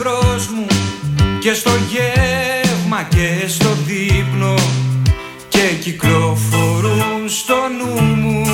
εμπρός μου και στο γεύμα και στο δείπνο και κυκλοφορούν στο νου μου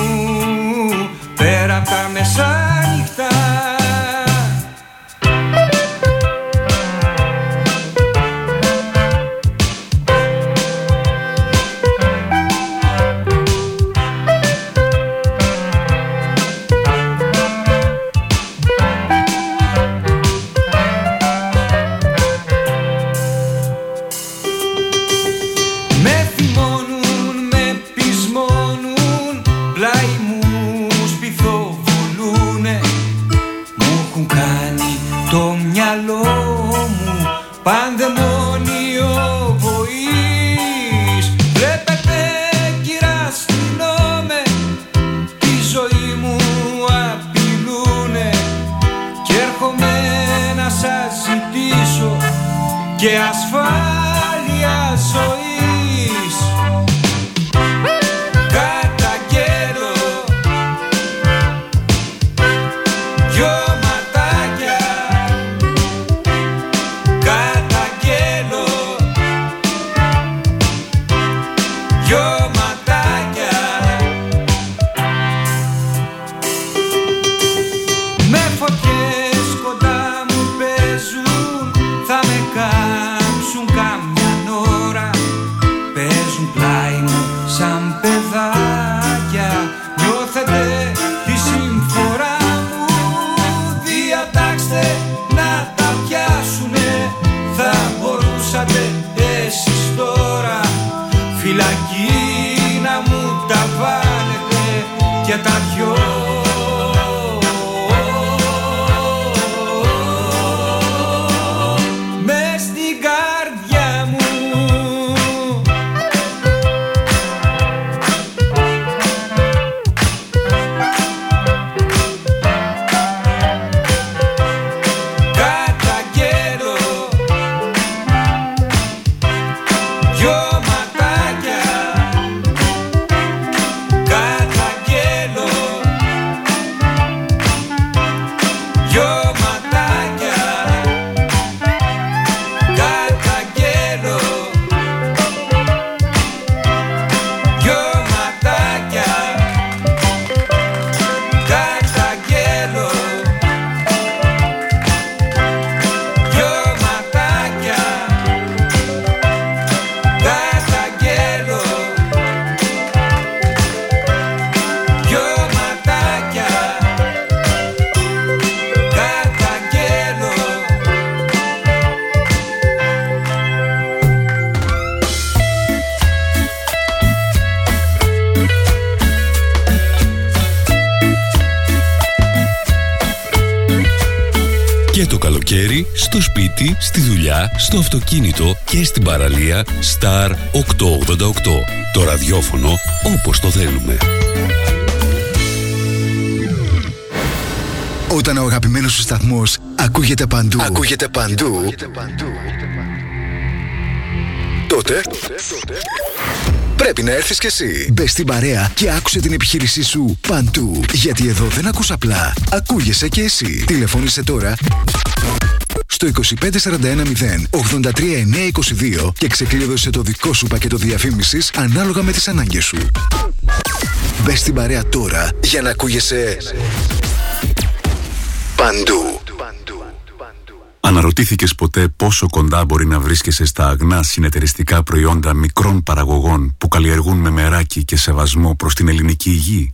στο αυτοκίνητο και στην παραλία Star 888. Το ραδιόφωνο όπως το θέλουμε. Όταν ο αγαπημένος σου σταθμός ακούγεται παντού, ακούγεται παντού, τότε πρέπει να έρθεις κι εσύ. Μπε στην παρέα και άκουσε την επιχείρησή σου παντού. Γιατί εδώ δεν ακούς απλά, ακούγεσαι κι εσύ. Τηλεφώνησε τώρα στο 25410 83922 και ξεκλείδωσε το δικό σου πακέτο διαφήμισης ανάλογα με τις ανάγκες σου. Μπες στην παρέα τώρα για να ακούγεσαι παντού. Αναρωτήθηκες ποτέ πόσο κοντά μπορεί να βρίσκεσαι στα αγνά συνεταιριστικά προϊόντα μικρών παραγωγών που καλλιεργούν με μεράκι και σεβασμό προς την ελληνική υγεία;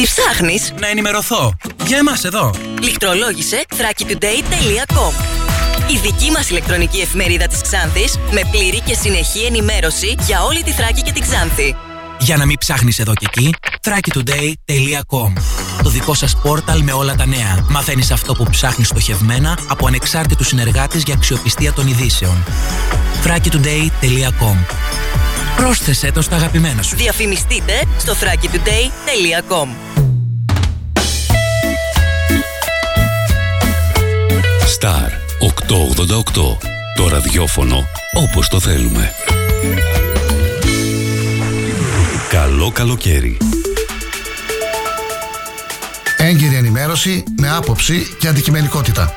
Τι ψάχνεις; Να ενημερωθώ. Για εμάς εδώ. Λιχτρολόγησε thrakitoday.com Η δική μας ηλεκτρονική εφημερίδα της Ξάνθης με πλήρη και συνεχή ενημέρωση για όλη τη Θράκη και την Ξάνθη. Για να μην ψάχνεις εδώ και εκεί, thrakitoday.com Το δικό σας πόρταλ με όλα τα νέα. Μαθαίνεις αυτό που ψάχνεις στοχευμένα από ανεξάρτητους συνεργάτες για αξιοπιστία των ειδήσεων. thrakitoday.com Πρόσθεσέ το στα αγαπημένα σου. Διαφημιστείτε στο thrakitoday.com Star 888. Το ραδιόφωνο όπως το θέλουμε. Καλό καλοκαίρι. Έγκυρη ενημέρωση με άποψη και αντικειμενικότητα.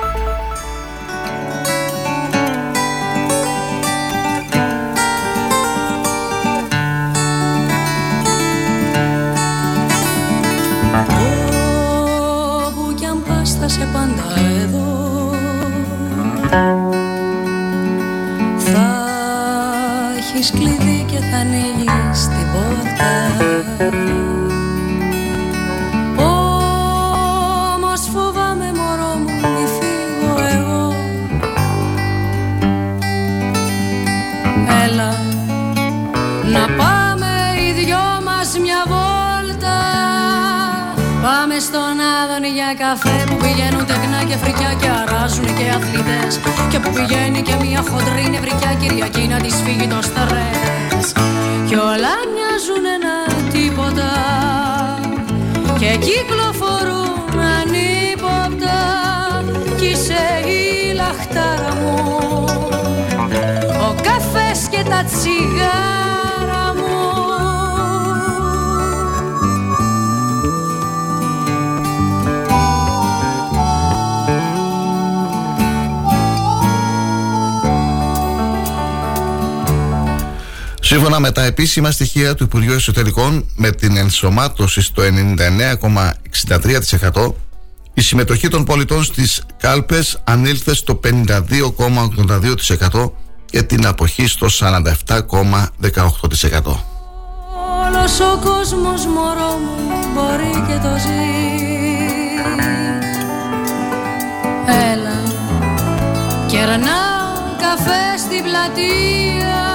Θα έχεις κλειδί και θα ανοίγεις την πόρτα. Όμως φοβάμαι μωρό μου μη φύγω εγώ. Έλα να πάμε οι δυο μας μια βόλτα. Πάμε στον Άδωνη για καφέ που πηγαίνουν τεκνά και φρικιά και αράζουν και αθλητές Και που πηγαίνει και μια χοντρή νευρικιά Κυριακή να της φύγει το στρες. Κι όλα μοιάζουν ένα τίποτα. Και κυκλοφορούν ανίποτα Κι είσαι η λαχτάρα μου. Ο καφές και τα τσιγάρα Σύμφωνα με τα επίσημα στοιχεία του Υπουργείου Εσωτερικών, με την ενσωμάτωση στο 99,63%, η συμμετοχή των πολιτών στις κάλπες ανήλθε στο 52,82% και την αποχή στο 47,18%. Όλος ο κόσμος μωρό μου μπορεί και το ζει Έλα Κερνάω καφέ στην πλατεία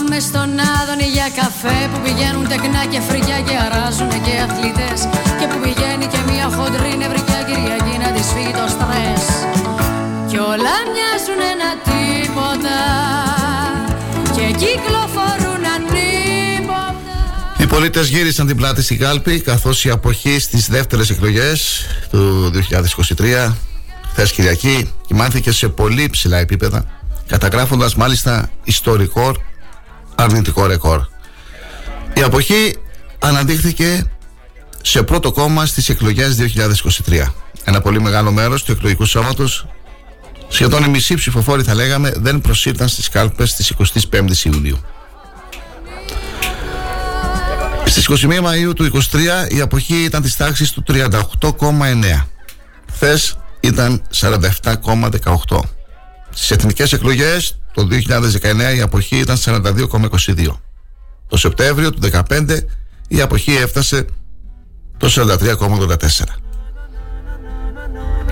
Πάμε στον Άδωνη για καφέ που πηγαίνουν τεκνά και φρικιά και αράζουν και αθλητές. Και που πηγαίνει και μια χοντρή νευρικιά Κυριακή να της φύγει το στρες. Κι όλα μοιάζουν ένα τίποτα. Και κυκλοφορούν ανίποτα Οι πολίτες γύρισαν την πλάτη στην κάλπη καθώς η αποχή στις δεύτερες εκλογές του 2023 χθες Κυριακή κοιμάθηκε σε πολύ ψηλά επίπεδα καταγράφοντας μάλιστα ιστορικό αρνητικό ρεκόρ. Η αποχή αναδείχθηκε σε πρώτο κόμμα στις εκλογές 2023. Ένα πολύ μεγάλο μέρος του εκλογικού σώματος σχεδόν οι μισοί ψηφοφόροι θα λέγαμε δεν προσήλθαν στις κάλπες της 25ης Ιουνίου. Στις 21 Μαΐου του 23 η αποχή ήταν της τάξης του 38,9. Χθες ήταν 47,18. Στις εθνικές εκλογές το 2019 η αποχή ήταν 42,22. Το Σεπτέμβριο του 2015 η αποχή έφτασε το 43,84.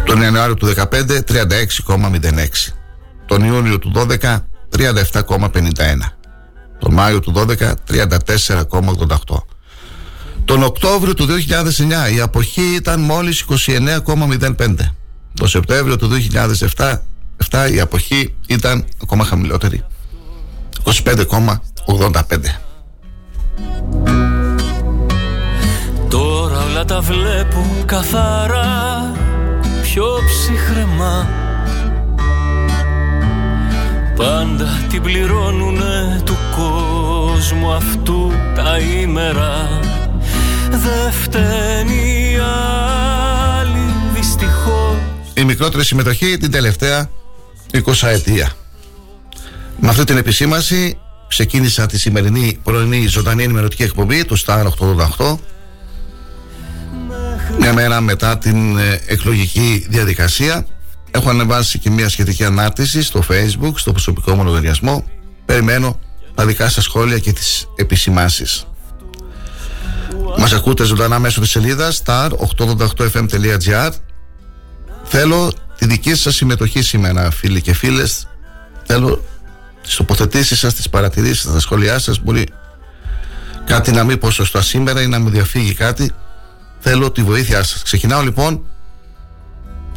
Τον Ιανουάριο του 2015 36,06. Τον Ιούνιο του 12 37,51. Τον Μάιο του 12 34,88. Τον Οκτώβριο του 2009 η αποχή ήταν μόλις 29,05. Το Σεπτέμβριο του 2007 7, η αποχή ήταν ακόμα χαμηλότερη. 25,85. Τώρα όλα τα βλέπω καθαρά Πιο ψυχρεμά. Πάντα την πληρώνουνε του κόσμου αυτού τα ήμερα Δε φταίνει οι άλλοι δυστυχώς. Η μικρότερη συμμετοχή την τελευταία 20 ετία. Με αυτή την επισήμαση ξεκίνησα τη σημερινή πρωινή ζωντανή ενημερωτική εκπομπή του Star 888 μια μέρα μετά την ε, εκλογική διαδικασία. Έχω ανεβάσει και μια σχετική ανάρτηση στο facebook, στο προσωπικό μου λογαριασμό. Περιμένω τα δικά σας σχόλια και τις επισημάσεις Μας ακούτε ζωντανά μέσω της σελίδας star888fm.gr Θέλω τη δική σας συμμετοχή σήμερα φίλοι και φίλες Θέλω τις τοποθετήσεις σας, τις παρατηρήσεις σας, τα σχόλιά σας. Μπορεί κάτι να μην πω σωστά σήμερα ή να μου διαφύγει κάτι. Θέλω τη βοήθειά σας. Ξεκινάω λοιπόν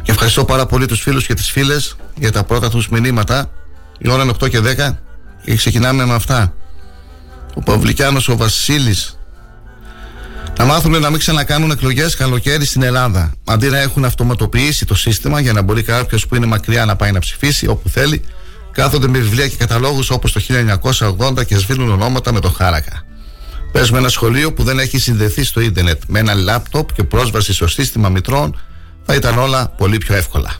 και ευχαριστώ πάρα πολύ τους φίλους και τις φίλες για τα πρώτα τους μηνύματα. Η ώρα είναι 8 και 10 και ξεκινάμε με αυτά. Ο Παυλικιάνος ο Βασίλης να μάθουν να μην ξανακάνουν εκλογές καλοκαίρι στην Ελλάδα. Αντί να έχουν αυτοματοποιήσει το σύστημα για να μπορεί κάποιος που είναι μακριά να πάει να ψηφίσει όπου θέλει, κάθονται με βιβλία και καταλόγους όπως το 1980 και σβήνουν ονόματα με το χάρακα. Πες με ένα σχολείο που δεν έχει συνδεθεί στο ίντερνετ με ένα λάπτοπ και πρόσβαση στο σύστημα μητρών, θα ήταν όλα πολύ πιο εύκολα.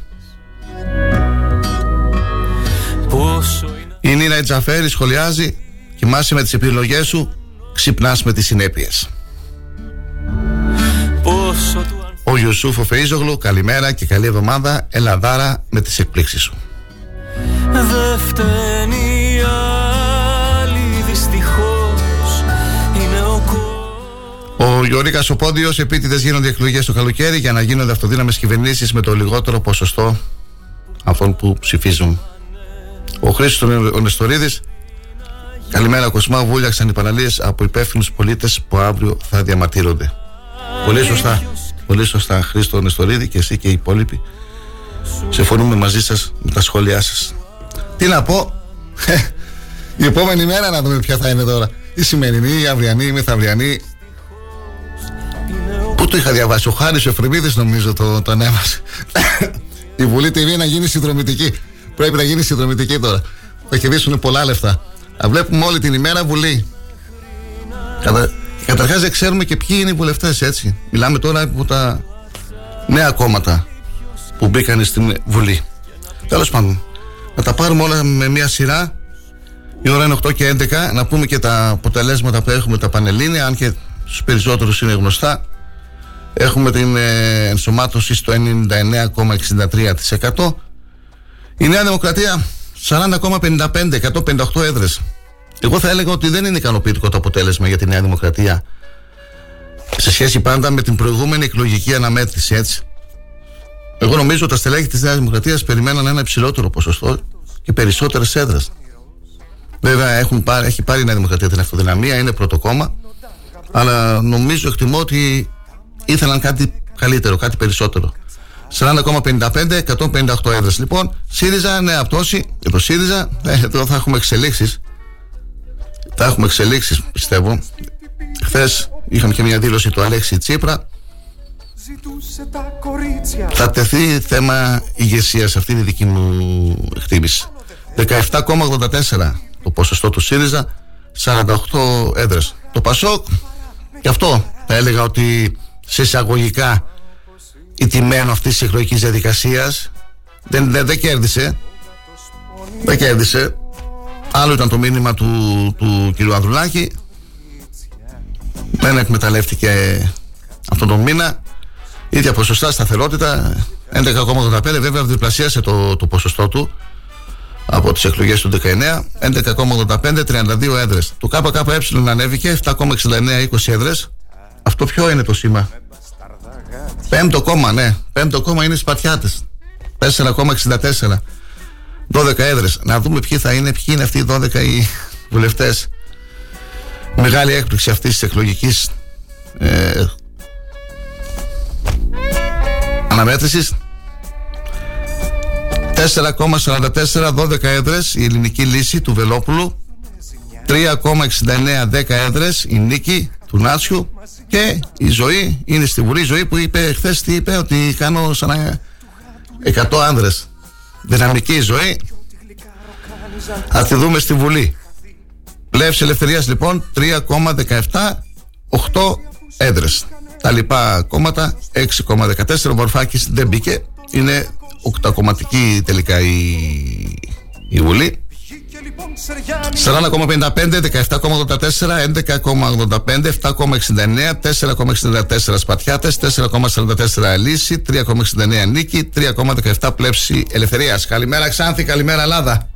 Η Νίνα Ετζαφέρη σχολιάζει Κοιμάσαι με τις επιλογές σου Ξυπνάς με τις συνέπειες Ο Ιωσούφ Φεΐζογλου Καλημέρα και καλή εβδομάδα. Ελαδάρα με τις εκπλήξεις σου. Δεν φταίνει άλλη δυστυχώς. Είναι ο ο Γιώργας ο Πόντιο, επίτηδες γίνονται εκλογές το καλοκαίρι για να γίνονται αυτοδύναμες κυβερνήσεις με το λιγότερο ποσοστό αυτών που ψηφίζουν. Ο Χρήστος Νεστορίδη Καλημέρα, Κοσμά. Βούλιαξαν οι παραλίες από υπεύθυνους πολίτες που αύριο θα διαμαρτύρονται. Πολύ σωστά. Πολύ σωστά, Χρήστο Νεστορίδη και εσύ και οι υπόλοιποι. Συμφωνούμε μαζί σας με τα σχόλιά σας. Τι να πω; η επόμενη μέρα να δούμε ποια θα είναι τώρα. Η σημερινή, η αυριανή, η μεθαυριανή. Πού το είχα διαβάσει, ο Χάρης Εφρεμίδης νομίζω το, τον έβασε. η Βουλή TV να γίνει συνδρομητική. Πρέπει να γίνει συνδρομητική τώρα. Θα κερδίσουν πολλά λεφτά. Θα βλέπουμε όλη την ημέρα Βουλή. Κατα... Καταρχάς δεν ξέρουμε και ποιοι είναι οι βουλευτές, έτσι. Μιλάμε τώρα από τα νέα κόμματα που μπήκαν στην Βουλή. Τέλος πάντων, να τα πάρουμε όλα με μια σειρά. Η ώρα είναι 8 και 11. Να πούμε και τα αποτελέσματα που έχουμε τα Πανελλήνια, αν και στους περισσότερους είναι γνωστά. Έχουμε την ε, ενσωμάτωση στο 99,63%. Η Νέα Δημοκρατία 40,55, 158 έδρες. Εγώ θα έλεγα ότι δεν είναι ικανοποιητικό το αποτέλεσμα για τη Νέα Δημοκρατία σε σχέση πάντα με την προηγούμενη εκλογική αναμέτρηση, έτσι. Εγώ νομίζω ότι τα στελέχη της Νέας Δημοκρατίας περιμέναν ένα υψηλότερο ποσοστό και περισσότερες έδρες. Βέβαια, έχουν πάρει, έχει πάρει η Νέα Δημοκρατία την αυτοδυναμία, είναι πρώτο κόμμα. Αλλά νομίζω, εκτιμώ ότι ήθελαν κάτι καλύτερο, κάτι περισσότερο. 40,55, 158 έδρες. Λοιπόν, ΣΥΡΙΖΑ, νέα πτώση. Για το ΣΥΡΙΖΑ, ε, εδώ θα έχουμε εξελίξεις. Θα έχουμε εξελίξεις, πιστεύω. Χθες είχαμε και μια δήλωση του Αλέξη Τσίπρα. Θα τεθεί θέμα ηγεσίας. Αυτή είναι η δική μου εκτίμηση. 17,84 το ποσοστό του ΣΥΡΙΖΑ, 48 έδρες. Το ΠΑΣΟΚ, και αυτό θα έλεγα ότι σε εισαγωγικά ιτημένο αυτής της εκλογικής διαδικασίας. Δεν, δεν, δεν κέρδισε. Δεν κέρδισε. Άλλο ήταν το μήνυμα του, του κ. Ανδρουλάκη. Δεν εκμεταλλεύτηκε αυτόν τον μήνα. Ίδια ποσοστά σταθερότητα. 11,85 βέβαια διπλασίασε το, το ποσοστό του από τις εκλογές του 19 11,85 32 έδρες το ΚΚΕ ανέβηκε 7,69 20 έδρες αυτό ποιο είναι το σήμα; Πέμπτο κόμμα, ναι. Πέμπτο κόμμα είναι οι Σπατιάτες. 4,64. 12 έδρες. Να δούμε ποιοι θα είναι, ποιοι είναι αυτοί οι 12 οι βουλευτές. Μεγάλη έκπληξη αυτής της εκλογικής ε, αναμέτρησης. 4,44 12 έδρες η ελληνική λύση του Βελόπουλου. 3,69 10 έδρες η νίκη του Νάτσιου και η ζωή είναι στη Βουλή. Η ζωή που είπε χθες τι είπε, ότι κάνω σαν 100 άνδρες. Δυναμική ζωή. Α τη δούμε στη Βουλή. Πλεύση ελευθερίας λοιπόν 3,17 8 έδρες. Τα λοιπά κόμματα 6,14. Ο Βαρφάκη δεν μπήκε. Είναι οκτακομματική τελικά η, η Βουλή. 40,55, 17,84, 11,85, 7,69, 4,64 Σπατιάτε, 4,44 Λύση, 3,69 Νίκη, 3,17 Πλέψη Ελευθερίας. Καλημέρα Ξάνθη, καλημέρα Ελλάδα.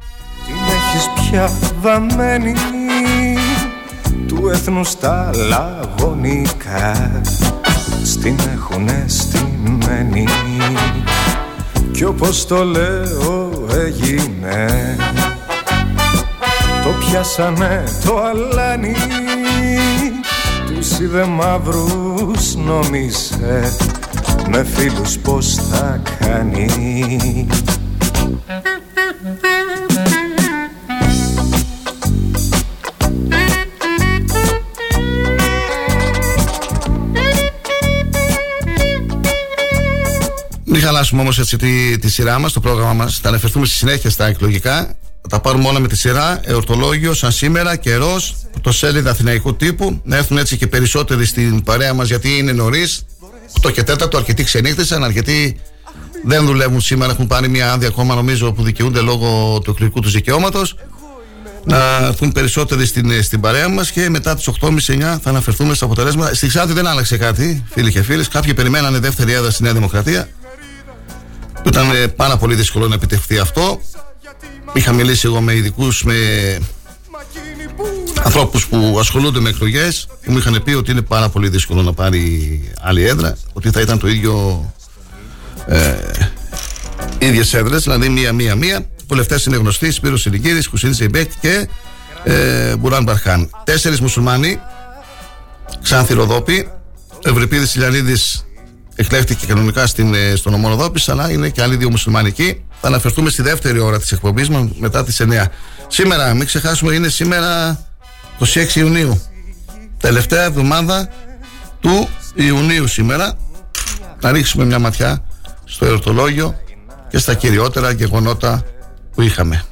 Την έχεις πια βαμμένη του του έθνους τα λαγωνικά στην έχουνε στημένη κι όπως το λέω έγινε το πιάσανε το αλάνι τους είδε μαύρους νόμισε με φίλους πως θα κάνει Μην χαλάσουμε όμως έτσι τη, τη σειρά μας, το πρόγραμμα μας. Θα αναφερθούμε στη συνέχεια στα εκλογικά. Θα τα πάρουμε όλα με τη σειρά. Εορτολόγιο, σαν σήμερα, καιρός, το σέλιδα αθηναϊκού τύπου. Να έρθουν έτσι και περισσότεροι στην παρέα μας γιατί είναι νωρίς. 8 και 4 αρκετοί ξενύχτησαν, αρκετοί δεν δουλεύουν σήμερα. Έχουν πάρει μια άδεια ακόμα, νομίζω, που δικαιούνται λόγω του εκλογικού τους δικαιώματος. Να έρθουν περισσότεροι στην, στην παρέα μας και μετά τις 8.30-9 θα αναφερθούμε στα αποτελέσματα. Στη Ξάτη δεν άλλαξε κάτι, φίλοι και φίλες. Κάποιοι περιμένανε δεύτερη έδρα στη Νέα Δημοκρατία. Ήταν ε, πάρα πολύ δύσκολο να επιτευχθεί αυτό. Είχα μιλήσει εγώ με ειδικούς, με ανθρώπους που ασχολούνται με εκλογές και μου είχαν πει ότι είναι πάρα πολύ δύσκολο να πάρει άλλη έδρα, ότι θα ήταν το ίδιο ε, ίδιες έδρες, δηλαδή μία-μία-μία. Βουλευτές είναι γνωστοί, Σπύρος Σιλικύρης, Χουσίν Ζεϊμπέκ και ε, Μπουράν Μπαρχάν. Τέσσερις μουσουλμάνοι, Ξάνθη Ροδόπη, Ευρυπίδης Ηλιανίδης εκλέχθηκε κανονικά στην, ε, στον Ομονοδόπη, αλλά είναι και άλλοι δύο μουσουλμανικοί. Θα αναφερθούμε στη δεύτερη ώρα της εκπομπής μας μετά τις 9. Σήμερα, μην ξεχάσουμε, είναι σήμερα 26 Ιουνίου. Τελευταία εβδομάδα του Ιουνίου σήμερα. Να ρίξουμε μια ματιά στο ερωτολόγιο και στα κυριότερα γεγονότα που είχαμε.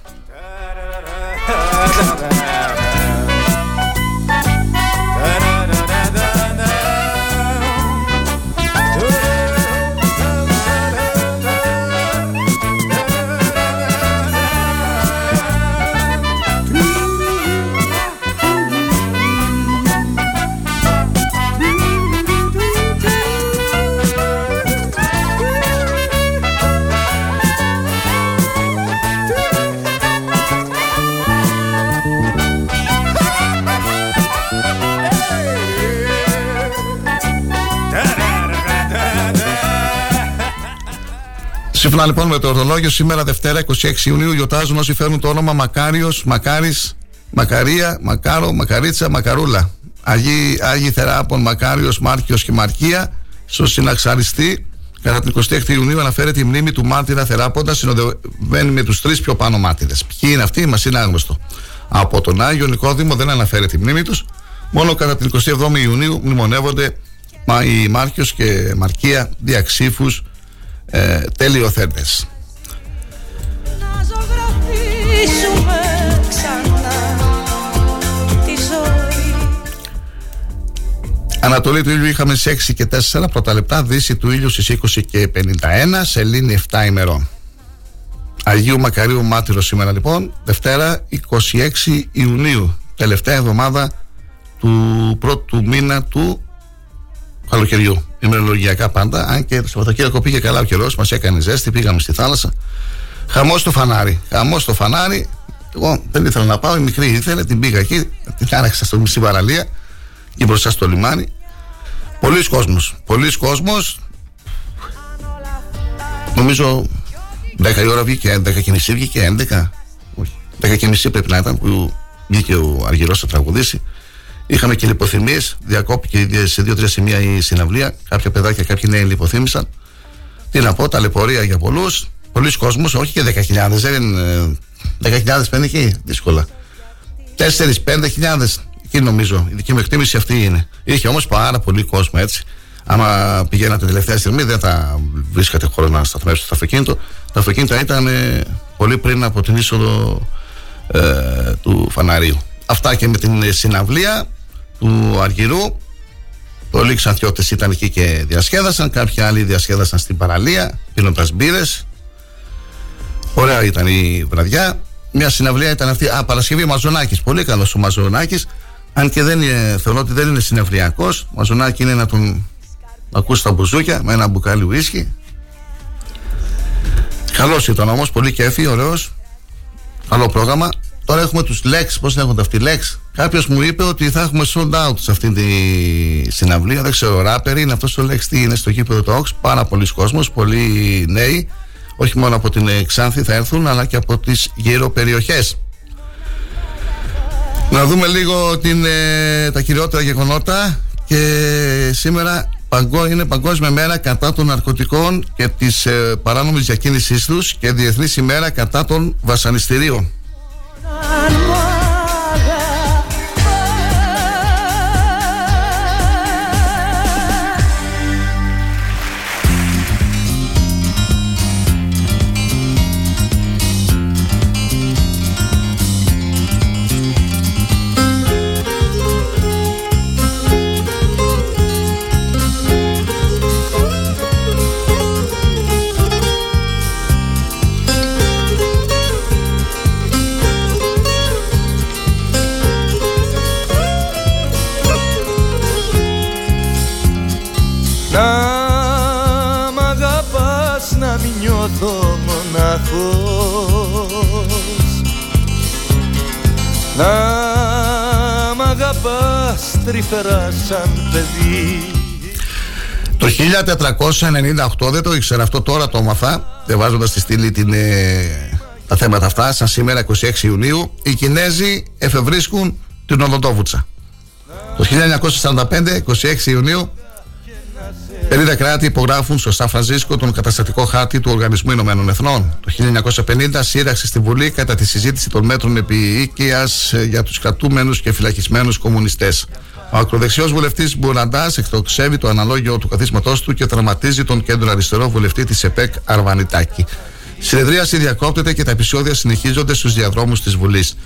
Σύμφωνα λοιπόν με το ορθολόγιο, σήμερα Δευτέρα 26 Ιουνίου γιορτάζουν όσοι φέρνουν το όνομα Μακάριος, Μακάρης, Μακαρία, Μακάρο, Μακαρίτσα, Μακαρούλα. Αγίοι, Άγιοι Θεράπων, Μακάριος, Μάρκιος και Μαρκία, στο συναξαριστή, κατά την 26 Ιουνίου αναφέρεται η μνήμη του μάρτυρα Θεράποντα, συνοδευμένη με τους τρεις πιο πάνω μάρτυρες. Ποιοι είναι αυτοί, μας είναι άγνωστο. Από τον Άγιο Νικόδημο δεν αναφέρεται η μνήμη τους, μόνο κατά την 27 Ιουνίου μνημονεύονται οι Μάρκιος και Μαρκία διαξήφου ε, τελειοθέτες. Να ζωγραφίσουμε ξανά τη ζωή Ανατολή του ήλιου είχαμε σε 6 και 4 πρώτα λεπτά, δύση του ήλιου στις 20 και 51, σελήνη 7 ημερών. Αγίου Μακαρίου Μάτυρο σήμερα λοιπόν, Δευτέρα 26 Ιουνίου, τελευταία εβδομάδα του πρώτου μήνα του καλοκαιριού. Ημερολογιακά πάντα. Αν και το Σαββατοκύριακο πήγε καλά ο καιρός, μας έκανε ζέστη, πήγαμε στη θάλασσα. Χαμός στο φανάρι. Χαμός στο φανάρι. Εγώ δεν ήθελα να πάω, η μικρή ήθελε, την πήγα εκεί, την άραξα στο μισή παραλία και μπροστά στο λιμάνι. Πολλοί κόσμος. Πολλοί κόσμος. Νομίζω 10 η ώρα βγήκε, 10 και μισή βγήκε, 11. Όχι. 10 και μισή πρέπει να ήταν που βγήκε ο Αργυρός να τραγουδήσει. Είχαμε και λιποθυμίες. Διακόπηκε σε δύο-τρία σημεία η συναυλία. Κάποια παιδάκια, κάποιοι νέοι λιποθύμησαν. Τι να πω, ταλαιπωρία για πολλούς. Πολλοί κόσμοι, όχι και 10.000. Δεν, 10.000 παίρνει εκεί, δύσκολα. 4-5.000 εκεί νομίζω. Η δική μου εκτίμηση αυτή είναι. Είχε όμως πάρα πολύ κόσμο έτσι. Άμα πηγαίνατε τελευταία στιγμή, δεν θα βρίσκατε χώρο να σταθμεύσετε το αυτοκίνητο. Τα αυτοκίνητα ήταν ε, πολύ πριν από την είσοδο ε, του φαναρίου. Αυτά και με την συναυλία του Αργυρού. Πολλοί ξανθιώτες ήταν εκεί και διασκέδασαν. Κάποιοι άλλοι διασκέδασαν στην παραλία, πίνοντας μπύρες. Ωραία ήταν η βραδιά. Μια συναυλία ήταν αυτή. Α, Παρασκευή Μαζονάκης. Πολύ καλός ο Μαζονάκης. Αν και δεν είναι, θεωρώ ότι δεν είναι συναυλιακό. Μαζονάκη είναι να τον ακούσει τα μπουζούκια με ένα μπουκάλι ουίσκι. Καλός ήταν όμως, πολύ κέφι, ωραίος. Καλό πρόγραμμα. Τώρα έχουμε τους Lex, πώς λέγονται αυτοί, Lex; Κάποιος μου είπε ότι θα έχουμε sold out σε αυτή τη συναυλία. Δεν ξέρω, ράπερ είναι αυτός το Lex τι είναι στο γήπεδο του Ox. Πάρα πολλοί κόσμος, πολλοί νέοι. Όχι μόνο από την Ξάνθη θα έρθουν, αλλά και από τις γύρω περιοχές. Να δούμε λίγο την, ε, τα κυριότερα γεγονότα και σήμερα παγκό, είναι Παγκόσμια Μέρα κατά των ναρκωτικών και της ε, παράνομης διακίνησής τους και Διεθνής ημέρα κατά των βασανιστήριων. Τρυφερά σαν παιδί Το 1498 δεν το ήξερα αυτό τώρα το έμαθα διαβάζοντας στη στήλη την, ε, τα θέματα αυτά σαν σήμερα 26 Ιουνίου οι Κινέζοι εφευρίσκουν την Οδοντόβουτσα το 1945 26 Ιουνίου 50 κράτη υπογράφουν στο Σαν Φρανσίσκο τον καταστατικό χάρτη του Οργανισμού Ηνωμένων Εθνών. Το 1950 σύραξη στη Βουλή κατά τη συζήτηση των μέτρων επίοικια για τους κρατούμενους και φυλακισμένους κομμουνιστές. Ο ακροδεξιός βουλευτής Μπουραντάς εκτοξεύει το αναλόγιο του καθίσματός του και τραυματίζει τον κέντρο αριστερό βουλευτή της ΕΠΕΚ Αρβανιτάκη. Συνεδρίαση διακόπτεται και τα επεισόδια συνεχίζονται στους διαδρόμους της Βουλής.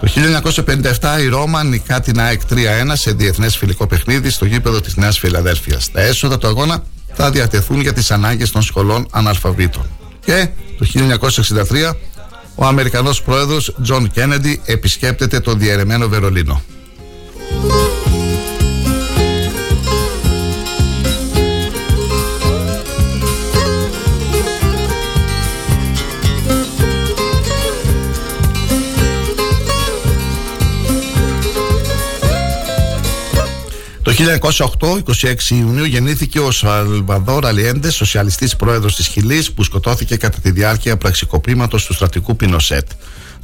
Το 1957 η Ρώμα νικά την ΑΕΚ 3-1 σε διεθνές φιλικό παιχνίδι στο γήπεδο της Νέας Φιλαδέλφιας. Τα έσοδα του αγώνα θα διατεθούν για τις ανάγκες των σχολών αναλφαβήτων. Και το 1963 ο Αμερικανός πρόεδρος Τζον Κέννεντι επισκέπτεται το διαιρεμένο Βερολίνο. Το 1908, 26 Ιουνίου, γεννήθηκε ο Σαλβαδόρ Αλιέντε, σοσιαλιστής πρόεδρος της Χιλής, που σκοτώθηκε κατά τη διάρκεια πραξικοπήματος του στρατηγού Πινοσέτ.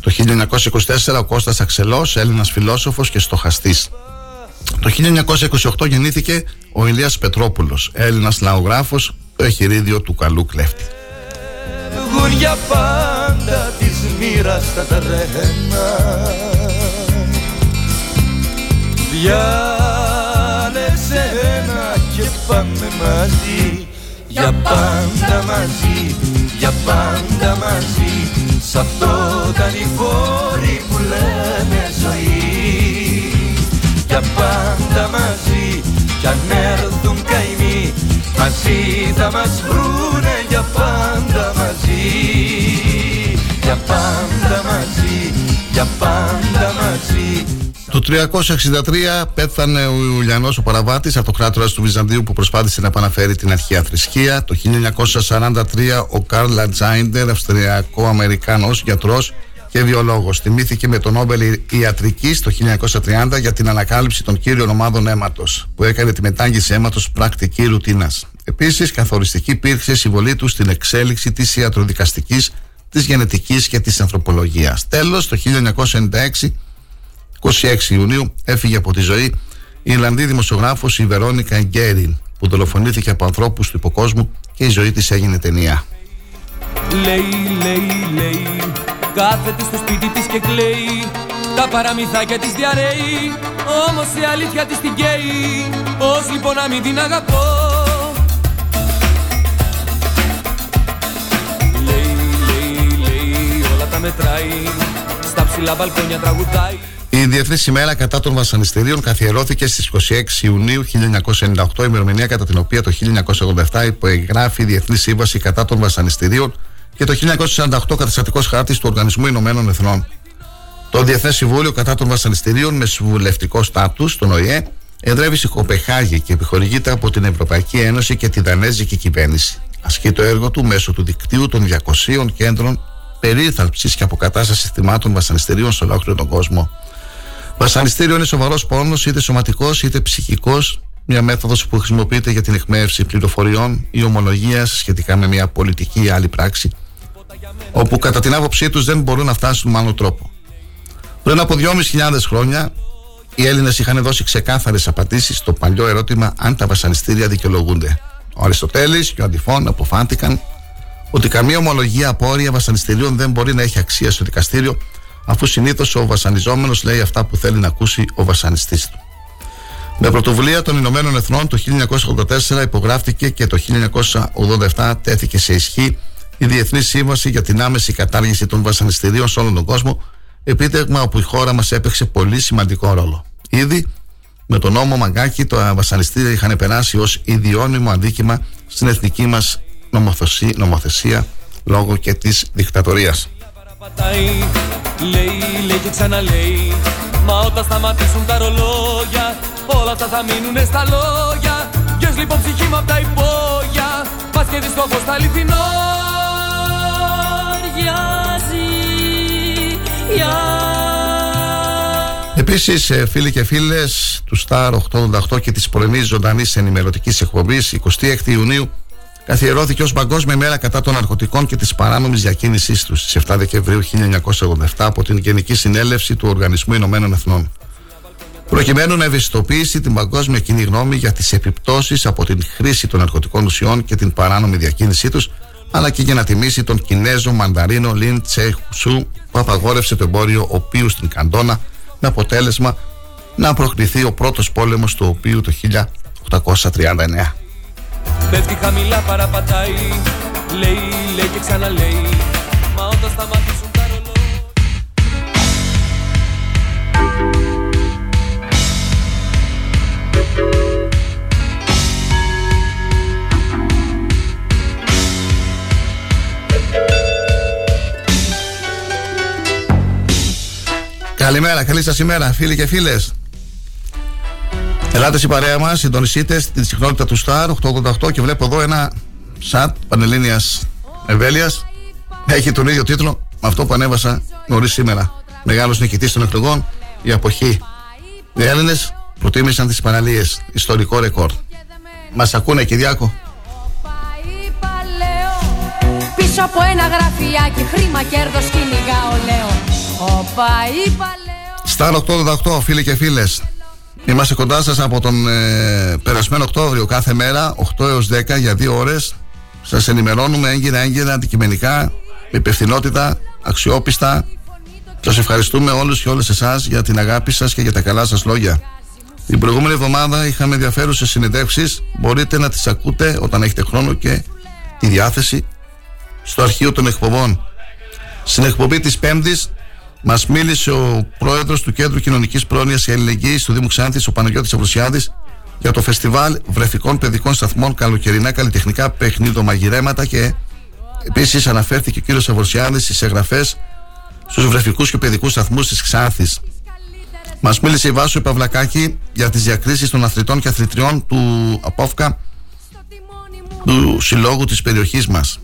Το 1924, ο Κώστας Αξελός, Έλληνας φιλόσοφος και στοχαστής. Το 1928 γεννήθηκε ο Ηλίας Πετρόπουλος, Έλληνας λαογράφος, το εχειρίδιο του καλού κλέφτη. Βγουν για πάντα της μοίρας τα τρένα Διάλεξε ένα και πάμε μαζί Για πάντα μαζί, για πάντα μαζί. Σ' αυτό τα λιφόρι που λένε ζωή. Για πάντα μαζί, κι αν έρθουν καημοί Μαζί θα μας βρούνε για πάντα μαζί. Για πάντα μαζί, για πάντα μαζί Το 363 πέθανε ο Ιουλιανός ο Παραβάτης, αυτοκράτορας του Βυζαντίου που προσπάθησε να επαναφέρει την αρχαία θρησκεία. Το 1943 ο Καρλ Λατζάιντερ, Αυστριακό-Αμερικάνος γιατρός και βιολόγος. Τιμήθηκε με το Νόμπελ Ιατρικής το 1930 για την ανακάλυψη των κύριων ομάδων αίματος που έκανε τη μετάγγιση αίματος πρακτική ρουτίνας. Επίσης καθοριστική υπήρξε η συμβολή του στην εξέλιξη της ιατροδικαστικής, της γενετικής και της ανθρωπολογίας. Τέλος, το 1996 26 Ιουνίου έφυγε από τη ζωή η Ιρλανδή δημοσιογράφος η Βερόνικα Γκέριν που δολοφονήθηκε από ανθρώπους του υποκόσμου και η ζωή της έγινε ταινία. Λέει, λέει, λέει Κάθεται στο σπίτι της και κλαίει. Τα παραμυθάκια της διαρρέει Όμως η αλήθεια της την καίει. Πώς λοιπόν να μην την αγαπώ; Λέει, λέει, λέει Όλα τα μετράει. Στα ψηλά μπαλκόνια τραγουδάει Η Διεθνής ημέρα κατά των βασανιστήριων καθιερώθηκε στις 26 Ιουνίου 1998, ημερομηνία κατά την οποία το 1987 υπογράφει η Διεθνής Σύμβαση κατά των βασανιστήριων και το 1948 καταστατικός χάρτης του Οργανισμού Ηνωμένων Εθνών. Το Διεθνές Συμβούλιο κατά των βασανιστήριων με συμβουλευτικό στάτους, τον ΟΗΕ, εδρεύει στη Κοπεχάγη και επιχορηγείται από την Ευρωπαϊκή Ένωση και τη Δανέζικη κυβέρνηση. Ασκεί το έργο του μέσω του δικτύου των 200 κέντρων περίθαλψης και αποκατάστασης θυμάτων βασανιστήριων σε ολόκληρο τον κόσμο. Βασανιστήριο είναι σοβαρός πόνος, είτε σωματικός είτε ψυχικός, μια μέθοδος που χρησιμοποιείται για την εκμεύση πληροφοριών ή ομολογίας σχετικά με μια πολιτική ή άλλη πράξη, όπου κατά την άποψή τους δεν μπορούν να φτάσουν με άλλο τρόπο. Πριν από 2.500 χρόνια, οι Έλληνες είχαν δώσει ξεκάθαρες απαντήσεις στο παλιό ερώτημα αν τα βασανιστήρια δικαιολογούνται. Ο Αριστοτέλης και ο Αντιφών αποφάνθηκαν ότι καμία ομολογία απόρρια βασανιστήριων δεν μπορεί να έχει αξία στο δικαστήριο, αφού συνήθως ο βασανιζόμενος λέει αυτά που θέλει να ακούσει ο βασανιστής του. Με πρωτοβουλία των Ηνωμένων Εθνών το 1984 υπογράφτηκε και το 1987 τέθηκε σε ισχύ η Διεθνής Σύμβαση για την άμεση κατάργηση των βασανιστήριων σε όλο τον κόσμο, επίτευγμα όπου η χώρα μας έπαιξε πολύ σημαντικό ρόλο. Ήδη με τον νόμο Μαγκάκη τα βασανιστήρια είχαν περάσει ως ιδιώνυμο αντίκημα στην εθνική μας νομοθεσία λόγω και της δικτατορίας. Λέει, λέει και ξαναλέει. Μα όταν σταματήσουν τα ρολόγια Όλα αυτά θα μείνουν στα λόγια. Ποιος λοιπόν ψυχή μου απ' τα υπόγεια. Πας και δεις το φως τα αληθινό Επίσης, ε, φίλοι και φίλες του Star 888 και της πρωινής ζωντανής ενημερωτικής εκπομπής, 26 Ιουνίου, καθιερώθηκε ως Παγκόσμια Μέρα κατά των Ναρκωτικών και της παράνομης διακίνησής τους στις 7 Δεκεμβρίου 1987 από την Γενική Συνέλευση του Οργανισμού Ηνωμένων Εθνών. Προκειμένου να ευαισθητοποιήσει την παγκόσμια κοινή γνώμη για τις επιπτώσεις από την χρήση των ναρκωτικών ουσιών και την παράνομη διακίνησή τους, αλλά και για να τιμήσει τον Κινέζο Μανταρίνο Λιν Τσέχουσου που απαγόρευσε το εμπόριο οποίου στην Καντόνα με αποτέλεσμα να προκληθεί ο πρώτος πόλεμος του οποίου το 1839. Πέφτει χαμηλά παραπατάει. Λέει, λέει και ξαναλέει. Μα όταν σταματήσουν τα ρολόγια Καλημέρα, καλή σας ημέρα, φίλοι και φίλες. Ελάτε στην παρέα μας, συντονιστείτε στη συχνότητα του Star 888 και βλέπω εδώ ένα σατ πανελλήνιας ευέλεια. Έχει τον ίδιο τίτλο με αυτό που ανέβασα νωρίς σήμερα. Μεγάλος νικητής των εκλογών, η αποχή. Οι Έλληνες προτίμησαν τις παραλίες. Ιστορικό ρεκόρ. Μας ακούνε, Κυριάκο. Πίσω από ένα γραφιάκι χρήμα κέρδος κυνηγάω λέω Οπα είπα λέω Star 888, φίλοι και φίλες. Είμαστε κοντά σας από τον ε, περασμένο Οκτώβριο κάθε μέρα, 8 έως 10 για 2 ώρες. Σας ενημερώνουμε έγκυρα, έγκυρα, αντικειμενικά, με υπευθυνότητα, αξιόπιστα. Σας ευχαριστούμε όλους και όλες εσάς για την αγάπη σας και για τα καλά σας λόγια. Την προηγούμενη εβδομάδα είχαμε ενδιαφέρουσες συνεντεύξεις. Μπορείτε να τις ακούτε όταν έχετε χρόνο και τη διάθεση στο αρχείο των εκπομπών. Στην εκπομπή της Πέμπτης Μας μίλησε ο πρόεδρος του Κέντρου Κοινωνικής Πρόνοιας και Αλληλεγγύης του Δήμου Ξάνθης, ο Παναγιώτης Αυρουσιάδη, για το φεστιβάλ βρεφικών παιδικών σταθμών καλοκαιρινά καλλιτεχνικά παιχνίδο-μαγειρέματα και επίσης αναφέρθηκε ο κύριος Αυρουσιάδη στις εγγραφές στους βρεφικούς και παιδικούς σταθμούς της Ξάνθης. Μας μίλησε η Βάσο Παυλακάκη για τις διακρίσεις των αθλητών και αθλητριών του Απόφκα του συλλόγου της περιοχής μας.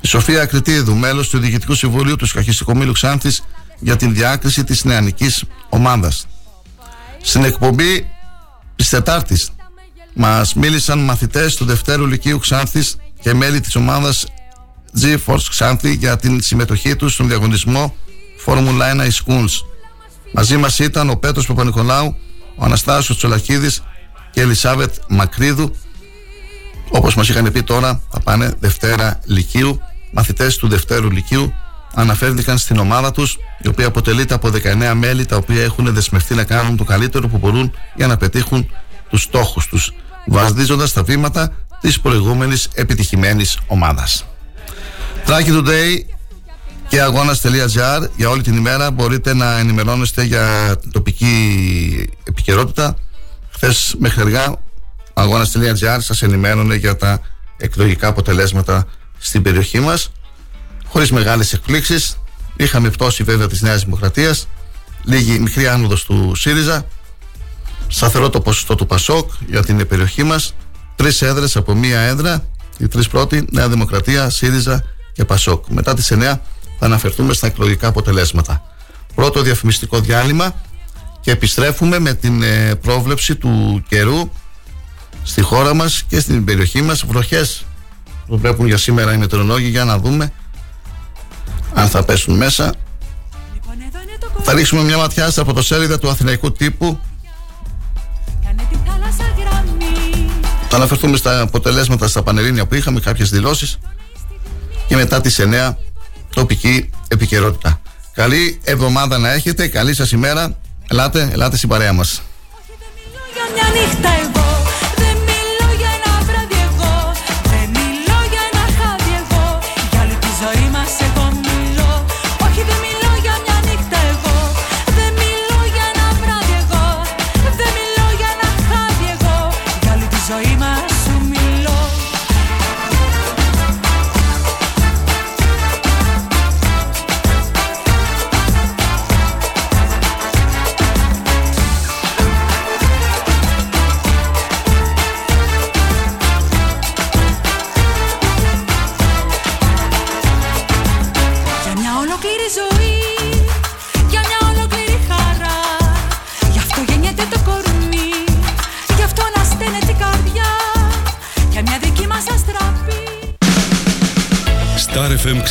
Η Σοφία Ακριτίδου, μέλος του Διοικητικού Συμβουλίου του Σχαχιστικού Μήλου Ξάνθης, για την διάκριση της νεανικής ομάδας. Στην εκπομπή της Τετάρτης μας μίλησαν μαθητές του Δευτέρου Λυκείου Ξάνθης και μέλη της ομάδας G-Force Ξάνθη για την συμμετοχή τους στον διαγωνισμό Formula 1 Schools. Μαζί μας ήταν ο Πέτρος Παπα-Νικολάου, ο Αναστάσιος Τσολακίδης και η Ελισάβετ Μακρίδου. Όπως μας είχαν πει τώρα θα πάνε Δευτέρα Λυκείου, μαθητές του Δευτέρου Λυκείου αναφέρθηκαν στην ομάδα τους, η οποία αποτελείται από 19 μέλη τα οποία έχουν δεσμευτεί να κάνουν το καλύτερο που μπορούν για να πετύχουν τους στόχους τους, βαδίζοντας τα βήματα της προηγούμενης επιτυχημένης ομάδας. Tracking Today και αγώνα.gr για όλη την ημέρα μπορείτε να ενημερώνεστε για τοπική επικαιρότητα. Χθες μέχρι αργά αγώνα.gr σας ενημέρωνε για τα εκλογικά αποτελέσματα στην περιοχή μας χωρίς μεγάλες εκπλήξεις. Είχαμε πτώση βέβαια της Νέας Δημοκρατίας, λίγη μικρή άνοδος του ΣΥΡΙΖΑ, σταθερό το ποσοστό του ΠΑΣΟΚ για την περιοχή μας, τρεις έδρες από μία έδρα, οι τρεις πρώτοι, Νέα Δημοκρατία, ΣΥΡΙΖΑ και ΠΑΣΟΚ. Μετά τις 9 θα αναφερθούμε στα εκλογικά αποτελέσματα. Πρώτο διαφημιστικό διάλειμμα και επιστρέφουμε με την ε, πρόβλεψη του καιρού στη χώρα μας και στην περιοχή μας. Βροχές που βλέπουν για σήμερα οι μετεωρολόγοι για να δούμε αν θα πέσουν μέσα. Θα ρίξουμε μια ματιά στα πρωτοσέλιδα του Αθηναϊκού τύπου Θα αναφερθούμε στα αποτελέσματα στα Πανελλήνια που είχαμε, κάποιες δηλώσεις και μετά τις 9 τοπική επικαιρότητα. Καλή εβδομάδα να έχετε, καλή σας ημέρα. Ελάτε, ελάτε στην παρέα μας.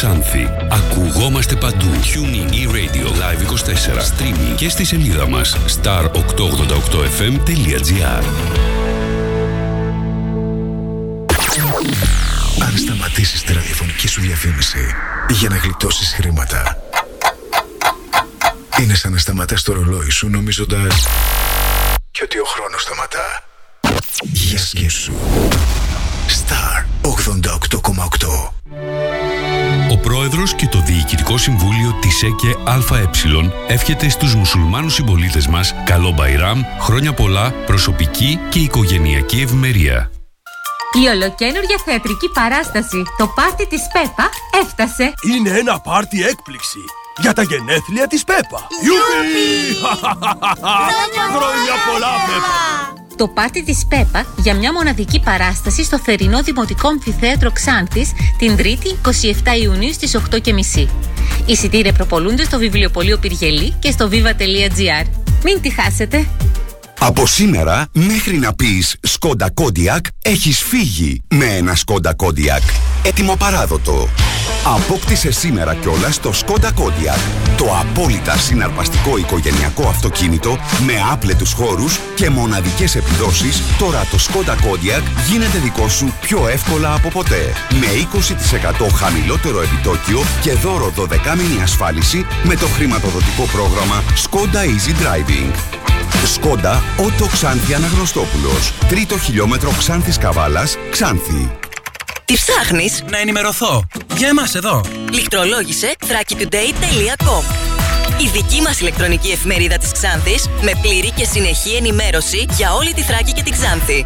Ξάνθη. Ακουγόμαστε παντού. Tuning e-radio live 24. Streaming και στη σελίδα μας star888fm.gr Αν σταματήσεις τη ραδιοφωνική σου διαφήμιση για να γλιτώσεις χρήματα είναι σαν να σταματάς το ρολόι σου νομίζοντας και ότι ο χρόνος σταματά. Για σκέψου. Star 88,8 ο πρόεδρος και το Διοικητικό Συμβούλιο της ΕΚΕ ΑΕ εύχεται στους μουσουλμάνους συμπολίτες μας καλό Μπαϊράμ, χρόνια πολλά, προσωπική και οικογενειακή ευημερία. Η ολοκένουργια θεατρική παράσταση «Το πάρτι της Πέπα» έφτασε. Είναι ένα πάρτι έκπληξη για τα γενέθλια της Πέπα. Ιουπι! Χρόνια πολλά Πέπα! Το πάρτι της ΠΕΠΑ για μια μοναδική παράσταση στο θερινό Δημοτικό Αμφιθέατρο Ξάνθης την 3η 27 Ιουνίου στις 8.30. Εισιτήρια προπολούνται στο βιβλιοπωλείο Πυργελή και στο viva.gr. Μην τη χάσετε! Από σήμερα μέχρι να πεις Σκόντα Κόντιακ έχεις φύγει με ένα Σκόντα Κόντιακ. Έτοιμο παράδοτο. Απόκτησε σήμερα κιόλας το Skoda Kodiaq. Το απόλυτα συναρπαστικό οικογενειακό αυτοκίνητο με άπλετους χώρους και μοναδικές επιδόσεις. Τώρα το Skoda Kodiaq γίνεται δικό σου πιο εύκολα από ποτέ. Με 20% χαμηλότερο επιτόκιο και δώρο 12 μήνη ασφάλιση με το χρηματοδοτικό πρόγραμμα Skoda Easy Driving. Σκόντα Ότο Ξάνθη Αναγνωστόπουλος. Τρίτο χιλιόμετρο Ξάνθης Καβάλας, Ξάνθη. Τι ψάχνεις; Να ενημερωθώ. Για εμάς εδώ. Λιχτρολόγησε thrakitoday.com Η δική μας ηλεκτρονική εφημερίδα της Ξάνθης με πλήρη και συνεχή ενημέρωση για όλη τη Θράκη και την Ξάνθη.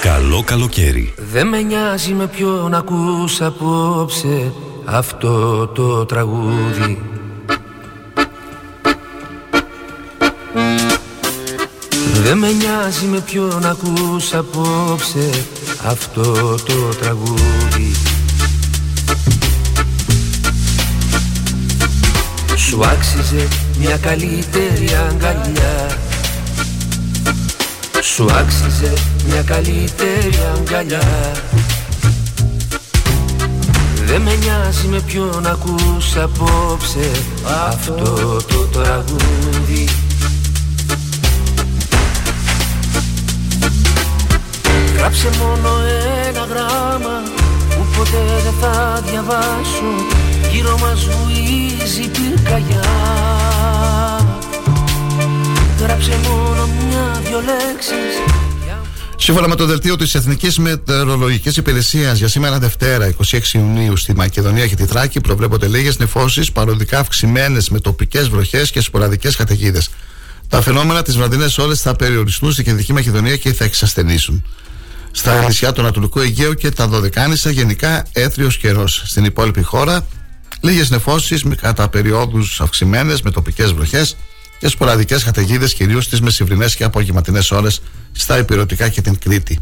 Καλό καλοκαίρι. Δεν με νοιάζει με ποιον ακούς απόψε αυτό το τραγούδι. Δεν με νοιάζει με ποιον ακούς απόψε αυτό το τραγούδι. Σου άξιζε μια καλύτερη αγκαλιά Σου άξιζε μια καλύτερη αγκαλιά. Δεν με νοιάζει με ποιον ακούς απόψε αυτό το τραγούδι. Γράψε μόνο ένα γράμμα που ποτέ δεν θα διαβάσω. Γύρω μας βουίζει πυρκαγιά Γράψε μόνο μια-δυο λέξεις Σύμφωνα με το δελτίο της Εθνικής Μετεωρολογικής Υπηρεσίας για σήμερα Δευτέρα, 26 Ιουνίου, στη Μακεδονία και τη Θράκη, προβλέπονται λίγες νεφώσει παροδικά αυξημένες με τοπικές βροχές και σποραδικές καταιγίδες. Τα φαινόμενα τις βραδινές ώρες θα περιοριστούν στην Κεντρική Μακεδονία και θα εξασθενήσουν. Στα νησιά του Ανατολικού Αιγαίου και τα Δωδεκάνησα γενικά έθριος καιρός. Στην υπόλοιπη χώρα, λίγες νεφώσει κατά περιόδους αυξημένες με τοπικές βροχές και σποραδικές καταιγίδες κυρίως στις μεσημβρινές και απογευματινέ ώρες στα υπηρετικά και την Κρήτη.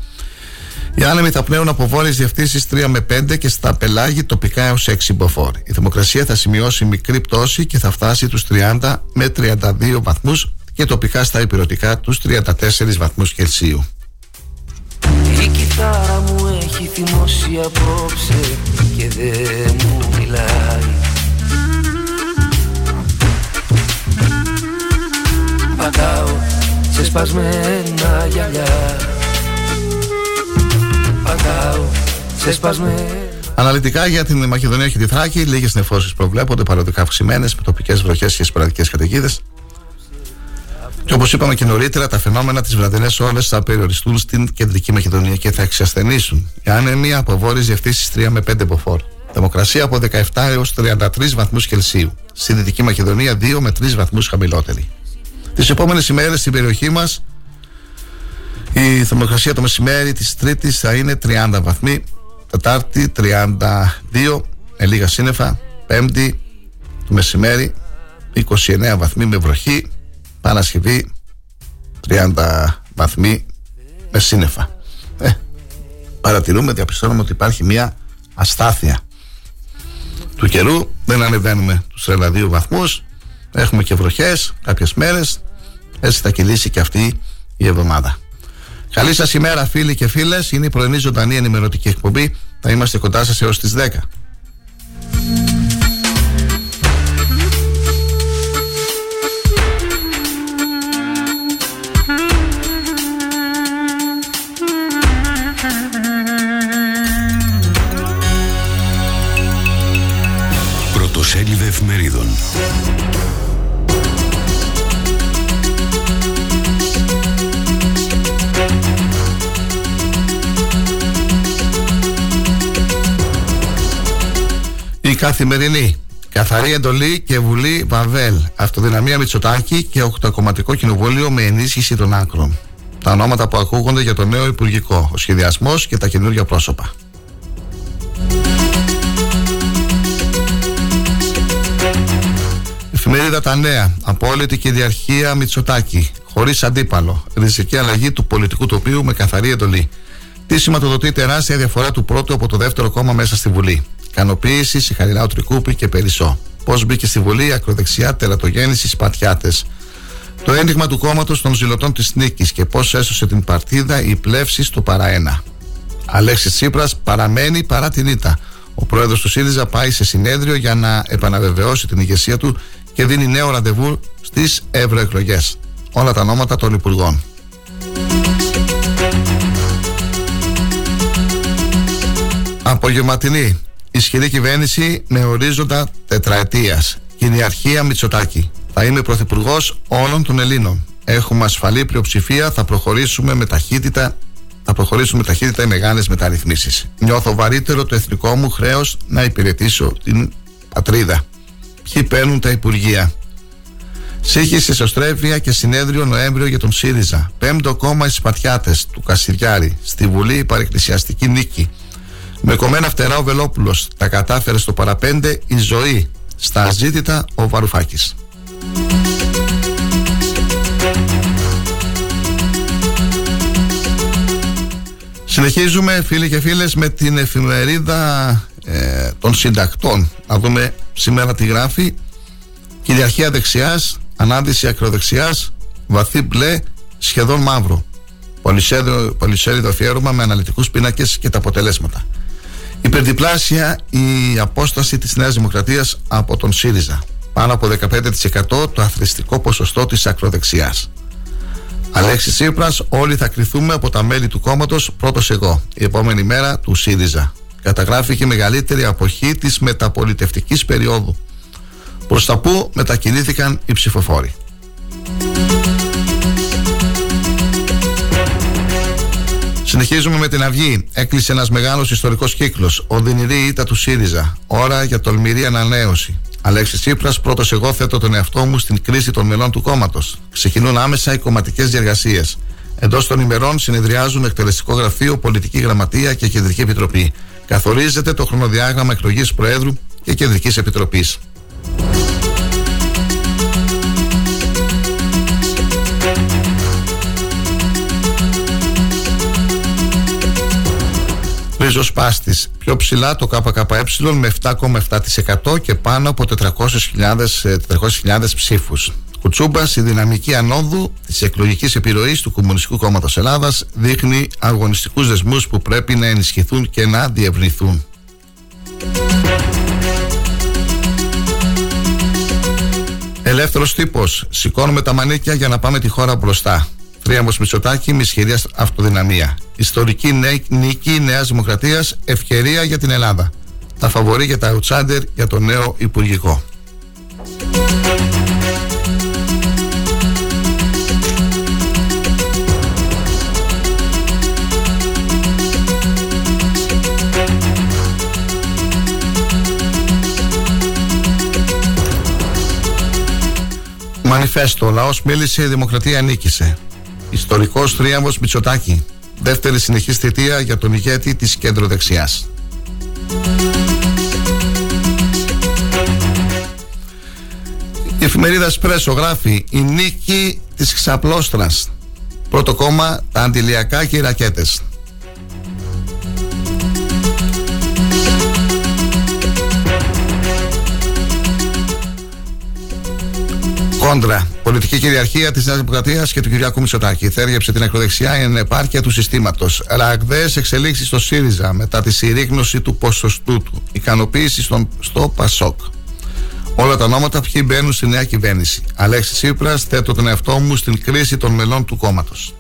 Οι άνεμοι θα πνέουν από βόρειες διευθύνσεις 3 με 5 και στα πελάγη τοπικά έως 6 μποφόρ. Η θερμοκρασία θα σημειώσει μικρή πτώση και θα φτάσει τους 30 με 32 βαθμούς και τοπικά στα υπηρετικά τους 34 βαθμούς Κελσίου. Η κιθάρα μου έχει θυμώσει απόψε και δεν μου μιλάει Πατάω σε σπασμένα γυαλιά Πατάω σε σπασμένα Αναλυτικά για την Μακεδονία και τη Θράκη, λίγες νεφώσεις προβλέπονται, παροδικά αυξημένε, με τοπικές βροχές και σπαραδικέ καταιγίδες. Και όπως είπαμε και νωρίτερα, τα φαινόμενα τι βραδινές ώρε θα περιοριστούν στην κεντρική Μακεδονία και θα εξασθενήσουν. Η άνεμη από βόρειε διευθύνσει 3 με 5 μποφόρ. Θερμοκρασία από 17 έως 33 βαθμούς Κελσίου. Στη Δυτική Μακεδονία 2 με 3 βαθμούς χαμηλότερη. Τις επόμενες ημέρες στην περιοχή μας η θερμοκρασία το μεσημέρι της Τρίτης θα είναι 30 βαθμοί. Τετάρτη 32 με λίγα σύννεφα. Πέμπτη το μεσημέρι 29 βαθμοί με βροχή. Παρασκευή 30 βαθμοί με σύννεφα. Ε, παρατηρούμε, διαπιστώνουμε ότι υπάρχει μια αστάθεια του καιρού. Δεν ανεβαίνουμε τους 32 βαθμούς. Έχουμε και βροχές κάποιες μέρες. Έτσι θα κυλήσει και αυτή η εβδομάδα. Καλή σας ημέρα φίλοι και φίλες. Είναι η πρωινή ζωντανή ενημερωτική εκπομπή. Θα είμαστε κοντά σας έως τις 10. Πρωτοσέλιδες εφημερίδων. Καθημερινή. Καθαρή εντολή και Βουλή Βαβέλ. Αυτοδυναμία Μητσοτάκη και Οκτακομματικό Κοινοβούλιο με ενίσχυση των άκρων. Τα ονόματα που ακούγονται για το νέο Υπουργικό, ο σχεδιασμός και τα καινούργια πρόσωπα. Εφημερίδα Τα Νέα. Απόλυτη κυριαρχία Μητσοτάκη. Χωρίς αντίπαλο. Ριζική αλλαγή του πολιτικού τοπίου με καθαρή εντολή. Τι σηματοδοτεί τεράστια διαφορά του πρώτου από το δεύτερο κόμμα μέσα στη Βουλή. Ικανοποίηση, συγχαρητά Τρικούπη και Περισσό. Πώς μπήκε στη Βουλή ακροδεξιά τερατογέννηση Σπατιάτε. Το ένδειγμα του κόμματος των ζηλωτών της νίκης και πώς έσωσε την παρτίδα η πλεύση στο παραένα. Αλέξης Τσίπρας παραμένει παρά την ήττα. Ο πρόεδρος του ΣΥΡΙΖΑ πάει σε συνέδριο για να επαναβεβαιώσει την ηγεσία του και δίνει νέο ραντεβού στις ευρωεκλογές. Όλα τα ονόματα των υπουργών. Απογευματινή. Ισχυρή κυβέρνηση με ορίζοντα τετραετίας. Κυριαρχία Μητσοτάκη. Θα είμαι πρωθυπουργός όλων των Ελλήνων. Έχουμε ασφαλή πλειοψηφία. Θα προχωρήσουμε με ταχύτητα. Θα προχωρήσουμε με ταχύτητα οι μεγάλες μεταρρυθμίσεις. Νιώθω βαρύτερο το εθνικό μου χρέος να υπηρετήσω την πατρίδα. Ποιοι παίρνουν τα υπουργεία; Σύγχυση εσωστρέφεια και συνέδριο Νοέμβριο για τον ΣΥΡΙΖΑ. Πέμπτο κόμμα οι Σπατιάτε του Κασιριάρη. Στη Βουλή η παρεκκλησιαστική νίκη. Με κομμένα φτερά ο Βελόπουλος. Τα κατάφερε στο παραπέντε η ζωή. Στα αζήτητα ο Βαρουφάκης. Συνεχίζουμε φίλοι και φίλες με την εφημερίδα ε, των συντακτών. Να δούμε σήμερα τι γράφει. Κυριαρχία δεξιάς, ανάδυση ακροδεξιάς, βαθύ μπλε, σχεδόν μαύρο. Πολυσέριδο αφιέρωμα με αναλυτικούς πίνακες και τα αποτελέσματα. Υπερδιπλάσια η απόσταση της Νέας Δημοκρατίας από τον ΣΥΡΙΖΑ. Πάνω από 15% το αθρηστικό ποσοστό της ακροδεξιάς. Αλέξης Τσίπρα, όλοι θα κρυθούμε από τα μέλη του κόμματος πρώτος εγώ. Η επόμενη μέρα του ΣΥΡΙΖΑ. Καταγράφηκε η μεγαλύτερη αποχή της μεταπολιτευτικής περίοδου. Προς τα που μετακινήθηκαν οι ψηφοφόροι. Συνεχίζουμε με την Αυγή. Έκλεισε ένας μεγάλος ιστορικός κύκλος. Οδυνηρή ήττα του ΣΥΡΙΖΑ. Ώρα για τολμηρή ανανέωση. Αλέξης Τσίπρας, πρώτος εγώ θέτω τον εαυτό μου στην κρίση των μελών του κόμματος. Ξεκινούν άμεσα οι κομματικές διαργασίε. Εντός των ημερών συνεδριάζουν εκτελεστικό γραφείο, πολιτική γραμματεία και κεντρική επιτροπή. Καθορίζεται το χρονοδιάγραμμα εκλογής Προέδρου και κεντρικής επιτροπής. Ριζοσπάστη. Πιο ψηλά το ΚΚΕ με 7,7% και πάνω από 400.000 400.000 ψήφους. Κουτσούμπα, η δυναμική ανόδου της εκλογικής επιρροής του Κομμουνιστικού Κόμματος Ελλάδας δείχνει αγωνιστικούς δεσμούς που πρέπει να ενισχυθούν και να διευρυνθούν. Ελεύθερος τύπος. Σηκώνουμε τα μανίκια για να πάμε τη χώρα μπροστά. Τρίαμο Μητσοτάκη με ισχυρή αυτοδυναμία. Ιστορική νίκη Νέας Δημοκρατίας, ευκαιρία για την Ελλάδα. Τα φαβορή για τα outsider για το νέο Υπουργικό. Μανιφέστο. Ο λαός μίλησε, η δημοκρατία νίκησε. Ιστορικός τρίαμβο Μητσοτάκη. Δεύτερη συνεχής θητεία για τον ηγέτη της κέντρο δεξιά. Η εφημερίδα Σπρέσο γράφει η νίκη της ξαπλώστρας. Πρώτο κόμμα τα αντιλιακά και οι ρακέτες. Κόντρα. Πολιτική κυριαρχία της Νέας Δημοκρατίας και του Κυριάκου Μητσοτάκη. Θέριεψε την ακροδεξιά η ανεπάρκεια του συστήματος. Ραγδαίες εξελίξεις στο ΣΥΡΙΖΑ μετά τη συρρήγνωση του ποσοστού του. Ικανοποίηση στον, στο ΠΑΣΟΚ. Όλα τα ονόματα ποιοι μπαίνουν στη νέα κυβέρνηση. Αλέξης Τσίπρα, θέτω τον εαυτό μου στην κρίση των μελών του κόμματος.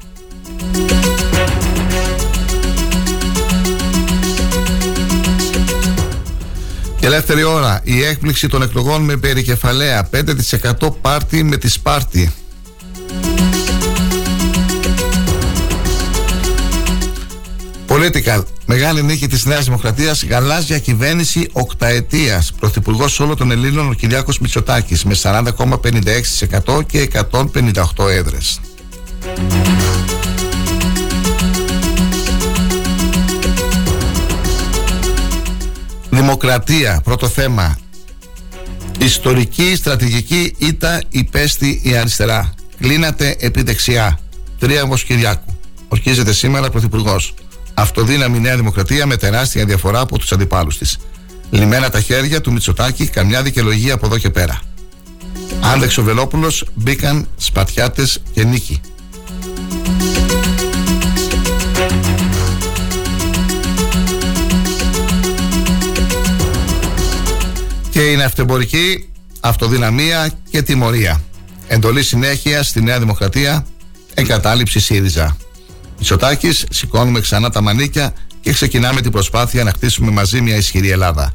Ελεύθερη ώρα. Η έκπληξη των εκλογών με περικεφαλαία. 5% πάρτι με τη Σπάρτη. Political. Μεγάλη νίκη της Νέας Δημοκρατίας. Γαλάζια κυβέρνηση οκταετίας. Πρωθυπουργός όλων των Ελλήνων ο Κυριάκος Μητσοτάκης με 40,56% και 158 έδρες. Δημοκρατία, πρώτο θέμα. Ιστορική, στρατηγική ήττα υπέστη η αριστερά. Κλείνατε επί δεξιά. Τρίαμβος Κυριάκου. Ορκίζεται σήμερα πρωθυπουργός. Αυτοδύναμη Νέα Δημοκρατία με τεράστια διαφορά από τους αντιπάλους της. Λιμένα τα χέρια του Μητσοτάκη, καμιά δικαιολογία από εδώ και πέρα. Άλεξο Βελόπουλο μπήκαν σπατιάτες και νίκη. Και είναι αυτεμπορική, αυτοδυναμία και τιμωρία. Εντολή συνέχεια στη Νέα Δημοκρατία, εγκατάλειψη ΣΥΡΙΖΑ. Μητσοτάκης, σηκώνουμε ξανά τα μανίκια και ξεκινάμε την προσπάθεια να χτίσουμε μαζί μια ισχυρή Ελλάδα.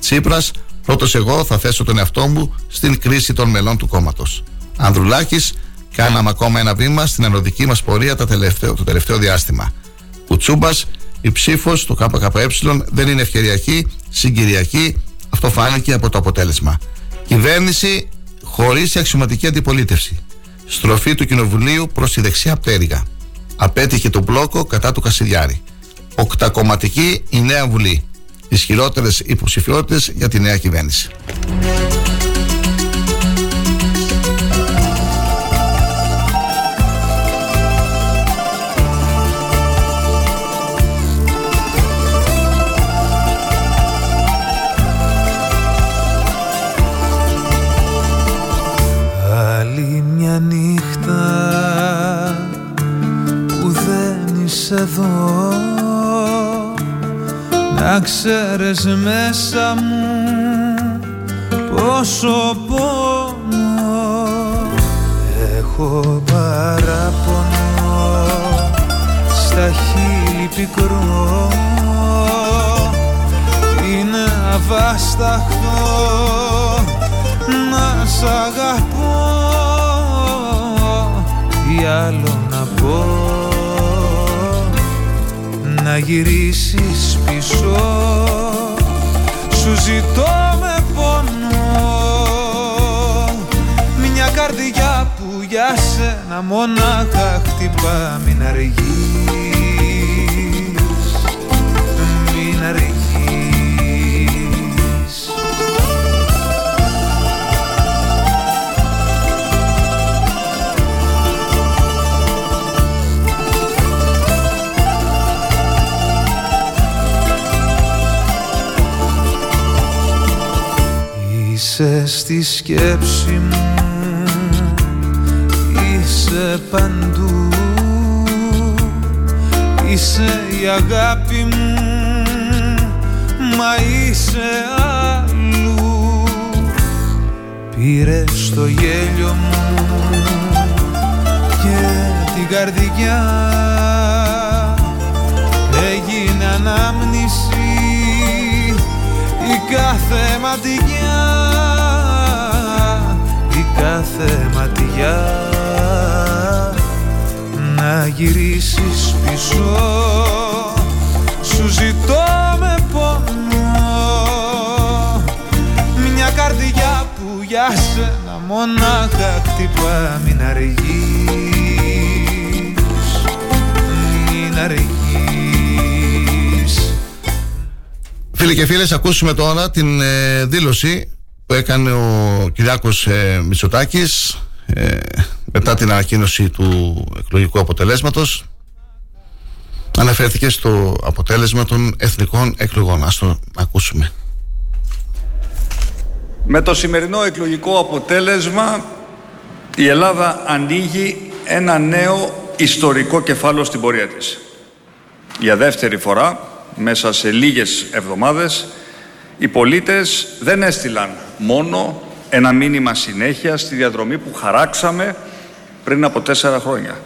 Τσίπρας, πρώτος εγώ θα θέσω τον εαυτό μου στην κρίση των μελών του κόμματος. Ανδρουλάκης, κάναμε ακόμα ένα βήμα στην ανωδική μας πορεία το τελευταίο, το τελευταίο διάστημα. Κουτσούμπα, η ψήφος του ΚΚΕ δεν είναι ευκαιριακή, συγκυριακή αυτό φάνηκε από το αποτέλεσμα. Κυβέρνηση χωρίς αξιωματική αντιπολίτευση. Στροφή του Κοινοβουλίου προς τη δεξιά πτέρυγα. Απέτυχε το μπλόκο κατά του Κασιδιάρη. Οκτακομματική η νέα Βουλή. Ισχυρότερες υποψηφιότητες για τη νέα κυβέρνηση. Εδώ. Να ξέρεις μέσα μου πόσο πόνο. Έχω παράπονο στα χείλη πικρό είναι αβάσταχτο να σ' αγαπώ. Τι άλλο να πω να γυρίσεις πίσω. Σου ζητώ με πόνο. Μια καρδιά που για σένα μονάχα χτυπά μην αργείς Είσαι στη σκέψη μου. Είσαι παντού. Είσαι η αγάπη μου. Μα είσαι αλλού. Πήρε το γέλιο μου Και την καρδιά. Έγινε ανάμνηση η κάθε ματιά. η κάθε ματιά. Να γυρίσεις πίσω. Σου ζητώ με πόνο. Μια καρδιά που για σένα μονάχα χτυπά. Μην αργείς. Μην αργείς. Φίλοι και φίλες, ακούσουμε τώρα την ε, δήλωση που έκανε ο Κυριάκος ε, Μητσοτάκης ε, μετά την ανακοίνωση του εκλογικού αποτελέσματος αναφέρθηκε στο αποτέλεσμα των εθνικών εκλογών. Ας το ακούσουμε. Με το σημερινό εκλογικό αποτέλεσμα η Ελλάδα ανοίγει ένα νέο ιστορικό κεφάλαιο στην πορεία της. Για δεύτερη φορά μέσα σε λίγες εβδομάδες οι πολίτες δεν έστειλαν μόνο ένα μήνυμα συνέχεια στη διαδρομή που χαράξαμε πριν από τέσσερα χρόνια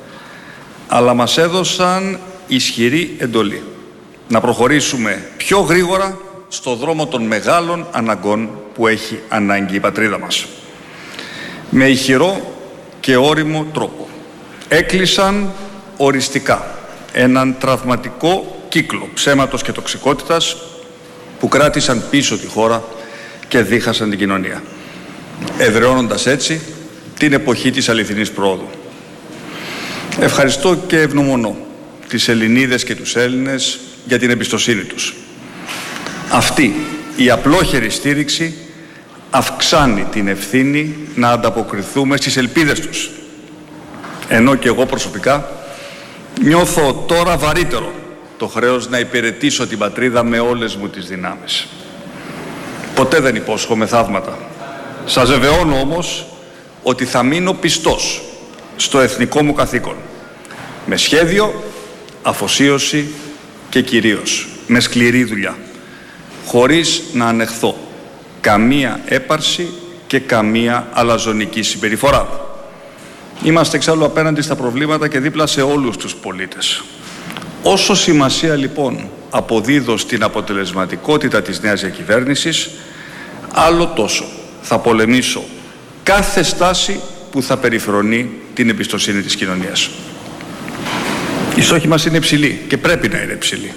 αλλά μας έδωσαν ισχυρή εντολή να προχωρήσουμε πιο γρήγορα στο δρόμο των μεγάλων αναγκών που έχει ανάγκη η πατρίδα μας. Με ηχηρό και όριμο τρόπο έκλεισαν οριστικά έναν τραυματικό κύκλο ψέματος και τοξικότητας που κράτησαν πίσω τη χώρα και δίχασαν την κοινωνία, εδραιώνοντας έτσι την εποχή της αληθινής πρόοδου. Ευχαριστώ και ευγνωμονώ τις Ελληνίδες και τους Έλληνες για την εμπιστοσύνη τους. Αυτή η απλόχερη στήριξη αυξάνει την ευθύνη να ανταποκριθούμε στις ελπίδες τους. Ενώ και εγώ προσωπικά νιώθω τώρα βαρύτερο το χρέος να υπηρετήσω την πατρίδα με όλες μου τις δυνάμεις. Ποτέ δεν υπόσχομαι θαύματα. Σας βεβαιώνω όμως ότι θα μείνω πιστός στο εθνικό μου καθήκον. Με σχέδιο, αφοσίωση και κυρίως με σκληρή δουλειά. Χωρίς να ανεχθώ καμία έπαρση και καμία αλαζονική συμπεριφορά. Είμαστε εξάλλου απέναντι στα προβλήματα και δίπλα σε όλους τους πολίτες. Όσο σημασία λοιπόν αποδίδω στην αποτελεσματικότητα της νέας διακυβέρνησης, άλλο τόσο θα πολεμήσω κάθε στάση που θα περιφρονεί την εμπιστοσύνη της κοινωνίας. Η στόχη μας είναι υψηλή και πρέπει να είναι υψηλή.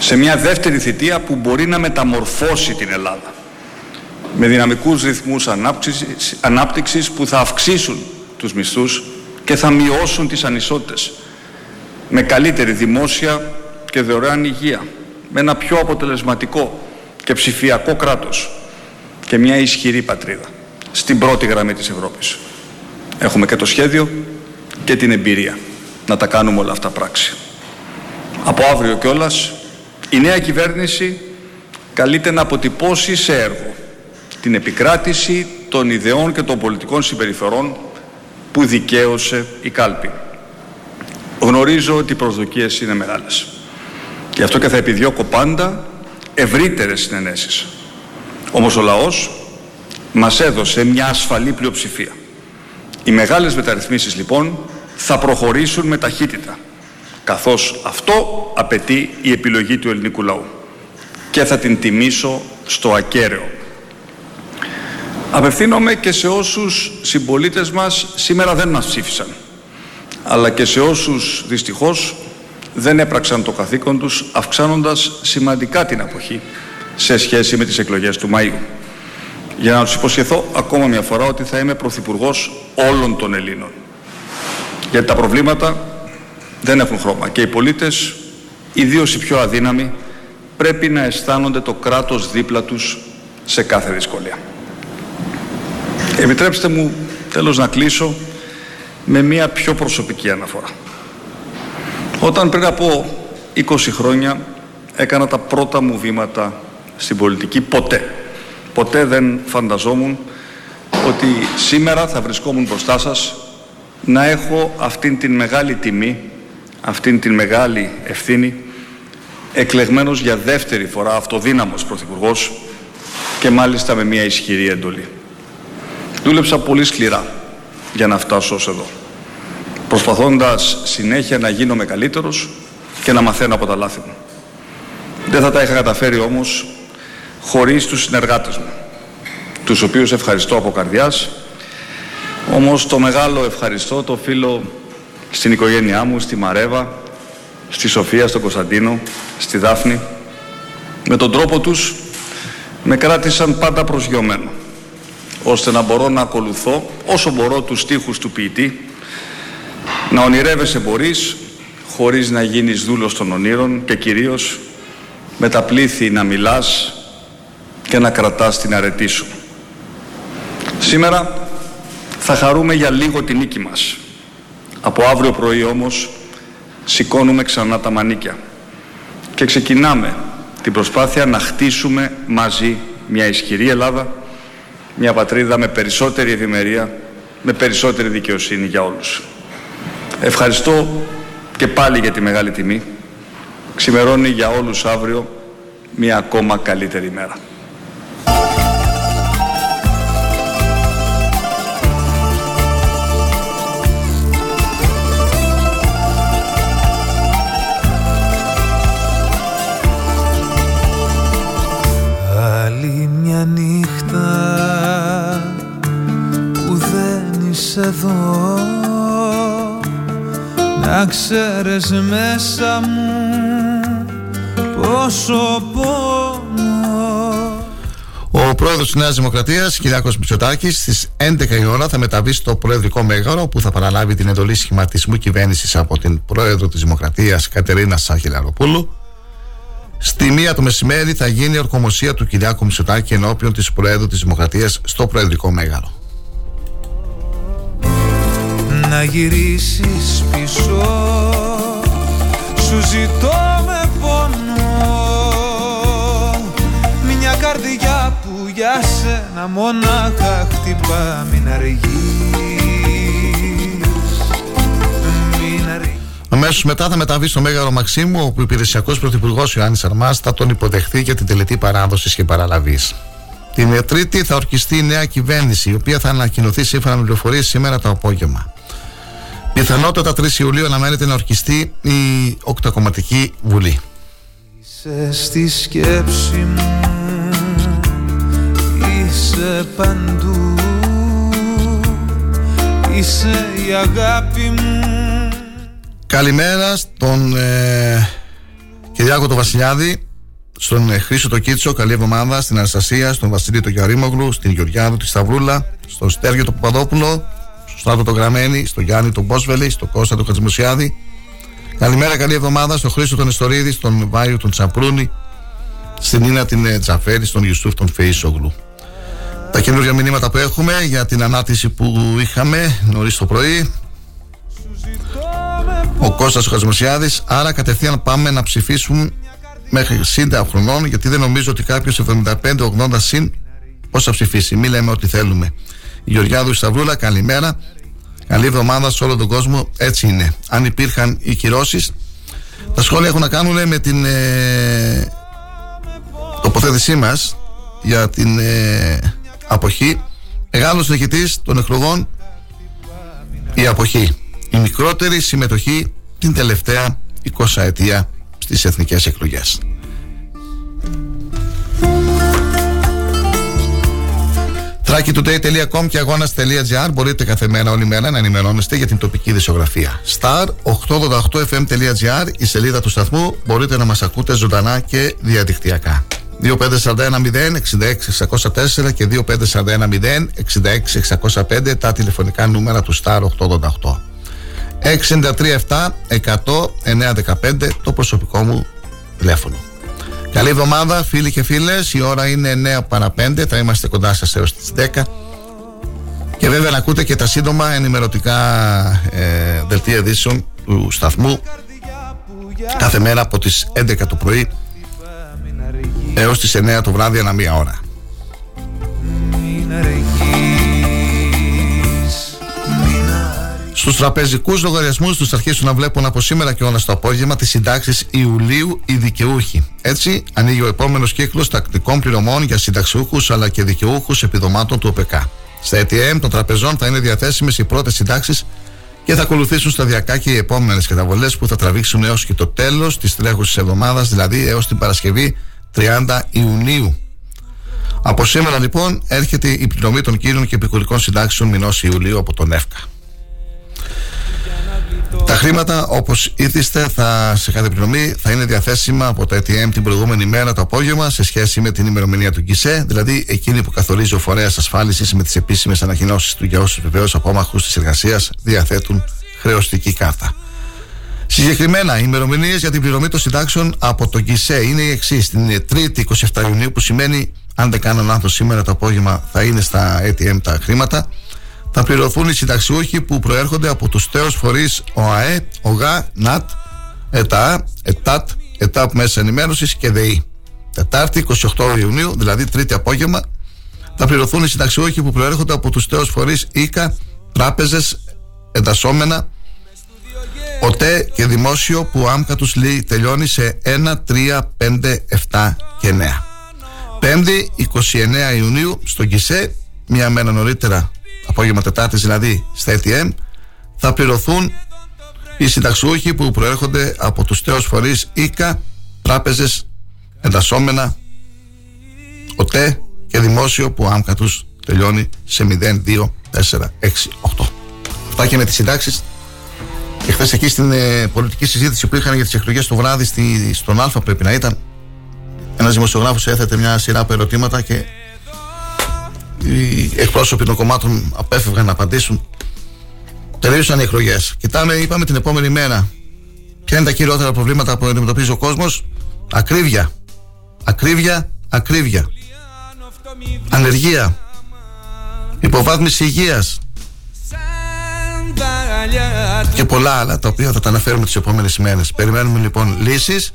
Σε μια δεύτερη θητεία που μπορεί να μεταμορφώσει την Ελλάδα με δυναμικούς ρυθμούς ανάπτυξης, ανάπτυξης που θα αυξήσουν τους μισθούς και θα μειώσουν τις ανισότητες με καλύτερη δημόσια και δωρεάν υγεία, με ένα πιο αποτελεσματικό και ψηφιακό κράτος και μια ισχυρή πατρίδα στην πρώτη γραμμή της Ευρώπης. Έχουμε και το σχέδιο και την εμπειρία να τα κάνουμε όλα αυτά πράξη. Από αύριο κιόλας η νέα κυβέρνηση καλείται να αποτυπώσει σε έργο την επικράτηση των ιδεών και των πολιτικών συμπεριφορών που δικαίωσε η κάλπη. Γνωρίζω ότι οι προσδοκίες είναι μεγάλες. Γι' αυτό και θα επιδιώκω πάντα ευρύτερες συνενέσεις. Όμως ο λαός μας έδωσε μια ασφαλή πλειοψηφία. Οι μεγάλες μεταρρυθμίσεις λοιπόν θα προχωρήσουν με ταχύτητα, καθώς αυτό απαιτεί η επιλογή του ελληνικού λαού. Και θα την τιμήσω στο ακέραιο. Απευθύνομαι και σε όσους συμπολίτες μας σήμερα δεν μας ψήφισαν, αλλά και σε όσους δυστυχώς δεν έπραξαν το καθήκον τους, αυξάνοντας σημαντικά την αποχή σε σχέση με τις εκλογές του Μαΐου. Για να τους υποσχεθώ ακόμα μια φορά ότι θα είμαι Πρωθυπουργός όλων των Ελλήνων. Γιατί τα προβλήματα δεν έχουν χρώμα και οι πολίτες, ιδίως οι πιο αδύναμοι, πρέπει να αισθάνονται το κράτος δίπλα τους σε κάθε δυσκολία. Επιτρέψτε μου τέλος να κλείσω με μία πιο προσωπική αναφορά. Όταν πριν από 20 χρόνια έκανα τα πρώτα μου βήματα στην πολιτική, ποτέ, ποτέ δεν φανταζόμουν ότι σήμερα θα βρισκόμουν μπροστά σας να έχω αυτήν την μεγάλη τιμή, αυτήν την μεγάλη ευθύνη, εκλεγμένος για δεύτερη φορά αυτοδύναμος πρωθυπουργός και μάλιστα με μια ισχυρή εντολή. Δούλεψα πολύ σκληρά για να φτάσω ως εδώ, προσπαθώντας συνέχεια να γίνομαι καλύτερος και να μαθαίνω από τα λάθη μου. Δεν θα τα είχα καταφέρει όμως χωρίς τους συνεργάτες μου, τους οποίους ευχαριστώ από καρδιάς, όμως το μεγάλο ευχαριστώ το φίλο στην οικογένειά μου, στη Μαρέβα, στη Σοφία, στον Κωνσταντίνο, στη Δάφνη. Με τον τρόπο τους με κράτησαν πάντα προσγειωμένο ώστε να μπορώ να ακολουθώ όσο μπορώ τους στίχους του ποιητή να ονειρεύεσαι μπορείς χωρίς να γίνεις δούλος των ονείρων και κυρίως με τα πλήθη να μιλάς και να κρατάς την αρετή σου. Σήμερα θα χαρούμε για λίγο την νίκη μας. Από αύριο πρωί όμως σηκώνουμε ξανά τα μανίκια και ξεκινάμε την προσπάθεια να χτίσουμε μαζί μια ισχυρή Ελλάδα μια πατρίδα με περισσότερη ευημερία, με περισσότερη δικαιοσύνη για όλους. Ευχαριστώ και πάλι για τη μεγάλη τιμή. Ξημερώνει για όλους αύριο μια ακόμα καλύτερη μέρα. Άλλη μια νύχτα δεν είσαι εδώ Να ξέρεις μέσα μου πόσο πόνο Ο πρόεδρος της Νέας Δημοκρατίας, Κυριάκος Μητσοτάκης, στις 11 η ώρα θα μεταβεί στο Προεδρικό Μέγαρο που θα παραλάβει την εντολή σχηματισμού κυβέρνησης από την πρόεδρο της Δημοκρατίας Κατερίνα Σαχελαροπούλου. Στη μία το μεσημέρι θα γίνει η ορκομοσία του Κυριάκου Μητσοτάκη ενώπιον της Προέδρου της Δημοκρατίας στο Προεδρικό Μέγαρο. Να γυρίσεις πίσω. Σου ζητώ με πόνο. Μια καρδιά που για σένα μονάχα χτυπά. Μην αργείς. Μην αργείς. Αμέσως μετά θα μεταβείς στο Μέγαρο Μαξίμου, όπου ο υπηρεσιακός πρωθυπουργός Ιωάννης Αρμάς θα τον υποδεχθεί για την τελετή παράδοσης και παραλαβής. Την Τρίτη θα ορκιστεί η νέα κυβέρνηση, η οποία θα ανακοινωθεί σύμφωνα με πληροφορίες σήμερα το απόγευμα. Πιθανότατα 3 Ιουλίου αναμένεται να ορκιστεί η Οκτακομματική Βουλή. Είσαι στη σκέψη μου Είσαι παντού Είσαι η αγάπη μου Καλημέρα στον ε, Κυριάκο το Βασιλιάδη, στον ε, Χρήσο το Κίτσο, καλή εβδομάδα, στην Αναστασία, στον Βασίλη το Γιαρίμογλου, στην Γεωργιάδου τη Σταυρούλα, στον Στέργιο το Παπαδόπουλο, στον Στράτο το Γραμμένη, στον Γιάννη τον Μπόσβελη, στον Κώστα το Χατζημουσιάδη. Καλημέρα, καλή εβδομάδα στον Χρήσο τον Ιστορίδη, στον Βάιο τον Τσαπρούνη, στην Νίνα την ε, Τζαφέρη, στον Ιουστούφ τον Φεϊσόγλου. Τα καινούργια μηνύματα που έχουμε για την ανάρτηση που είχαμε νωρίς το πρωί. Ο Κώστας ο Χασμουσιάδης Άρα κατευθείαν πάμε να ψηφίσουν Μέχρι 60 χρονών Γιατί δεν νομίζω ότι κάποιος 75-80 συν Πώς θα ψηφίσει Μη λέμε ό,τι θέλουμε Η Γεωργιάδου Σταυρούλα καλημέρα Καλή εβδομάδα σε όλο τον κόσμο. Έτσι είναι. Αν υπήρχαν οι κυρώσεις Τα σχόλια έχουν να κάνουν με την ε, Τοποθέτησή μας Για την ε, Αποχή. Μεγάλος νικητής των εκλογών Η αποχή. Η μικρότερη συμμετοχή την τελευταία 20 ετία στις εθνικές εκλογές. Thrakitoday.com και αγώνα.gr μπορείτε κάθε μέρα, όλη μέρα να ενημερώνεστε για την τοπική δισογραφία. Star888fm.gr η σελίδα του σταθμού μπορείτε να μας ακούτε ζωντανά και διαδικτυακά. 2541 066 και 2541 066 τα τηλεφωνικά νούμερα του Star 888. 637 100 915 το προσωπικό μου τηλέφωνο. Καλή εβδομάδα φίλοι και φίλες. Η ώρα είναι 9 παρα 5 Θα είμαστε κοντά σας έως τις 10 Και βέβαια να ακούτε και τα σύντομα ενημερωτικά ε, δελτία ειδήσεων του σταθμού κάθε μέρα από τις 11 το πρωί έως τις 9 το βράδυ ανά μία ώρα. Στους τραπεζικούς λογαριασμούς τους αρχίσουν να βλέπουν από σήμερα και όλα στο απόγευμα τις συντάξεις Ιουλίου οι δικαιούχοι. Έτσι, ανοίγει ο επόμενος κύκλος τακτικών πληρωμών για συνταξιούχους αλλά και δικαιούχους επιδομάτων του ΟΠΕΚΑ. Στα ATM των τραπεζών θα είναι διαθέσιμες οι πρώτες συντάξεις και θα ακολουθήσουν σταδιακά και οι επόμενες καταβολές που θα τραβήξουν έως και το τέλος της τρέχουσας εβδομάδας, δηλαδή έως την Παρασκευή 30 Ιουνίου. Από σήμερα λοιπόν έρχεται η πληρωμή των κύριων και επικουρικών συντάξεων μηνός Ιουλίου από τον ΕΦΚΑ. Τα χρήματα, όπως ήθιστε, θα, σε κάθε πληρωμή θα είναι διαθέσιμα από το ATM την προηγούμενη μέρα το απόγευμα σε σχέση με την ημερομηνία του ΚΙΣΕ, δηλαδή εκείνη που καθορίζει ο φορέας ασφάλισης με τις επίσημες ανακοινώσεις του για όσους βεβαίως απόμαχου της εργασίας διαθέτουν χρεωστική κάρτα. Συγκεκριμένα, οι ημερομηνίες για την πληρωμή των συντάξεων από το ΚΙΣΕ είναι οι εξής. Την 3η 27 Ιουνίου, που σημαίνει, αν δεν κάνω λάθος, σήμερα το απόγευμα θα είναι στα ATM τα χρήματα θα πληρωθούν οι συνταξιούχοι που προέρχονται από τους τέος φορείς ΟΑΕ, ΟΓΑ, ΝΑΤ, ΕΤΑ, ΕΤΑΤ, ΕΤΑΠ Μέσα Ενημέρωσης και ΔΕΗ. Τετάρτη 28 Ιουνίου, δηλαδή τρίτη απόγευμα, θα πληρωθούν οι συνταξιούχοι που προέρχονται από τους τέος φορείς ΙΚΑ, τράπεζες, εντασσόμενα, ΟΤΕ και δημόσιο που ο άμκα τους λέει τελειώνει σε 1, 3, 5, 7 και 9. Πέμπτη 29 Ιουνίου στο Κισέ, μία μέρα νωρίτερα απόγευμα Τετάρτης δηλαδή στα ATM θα πληρωθούν οι συνταξιούχοι που προέρχονται από τους τέος φορείς ΙΚΑ, τράπεζες, εντασσόμενα, ΟΤΕ και δημόσιο που άμκα τους τελειώνει σε 0, 2, 4, 6, 8. Αυτά και με τις συντάξεις και χθε εκεί στην ε, πολιτική συζήτηση που είχαν για τις εκλογές το βράδυ στη, στον Α πρέπει να ήταν ένας δημοσιογράφος έθετε μια σειρά από ερωτήματα και οι εκπρόσωποι των κομμάτων απέφευγαν να απαντήσουν. Τελείωσαν οι εκλογές. Κοιτάμε, είπαμε την επόμενη μέρα. Ποια είναι τα κυριότερα προβλήματα που αντιμετωπίζει ο κόσμος, Ακρίβεια. Ακρίβεια, ακρίβεια. Ανεργία. Υποβάθμιση υγείας. Και πολλά άλλα τα οποία θα τα αναφέρουμε τις επόμενες ημέρε. Περιμένουμε λοιπόν λύσεις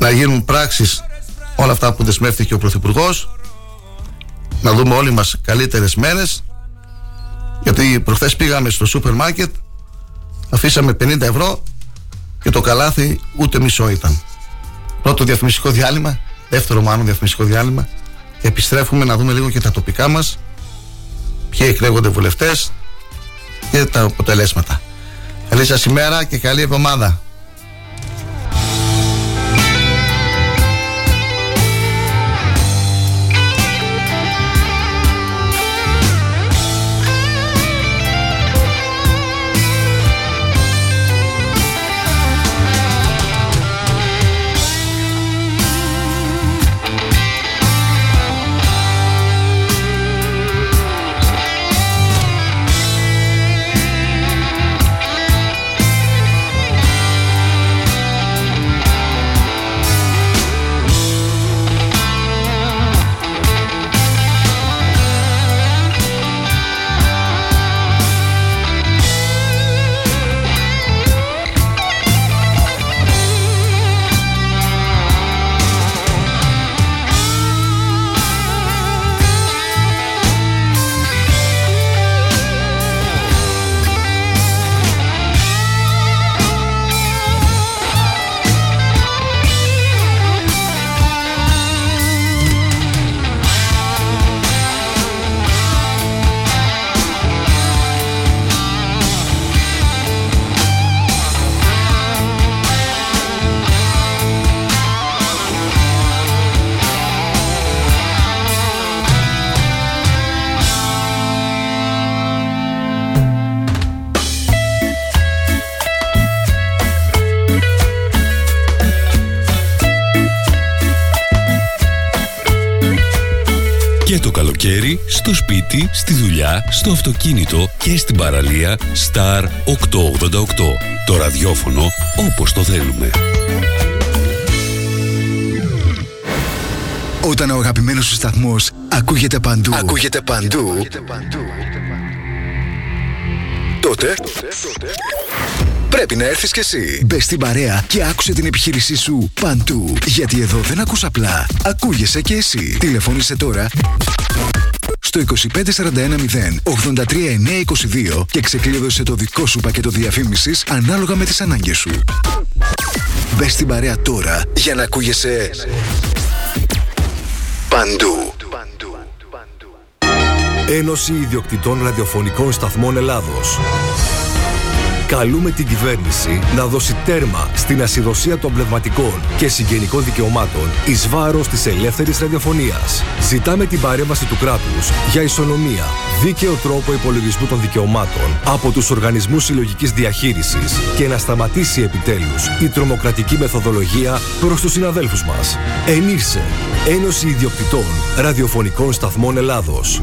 να γίνουν πράξεις όλα αυτά που δεσμεύτηκε ο Πρωθυπουργός να δούμε όλοι μας καλύτερες μέρες. Γιατί προχθές πήγαμε στο σούπερ μάρκετ αφήσαμε 50 ευρώ και το καλάθι ούτε μισό ήταν. Πρώτο διαφημιστικό διάλειμμα δεύτερο μάλλον διαφημιστικό διάλειμμα. Και επιστρέφουμε να δούμε λίγο και τα τοπικά μας. Ποιοι εκλέγονται βουλευτές και τα αποτελέσματα. Καλή σας ημέρα και καλή εβδομάδα δουλειά, στο αυτοκίνητο και στην παραλία Star 888. Το ραδιόφωνο όπως το θέλουμε. Όταν ο αγαπημένος σου σταθμός ακούγεται παντού, ακούγεται παντού, τότε πρέπει να έρθεις κι εσύ. Μπε στην παρέα και άκουσε την επιχείρησή σου παντού. Γιατί εδώ δεν ακούς απλά, ακούγεσαι κι εσύ. Τηλεφώνησε τώρα στο 25410 83922 και ξεκλείδωσε το δικό σου πακέτο διαφήμισης ανάλογα με τις ανάγκες σου. Μπες στην παρέα τώρα για να ακούγεσαι παντού. Ένωση Ιδιοκτητών Ραδιοφωνικών Σταθμών Ελλάδος. Καλούμε την κυβέρνηση να δώσει τέρμα στην ασυδοσία των πνευματικών και συγγενικών δικαιωμάτων εις βάρος της ελεύθερης ραδιοφωνίας. Ζητάμε την παρέμβαση του κράτους για ισονομία, δίκαιο τρόπο υπολογισμού των δικαιωμάτων από τους οργανισμούς συλλογικής διαχείρισης και να σταματήσει επιτέλους η τρομοκρατική μεθοδολογία προς τους συναδέλφους μας. Ενήρσε, Ένωση Ιδιοκτητών Ραδιοφωνικών Σταθμών Ελλάδος.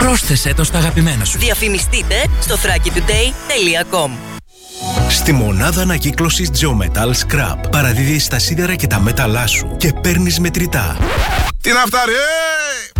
Πρόσθεσέ το στα αγαπημένα σου. Διαφημιστείτε στο thrakitoday.com Στη μονάδα ανακύκλωσης Geometal Scrap παραδίδεις τα σίδερα και τα μέταλά σου και παίρνεις μετρητά. Τι να φτάρει, ε!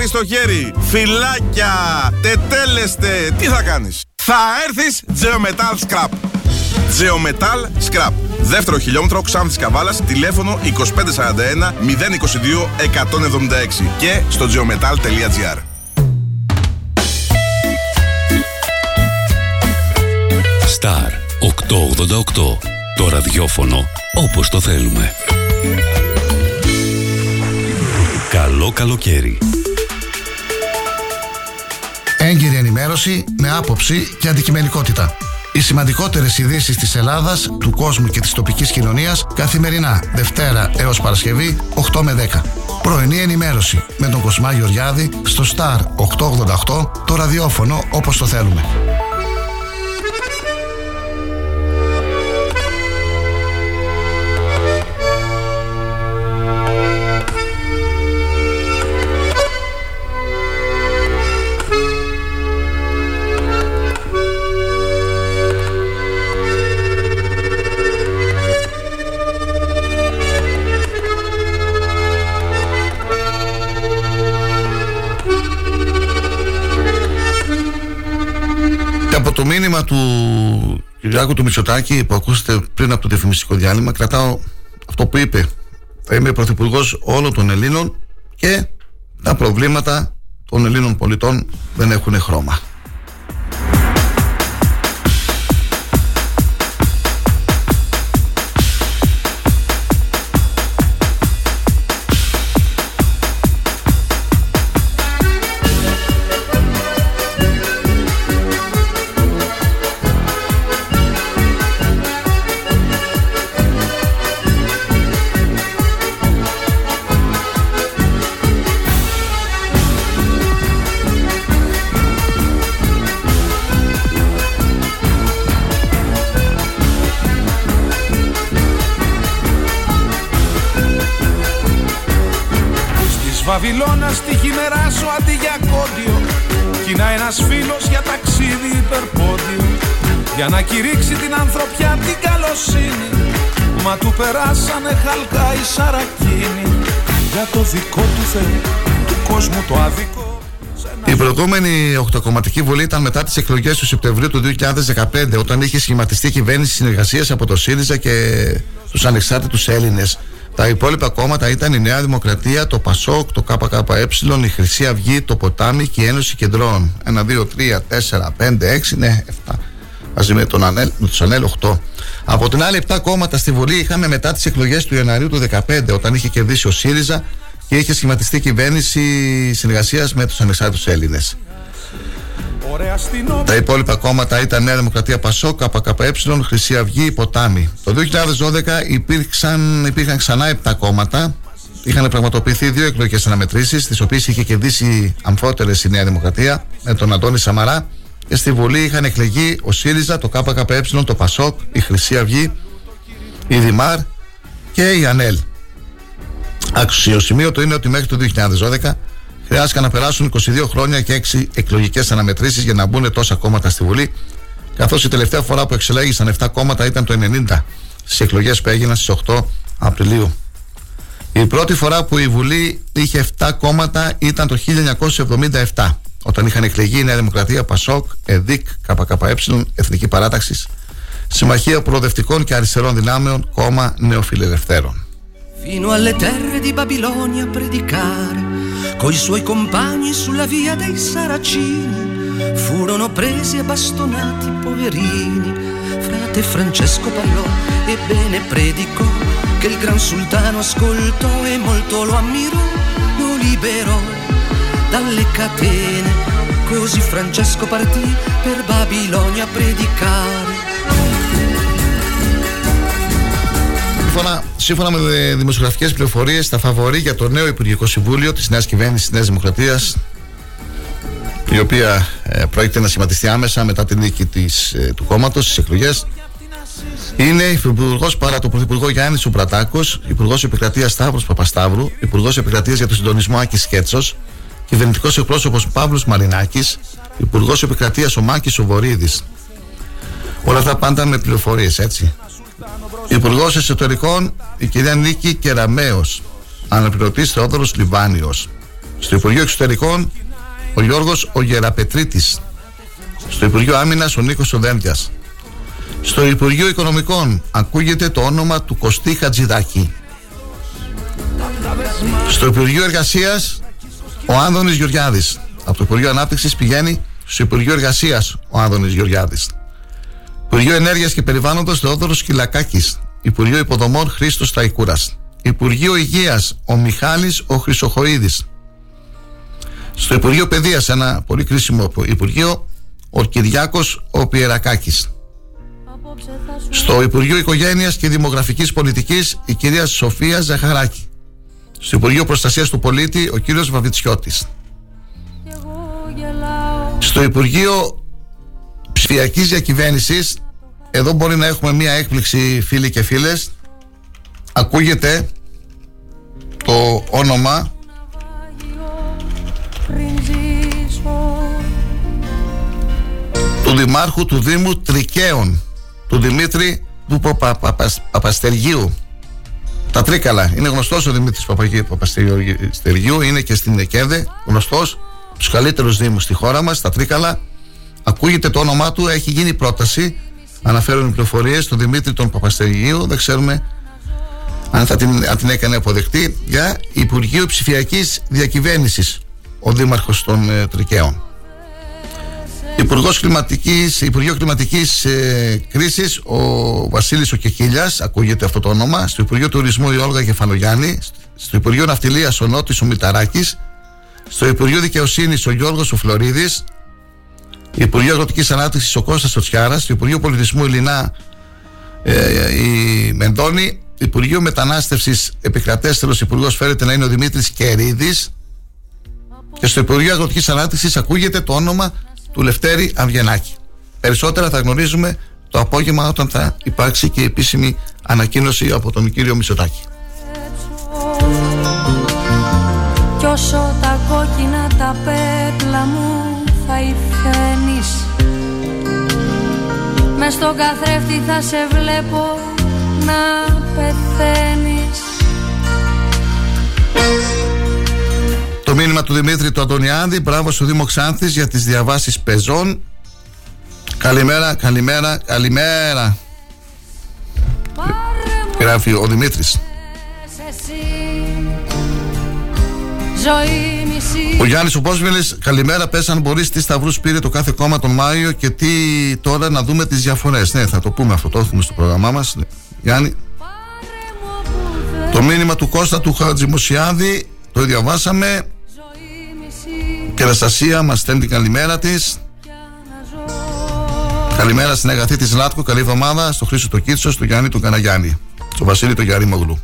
κασέρι στο χέρι. Φυλάκια, τετέλεστε. Τι θα κάνεις; Θα έρθεις Geometal Scrap. Geometal Scrap. Δεύτερο χιλιόμετρο Ξάνθης Καβάλας, τηλέφωνο 2541 022 176 και στο geometal.gr. Star 888. Το ραδιόφωνο όπως το θέλουμε. Καλό καλοκαίρι. Ενημέρωση με άποψη και αντικειμενικότητα. Οι σημαντικότερες ειδήσεις της Ελλάδας, του κόσμου και της τοπικής κοινωνίας καθημερινά Δευτέρα έως Παρασκευή 8 με 10. Πρωινή ενημέρωση με τον Κοσμά Γεωργιάδη στο Star 888 το ραδιόφωνο όπως το θέλουμε. Κυριάκου του Μητσοτάκη που ακούσατε πριν από το διαφημιστικό διάλειμμα κρατάω αυτό που είπε θα είμαι πρωθυπουργός όλων των Ελλήνων και τα προβλήματα των Ελλήνων πολιτών δεν έχουν χρώμα. Της Βαβυλώνας τη χειμερά σου αντί για κόντιο. Κοινά ένας φίλος για ταξίδι υπερπόντιο. Για να κηρύξει την ανθρωπιά την καλοσύνη. Μα του περάσανε χαλκά οι σαρακίνοι Για το δικό του Θεό του κόσμου το άδικο Η προηγούμενη οχτακομματική βουλή ήταν μετά τις εκλογές του Σεπτεμβρίου του 2015, όταν είχε σχηματιστεί κυβέρνηση συνεργασίας από το ΣΥΡΙΖΑ και τους ανεξάρτητους Έλληνες. Τα υπόλοιπα κόμματα ήταν η Νέα Δημοκρατία, το ΠΑΣΟΚ, το ΚΚΕ, η Χρυσή Αυγή, το Ποτάμι και η Ένωση Κεντρών. Ένα, δύο, τρία, τέσσερα, πέντε, έξι, ναι, εφτά. Μαζί με, τον Ανέλ, με τους Ανέλ 8. Από την άλλη, 7 κόμματα στη Βουλή είχαμε μετά τις εκλογές του Ιανουαρίου του 2015, όταν είχε κερδίσει ο ΣΥΡΙΖΑ και είχε σχηματιστεί κυβέρνηση συνεργασίας με τους ανεξάρτητους Έλληνες. Τα υπόλοιπα κόμματα ήταν Νέα Δημοκρατία Πασό, ΚΚΕ, Χρυσή Αυγή, Ποτάμι. Το 2012 υπήρξαν, υπήρχαν ξανά 7 κόμματα. Είχαν πραγματοποιηθεί δύο εκλογικές αναμετρήσεις, τις οποίες είχε κερδίσει αμφότερες η Νέα Δημοκρατία με τον Αντώνη Σαμαρά. Και στη Βουλή είχαν εκλεγεί ο ΣΥΡΙΖΑ, το ΚΚΕ, το ΠΑΣΟΚ, η Χρυσή Αυγή, η Δημάρ και η ΑΝΕΛ. Αξιοσημείωτο είναι ότι μέχρι το 2012 χρειάστηκαν να περάσουν 22 χρόνια και 6 εκλογικές αναμετρήσεις για να μπουν τόσα κόμματα στη Βουλή, καθώς η τελευταία φορά που εξελέγησαν 7 κόμματα ήταν το 90 στις εκλογές που έγιναν στις 8 Απριλίου. Η πρώτη φορά που η Βουλή είχε 7 κόμματα ήταν το 1977, όταν είχαν εκλεγεί η Νέα Δημοκρατία, Πασόκ, ΕΔΙΚ, ΚΚΕ, Εθνική Παράταξη, Συμμαχία Προοδευτικών και Αριστερών Δυνάμεων, Κόμμα Νεοφιλελευθέρων. Fino alle terre di Babilonia a predicare, coi suoi compagni sulla via dei Saracini, furono presi e bastonati poverini. Frate Francesco parlò e bene predicò, che il gran sultano ascoltò e molto lo ammirò, lo liberò dalle catene. Così Francesco partì per Babilonia a predicare. Σύμφωνα, σύμφωνα με δημοσιογραφικές πληροφορίες, τα φαβορή για το νέο Υπουργικό Συμβούλιο της Νέας Κυβέρνησης της Νέας Δημοκρατίας, η οποία ε, πρόκειται να σχηματιστεί άμεσα μετά την νίκη της, ε, του κόμματος στις εκλογές, είναι Υπουργό παρά το Πρωθυπουργό Γιάννης Σουμπρατάκο, Υπουργός Επικρατείας Σταύρος Παπασταύρου, Υπουργός Επικρατείας για το Συντονισμό Άκης Σκέτσος, Κυβερνητικός Εκπρόσωπος Παύλος Μαρινάκης, Υπουργός Επικρατείας ο Μάκης Οβορίδη. Όλα αυτά πάντα με πληροφορίες, έτσι. Υπουργός Εσωτερικών η κυρία Νίκη Κεραμέο. Αναπληρωτής Θεόδωρος Λιβάνιος. Στο Υπουργείο Εξωτερικών ο Γιώργος Ογεραπετρίτης. Στο Υπουργείο Άμυνας ο Νίκος Οδέντια. Στο Υπουργείο Οικονομικών ακούγεται το όνομα του Κωστή Χατζηδάκη. Στο Υπουργείο Εργασίας ο Άνδονης Γεωργιάδης. Από το Υπουργείο Ανάπτυξης πηγαίνει στο Υπουργείο Εργασίας ο Άνδονης Γεωργιάδης. Υπουργείο Ενέργειας και Περιβάλλοντος Θεόδωρος Κυλακάκη. Υπουργείο Υποδομών Χρήστος Ταϊκούρας. Υπουργείο Υγείας ο Μιχάλης ο Χρυσοχοίδης. Στο Υπουργείο Παιδείας, ένα πολύ κρίσιμο Υπουργείο, ο Κυριάκος ο Πιερακάκης. Στο Υπουργείο Οικογένειας και Δημογραφικής Πολιτικής η κυρία Σοφία Ζαχαράκη. Στο Υπουργείο Προστασίας του Πολίτη ο κύριος Βαβιτσιώτης. Στο Υπουργείο ψηφιακής διακυβέρνησης εδώ μπορεί να έχουμε μία έκπληξη φίλοι και φίλες. Ακούγεται το όνομα. Του Δημάρχου του Δήμου Τρικαίων του Δημήτρη του Παπαστεργίου τα Τρίκαλα. Είναι γνωστός ο Δημήτρης Παπαστεργίου είναι και στην Εκέδε γνωστός τους καλύτερους δήμους στη χώρα μας τα Τρίκαλα Ακούγεται το όνομά του, έχει γίνει πρόταση. Αναφέρουν οι πληροφορίες στον Δημήτρη τον Παπαστεργίου. Δεν ξέρουμε αν θα την, αν την έκανε αποδεκτή για Υπουργείο Ψηφιακής Διακυβέρνησης ο Δήμαρχος των ε, Τρικαίων. Υπουργός κλιματικής, Υπουργείο Κλιματικής ε, Κρίσης, ο Βασίλης ο ακούγεται αυτό το όνομα. Στο Υπουργείο Τουρισμού η Όλγα Κεφαλογιάννη. Στο Υπουργείο Ναυτιλίας ο Νότης ο Μηταράκης. Στο Υπουργείο Δικαιοσύνης ο Γιώργος ο Φλωρίδης. Υπουργείο Αγροτικής Ανάπτυξης ο Κώστας Τσοτσιάρα, Υπουργείο Πολιτισμού Ελληνά ε, η Μεντώνη, Υπουργείο Μετανάστευσης Επικρατέστερο Υπουργός φέρεται να είναι ο Δημήτρης Κερίδης. Και στο Υπουργείο Αγροτικής Ανάπτυξης ακούγεται το όνομα του Λευτέρη Αυγενάκη. Περισσότερα θα γνωρίζουμε το απόγευμα όταν θα υπάρξει και η επίσημη ανακοίνωση από τον κύριο Μισοτάκη. Κι όσο τα κόκκινα τα πέπλα μου θα υφαίνεις Μες στον καθρέφτη θα σε βλέπω να πεθαίνεις Το μήνυμα του Δημήτρη του Αντωνιάδη. Μπράβο στο Δήμο Ξάνθης για τις διαβάσεις πεζών. Καλημέρα, καλημέρα, καλημέρα. Γράφει ο Δημήτρης. εσύ Ζωή μισή Ο Γιάννης ο Πόσβελης, καλημέρα. Πες αν μπορείς τι σταυρούς πήρε το κάθε κόμμα τον Μάιο και τι τώρα να δούμε τις διαφορέ. Ναι, θα το πούμε αυτό, το έχουμε στο πρόγραμμά μας. Γιάννη. Το μήνυμα του Κώστα του Χατζημοσιάδη το διαβάσαμε. Και η Αναστασία μας στέλνει την καλημέρα της. Καλημέρα στην αγαθή τη Λάτκο. Καλή εβδομάδα στο Χρήσο το Κίτσο, στο Γιάννη τον Καναγιάννη. Στο Βασίλη τον Γιάννη Μογλού.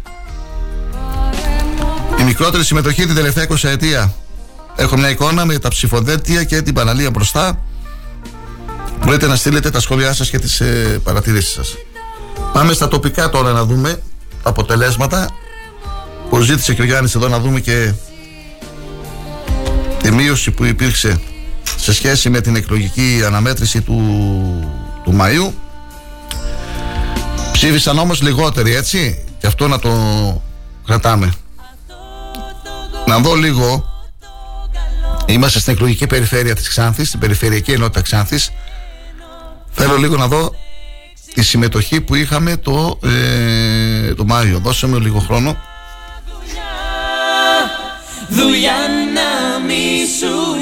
Η μικρότερη συμμετοχή την τελευταία 20 ετία. Έχω μια εικόνα με τα ψηφοδέλτια και την παραλία μπροστά. Μπορείτε να στείλετε τα σχόλιά σας και τις ε, παρατηρήσεις σας. Πάμε στα τοπικά τώρα να δούμε τα αποτελέσματα. Που ζήτησε και ο Γιάννης εδώ να δούμε και τη μείωση που υπήρξε σε σχέση με την εκλογική αναμέτρηση του, του Μαΐου. Ψήφισαν όμως λιγότεροι έτσι και αυτό να το κρατάμε. Να δω λίγο. Είμαστε στην εκλογική περιφέρεια της Ξάνθης Στην περιφερειακή ενότητα Ξάνθης. Θέλω λίγο να δω Τη συμμετοχή που είχαμε το, ε, το Μάιο. Δώσε μου λίγο χρόνο. Δουλειά να μη σου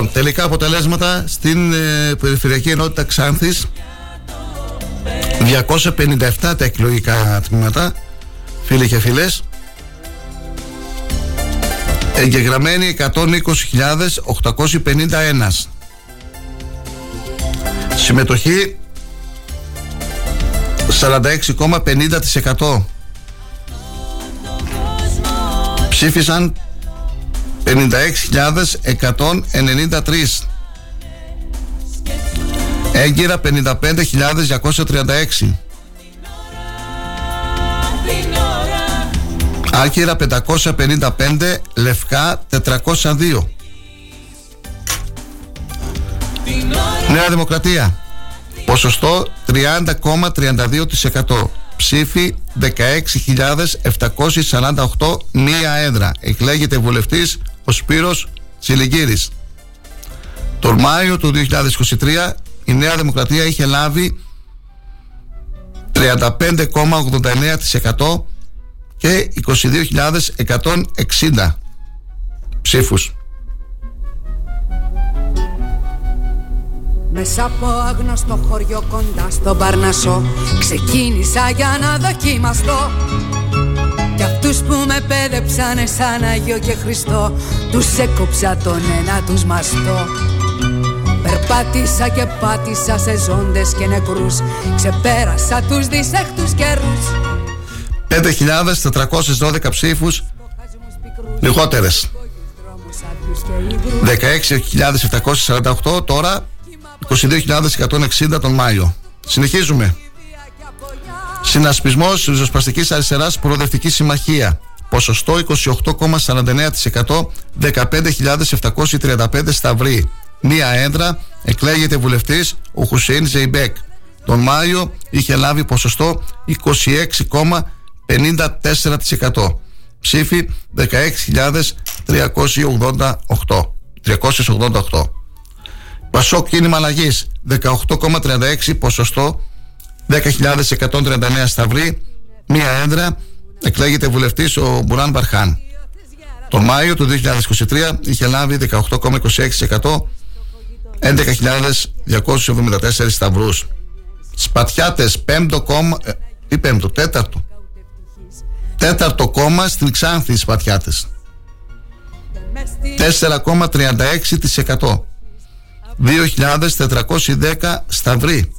Λοιπόν, τελικά αποτελέσματα στην ε, περιφερειακή ενότητα Ξάνθης. 257 τα εκλογικά τμήματα Φίλοι και φίλες. Εγγεγραμμένοι 120.851 Συμμετοχή 46,50% Ψήφισαν 56.193 Έγκυρα 55.236 Άκυρα 555 Λευκά 402 Νέα Δημοκρατία. Ποσοστό 30,32% Ψήφι 16.748 Μία έδρα. Εκλέγεται βουλευτής ο Σπύρος Τσιλιγκύρης Τον Μάιο του 2023 η Νέα Δημοκρατία είχε λάβει 35,89% και 22.160 ψήφους. Μέσα από άγνωστο χωριό κοντά στον Παρνασσό Ξεκίνησα για να δοκιμαστώ Κι αυτούς που με πέδεψανε σαν Άγιο και Χριστό Τους έκοψα τον ένα τους μαστό. Περπάτησα και πάτησα σε ζώντες και νεκρούς Ξεπέρασα τους δυσέχτους καιρούς. 5.412 ψήφους λιγότερες. 16.748 τώρα 22.160 τον Μάιο. Συνεχίζουμε Συνασπισμός Ριζοσπαστικής Αριστεράς Προοδευτικής Συμμαχία ποσοστό 28,49%, 15.735 σταυροί. Μία έδρα εκλέγεται βουλευτής ο Χουσέιν Ζεϊμπέκ. Τον Μάιο είχε λάβει ποσοστό 26,54%. Ψήφι 16.388. 388. Πασόκ κίνημα αλλαγής 18,36 ποσοστό 10.139 σταυροί μία έδρα εκλέγεται βουλευτής ο Μπουράν Μπαρχάν τον Μάιο του 2023 είχε λάβει 18,26% 11.274 σταυρούς. Σπατιάτες πέμπτο κόμμα ε, ή πέμπτο, τέταρτο. Τέταρτο κόμμα στην Ξάνθη Σπατιάτες. 4,36% 2.410 σταυροί.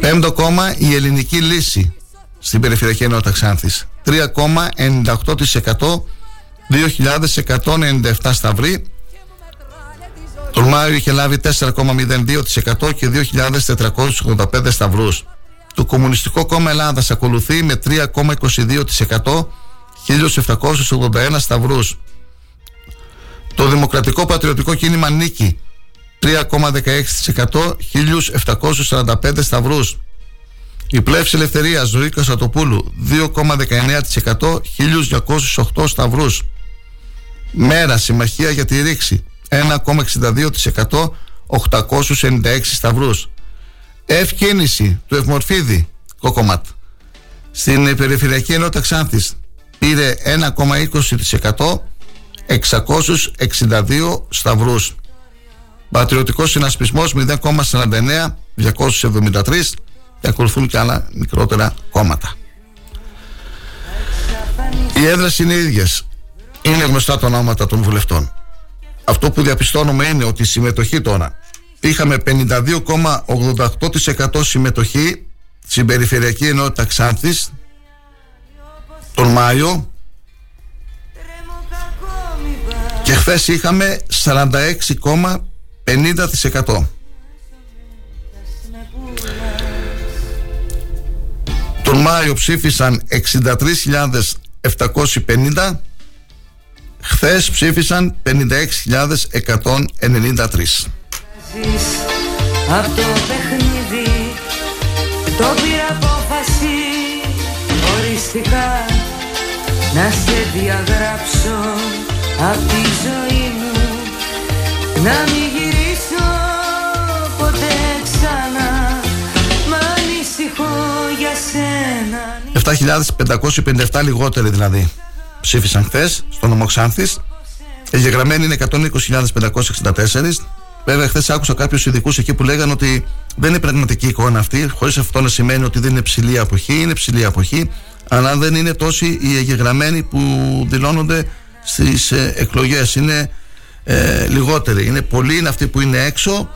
Πέμπτο κόμμα η ελληνική λύση στην περιφερειακή ενότητα Ξάνθης. 3,98% 2.197 σταυροί. Τον Μάιο είχε λάβει 4,02% και 2.485 σταυρούς. Το Κομμουνιστικό Κόμμα Ελλάδας ακολουθεί με 3,22% 1.781 σταυρούς. Το Δημοκρατικό Πατριωτικό Κίνημα Νίκη 3,16% 1.745 σταυρούς. Η Πλεύση Ελευθερίας Ζωή Κασατοπούλου 2,19% 1.208 σταυρούς. Μέρα Συμμαχία για τη Ρήξη 1,62% 896 σταυρούς. Ευκίνηση του Ευμορφίδη Κοκομάτ στην Περιφερειακή Ενότητα Ξάνθης πήρε 1,20% 662 σταυρούς. Πατριωτικός συνασπισμός 0,49 273 και ακολουθούν και άλλα μικρότερα κόμματα. Οι έδρες είναι ίδιες. Είναι γνωστά τα ονόματα των βουλευτών. Αυτό που διαπιστώνουμε είναι ότι η συμμετοχή τώρα είχαμε 52,88% συμμετοχή στην Περιφερειακή Ενότητα Ξάνθης τον Μάιο και χθες είχαμε 46,50%. Τον Μάιο ψήφισαν 63.750 Χθες ψήφισαν 56.193 Από το παιχνίδι το πήρα απόφαση οριστικά να σε διαγράψω. Από τη ζωή μου να μην 7.557 λιγότεροι δηλαδή. Ψήφισαν χθες στο νομό Ξάνθης Εγγεγραμμένοι είναι 120.564 Βέβαια, χθες άκουσα κάποιους ειδικούς εκεί που λέγανε ότι δεν είναι πραγματική εικόνα αυτή, χωρίς αυτό να σημαίνει ότι δεν είναι ψηλή αποχή. Είναι ψηλή αποχή, αλλά δεν είναι τόσοι οι εγγεγραμμένοι που δηλώνονται στις ε, εκλογές. Είναι ε, λιγότεροι. Είναι πολλοί είναι αυτοί που είναι έξω.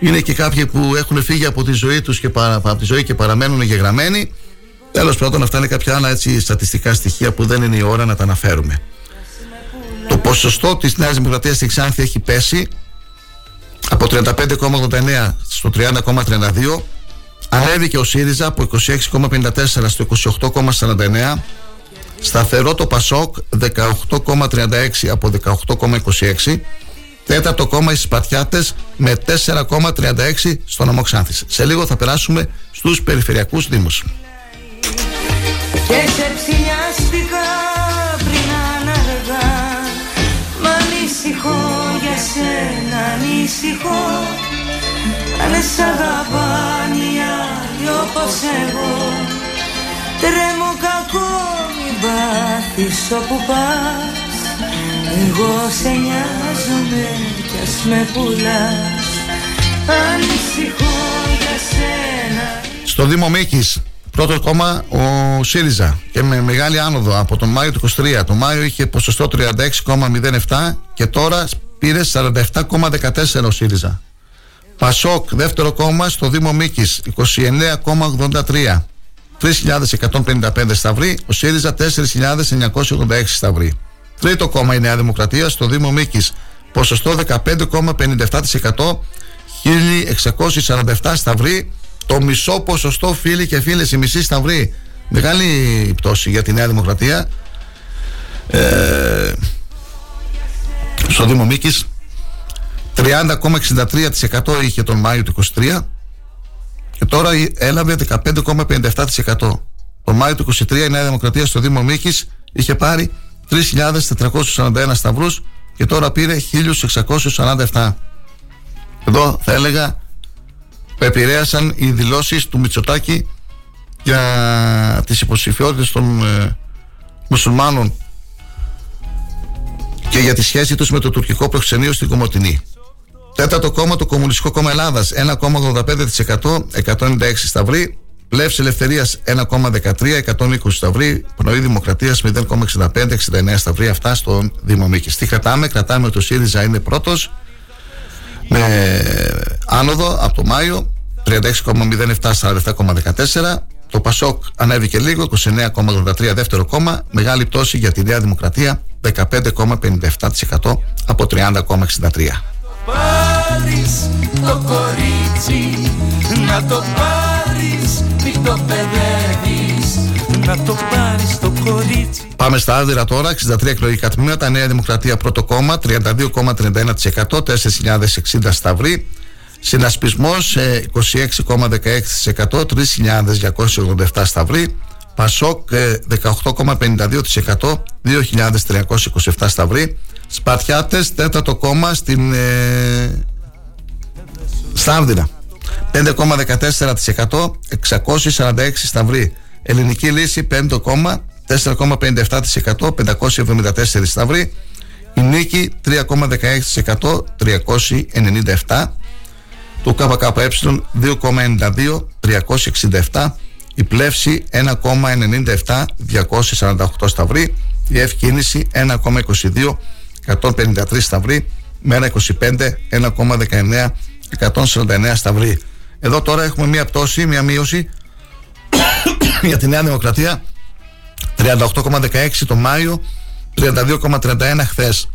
Είναι και κάποιοι που έχουν φύγει από τη ζωή τους και παρα, από τη ζωή και παραμένουν εγγεγραμμένοι τέλος πρώτον αυτά είναι κάποια άλλα έτσι στατιστικά στοιχεία που δεν είναι η ώρα να τα αναφέρουμε το ποσοστό της Νέας Δημοκρατίας στη Ξάνθη έχει πέσει από 35,89 στο 30,32 ανέβηκε ο ΣΥΡΙΖΑ από 26,54 στο 28,49 Σταθερό το Πασόκ 18,36 από 18,26 Τέταρτο κόμμα οι Σπατιάτες με 4,36 στο νομό Ξάνθης. Σε λίγο θα περάσουμε στους περιφερειακούς δήμους. Και σε ψηλιάστηκα πριν αναργά. Μ' ανησυχώ για σένα ανησυχώ. Αν σ' αγαπάνε οι άλλοι όπως εγώ. Τρέμω κακό μην πάθεις όπου πας. Εγώ σε νοιάζομαι κι ας με πουλάς. Ανησυχώ για σένα. Στο Δήμο Μίκης Πρώτο κόμμα ο ΣΥΡΙΖΑ και με μεγάλη άνοδο από τον Μάιο του 23. Το Μάιο είχε ποσοστό 36,07 και τώρα πήρε 47,14 ο ΣΥΡΙΖΑ. Πασόκ, δεύτερο κόμμα στο Δήμο Μίκης, 29,83. 3.155 σταυροί, ο ΣΥΡΙΖΑ 4.986 σταυροί. Τρίτο κόμμα η Νέα Δημοκρατία στο Δήμο Μίκης, ποσοστό 15,57%, 1.647 σταυροί, το μισό ποσοστό φίλοι και φίλες, η μισή σταυροί, Μεγάλη πτώση για τη Νέα Δημοκρατία. Ε, στο Δήμο Μίκης 30,63% είχε τον Μάιο του 23 και τώρα έλαβε 15,57%. Τον Μάιο του 23 η Νέα Δημοκρατία στο Δήμο Μίκης είχε πάρει 3.441 σταυρούς και τώρα πήρε 1.647. Εδώ θα έλεγα επηρέασαν οι δηλώσεις του Μητσοτάκη για τις υποψηφιότητες των ε, μουσουλμάνων και για τη σχέση τους με το τουρκικό προξενείο στην Κομωτινή. Τέταρτο κόμμα, το Κομμουνιστικό Κόμμα Ελλάδας, 1,85%, 196 σταυροί. Πλεύση Ελευθερίας 1,13, 120 σταυροί. Πνοή Δημοκρατίας 0,65, 69 σταυροί. Αυτά στον Δήμο Μίκη. Τι κρατάμε, κρατάμε ότι ο ΣΥΡΙΖΑ είναι πρώτος με άνοδο από το Μάιο 36,07 47,14. Το Πασόκ ανέβηκε λίγο, 29,83 δεύτερο κόμμα. Μεγάλη πτώση για τη Νέα Δημοκρατία, 15,57% από 30,63 πάρεις το κορίτσι Να το πάρεις μη το παιδεύεις Να το πάρεις το κορίτσι Πάμε στα άδειρα τώρα, 63 εκλογικά τμήματα, Νέα Δημοκρατία πρώτο κόμμα, 32,31%, 4.060 σταυροί. Συνασπισμός 26,16%, 3.287 σταυροί. Πασόκ 18,52%, 2.327 σταυροί. Σπαρτιάτες, τέταρτο κόμμα στην ε, Στάρδινα. 5,14%, 646 σταυροί. Ελληνική λύση, πέμπτο κόμμα, 4,57%, 574 σταυροί. Η νίκη 3,16%, 397. Το ΚΚΕ 2,92, 367. Η πλεύση 1,97, 248 σταυροί. Η ευκίνηση 1,22, 153 σταυροί, μέρα 25, 1,19, 149 σταυροί. Εδώ τώρα έχουμε μία πτώση, μία μείωση για τη Νέα Δημοκρατία 38,16 το Μάιο 32,31 χθες.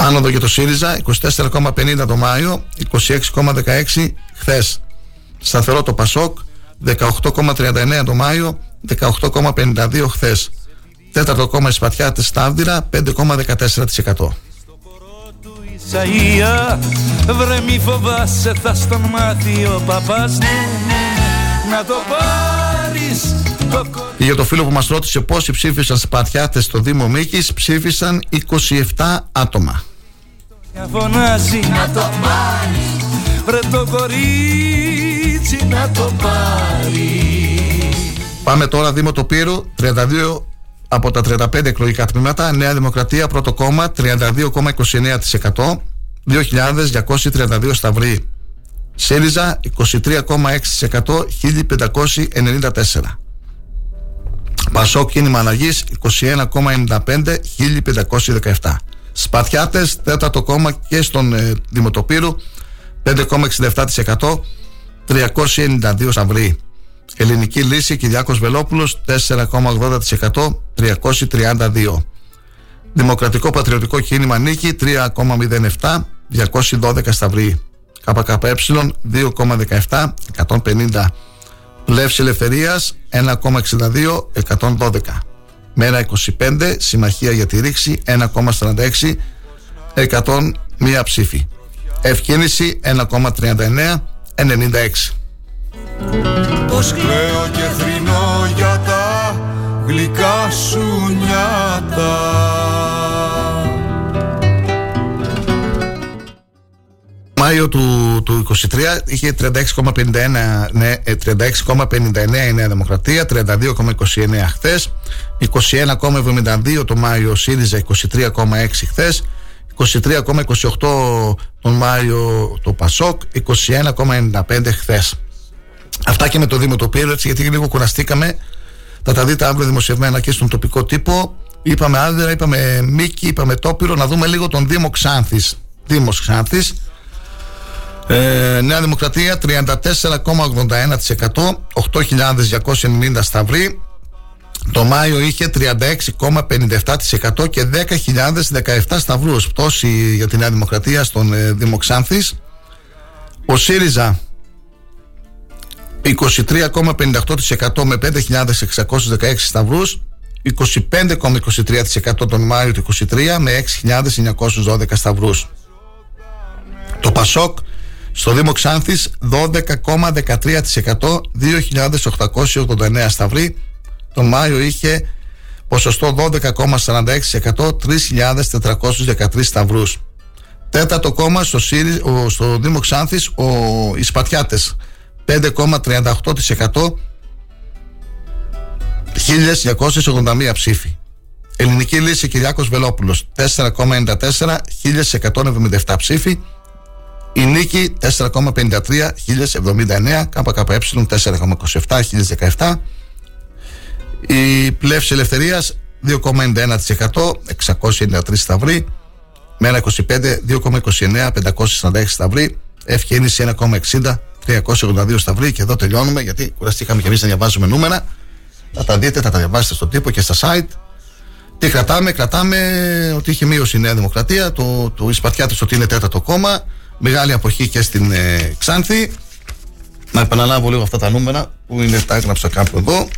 Άνοδο για το ΣΥΡΙΖΑ 24,50 το Μάιο 26,16 χθες. Σταθερό το ΠΑΣΟΚ 18,39 το Μάιο 18,52 χθες. Τέταρτο κόμμα Σπατιάτε Στάβδυρα 5,14%. Ισαΐα Βρε μη φοβάσαι θα στον μάθει ο παπάς Να το πάρεις για το φίλο που μας ρώτησε πόσοι ψήφισαν Σπατιάτες στο Δήμο Μίκης ψήφισαν 27 άτομα Φωνάζει να το πάρεις Βρε το κορίτσι να το πάρεις Πάμε τώρα Δήμο Τοπύρου 32 από τα 35 εκλογικά τμήματα, Νέα Δημοκρατία πρώτο κόμμα 32,29%, 2.232 σταυροί. ΣΥΡΙΖΑ 23,6%, 1.594. Πασό κίνημα αλλαγή 21,95, 1.517. Σπαθιάτες, τέταρτο κόμμα και στον ε, Δημοτοπύρου 5,67%, 392 σταυροί. Ελληνική λύση Κυριάκος Βελόπουλος 4,80% 332 Δημοκρατικό Πατριωτικό Κίνημα Νίκη 3,07 212 σταυροί. ΚΚΕ 2,17 150 Πλεύση Ελευθερίας 1,62 112 Μέρα 25 Συμμαχία για τη Ρήξη 1,46 101 ψήφι Ευκίνηση 1,39 96 Πως κλαίω και θρυνώ για τα γλυκά σου νιάτα Μάιο του, του 23 είχε 36,51 ναι, 36,59 ε, η Νέα Δημοκρατία 32,29 χθες 21,72 το Μάιο ΣΥΡΙΖΑ 23,6 χθες 23,28 τον Μάιο το ΠΑΣΟΚ 21,95 χθες Αυτά και με το Δήμο το έτσι γιατί λίγο κουραστήκαμε. Θα τα δείτε αύριο δημοσιευμένα και στον τοπικό τύπο. Είπαμε Άδερα, είπαμε Μίκη, είπαμε Τόπυρο. Να δούμε λίγο τον Δήμο Ξάνθης. Δήμος Ξάνθης. Ε, Νέα Δημοκρατία 34,81% 8.290 σταυροί. Το Μάιο είχε 36,57% και 10.017 σταυρούς. Πτώση για τη Νέα Δημοκρατία στον ε, Δήμο Ξάνθης. Ο ΣΥΡΙΖΑ 23,58% με 5.616 σταυρούς. 25,23% τον Μάιο του 23 με 6.912 σταυρούς. Το Πασόκ στο Δήμο Ξάνθης 12,13% 2.889 σταυροί τον Μάιο είχε ποσοστό 12,46% 3.413 σταυρούς τέταρτο κόμμα στο, ΣΥΡΙ, ο, στο Δήμο Ξάνθης ο, οι Σπατιάτες 5,38% 1281 ψήφοι. Ελληνική λύση Κυριάκος Βελόπουλος 4,94 1177 ψήφοι. Η Νίκη 4,53 1079 ΚΚΕ 4,27 1017 Η Πλεύση Ελευθερίας 2,91% 693 σταυροί. Μέρα 25 2,29 546 σταυροί. Ευκαιρνήση 1,60 382 σταυροί. Και εδώ τελειώνουμε γιατί κουραστήκαμε και εμείς να διαβάζουμε νούμερα. Θα τα δείτε, θα τα διαβάσετε στο τύπο και στα site. Τι κρατάμε, κρατάμε ότι είχε μείωση η Νέα Δημοκρατία, το, το Ισπατιάτη ότι είναι τέταρτο κόμμα, μεγάλη αποχή και στην ε, Ξάνθη. Να επαναλάβω λίγο αυτά τα νούμερα που είναι, τα έγραψα κάπου εδώ.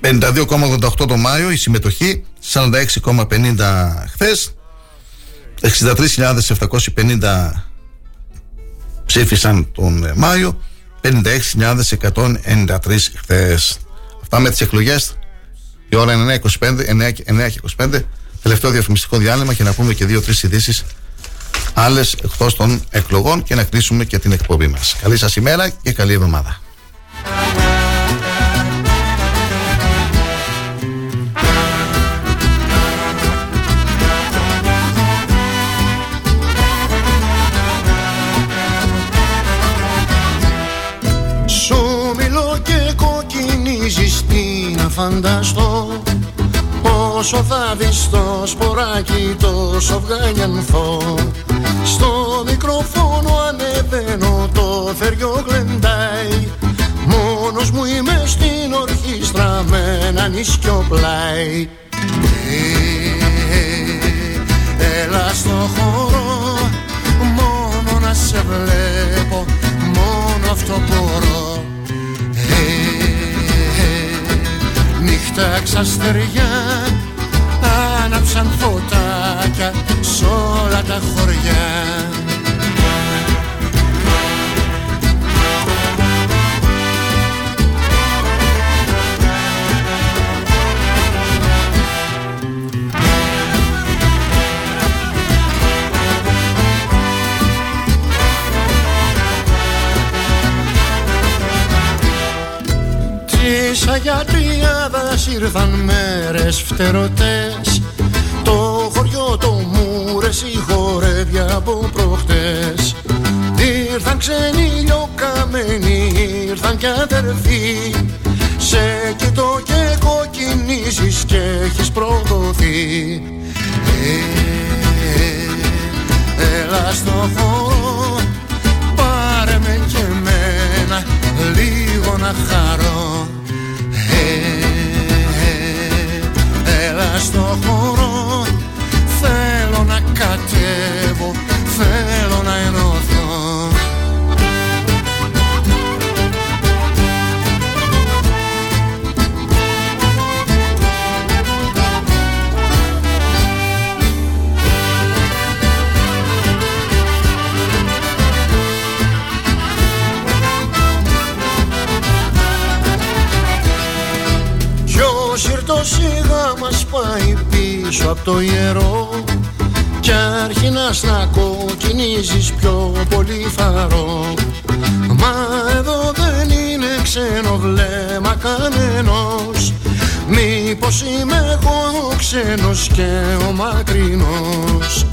52,88 το Μάιο η συμμετοχή, 46,50 χθες, 63.750 ψήφισαν τον ε, Μάιο, 56.193 χθες. Πάμε τις εκλογές. Η ώρα είναι 9.25, 9 και 25. Τελευταίο διαφημιστικό διάλειμμα και να πούμε και δύο-τρεις ειδήσεις άλλες εκτός των εκλογών και να κλείσουμε και την εκπομπή μας. Καλή σας ημέρα και καλή εβδομάδα. φανταστώ Όσο θα δεις το σποράκι τόσο βγανιανθώ Στο μικροφόνο ανεβαίνω το θεριό γλεντάει. Μόνος μου είμαι στην ορχήστρα με ένα νησκιο πλάι. Ε, Έλα στο χώρο μόνο να σε βλέπω Μόνο αυτό μπορώ. Τα ξαστεριά άναψαν φωτάκια σ' όλα τα χωριά. Σαν για τριάδας ήρθαν μέρες φτερωτές Το χωριό το μούρες η χορεύια από προχτές. Ήρθαν ξένοι λιοκαμένοι, ήρθαν κι αδερφοί. Σε κοιτώ και κοκκινίζεις και έχεις προδοθεί. Ε, Έλα στο χώρο, πάρε με και εμένα λίγο να χαρώ Έλα στο χώρο το ιερό. Κι αρχινάς να κοκκινίζεις πιο πολύ φαρό. Μα εδώ δεν είναι ξένο βλέμμα κανένος. Μήπως είμαι εγώ ο ξένος και ο μακρινός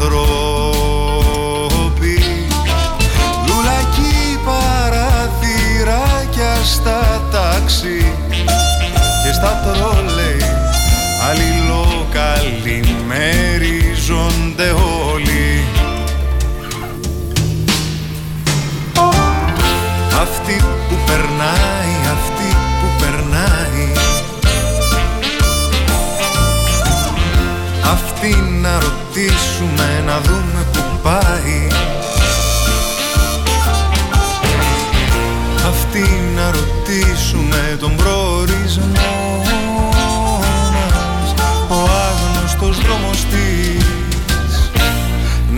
οι ανθρώποι Λουλακί παραθυράκια στα τάξη. Και στα τρόλεϊ αλληλοκαλημερίζονται όλοι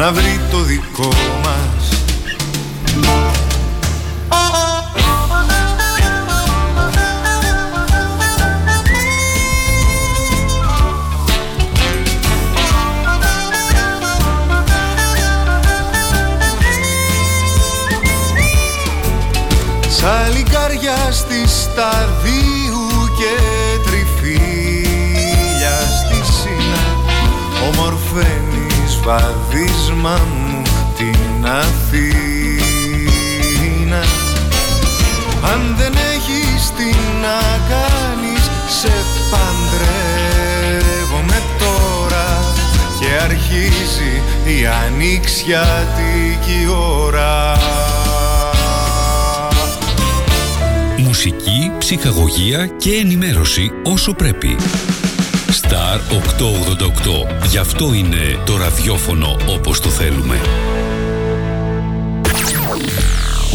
να βρει το δικό μας. Σαν λιγκάρια στη σταδίου και τριφύλια στη σύνα Ομορφαίνεις βαδίσμα μου την Αθήνα. Αν δεν έχεις τι να κάνεις σε παντρεύομαι τώρα. Και αρχίζει η ανοιξιατική ώρα. Μουσική, ψυχαγωγία και ενημέρωση όσο πρέπει. Star 888. Γι' αυτό είναι το ραδιόφωνο όπως το θέλουμε.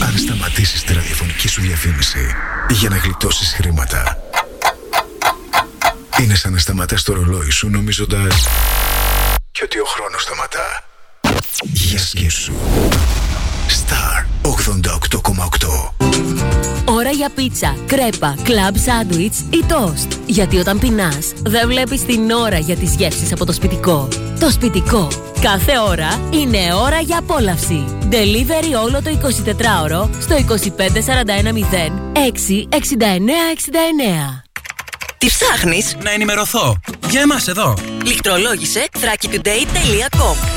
Αν σταματήσεις τη ραδιοφωνική σου διαφήμιση για να γλιτώσεις χρήματα, είναι σαν να σταματάς το ρολόι σου νομίζοντας και ότι ο χρόνος σταματά. Για σκέψου. Star 88,8 Ώρα για πίτσα, κρέπα, κλαμπ σάντουιτς ή τόστ. Γιατί όταν πεινάς, δεν βλέπεις την ώρα για τις γεύσεις από το σπιτικό. Το σπιτικό. Κάθε ώρα είναι ώρα για απόλαυση. Delivery όλο το 24ωρο στο 25410 66969. Τι ψάχνεις; Να ενημερωθώ. Για εμάς εδώ. Λιχτρολόγησε thrakitoday.com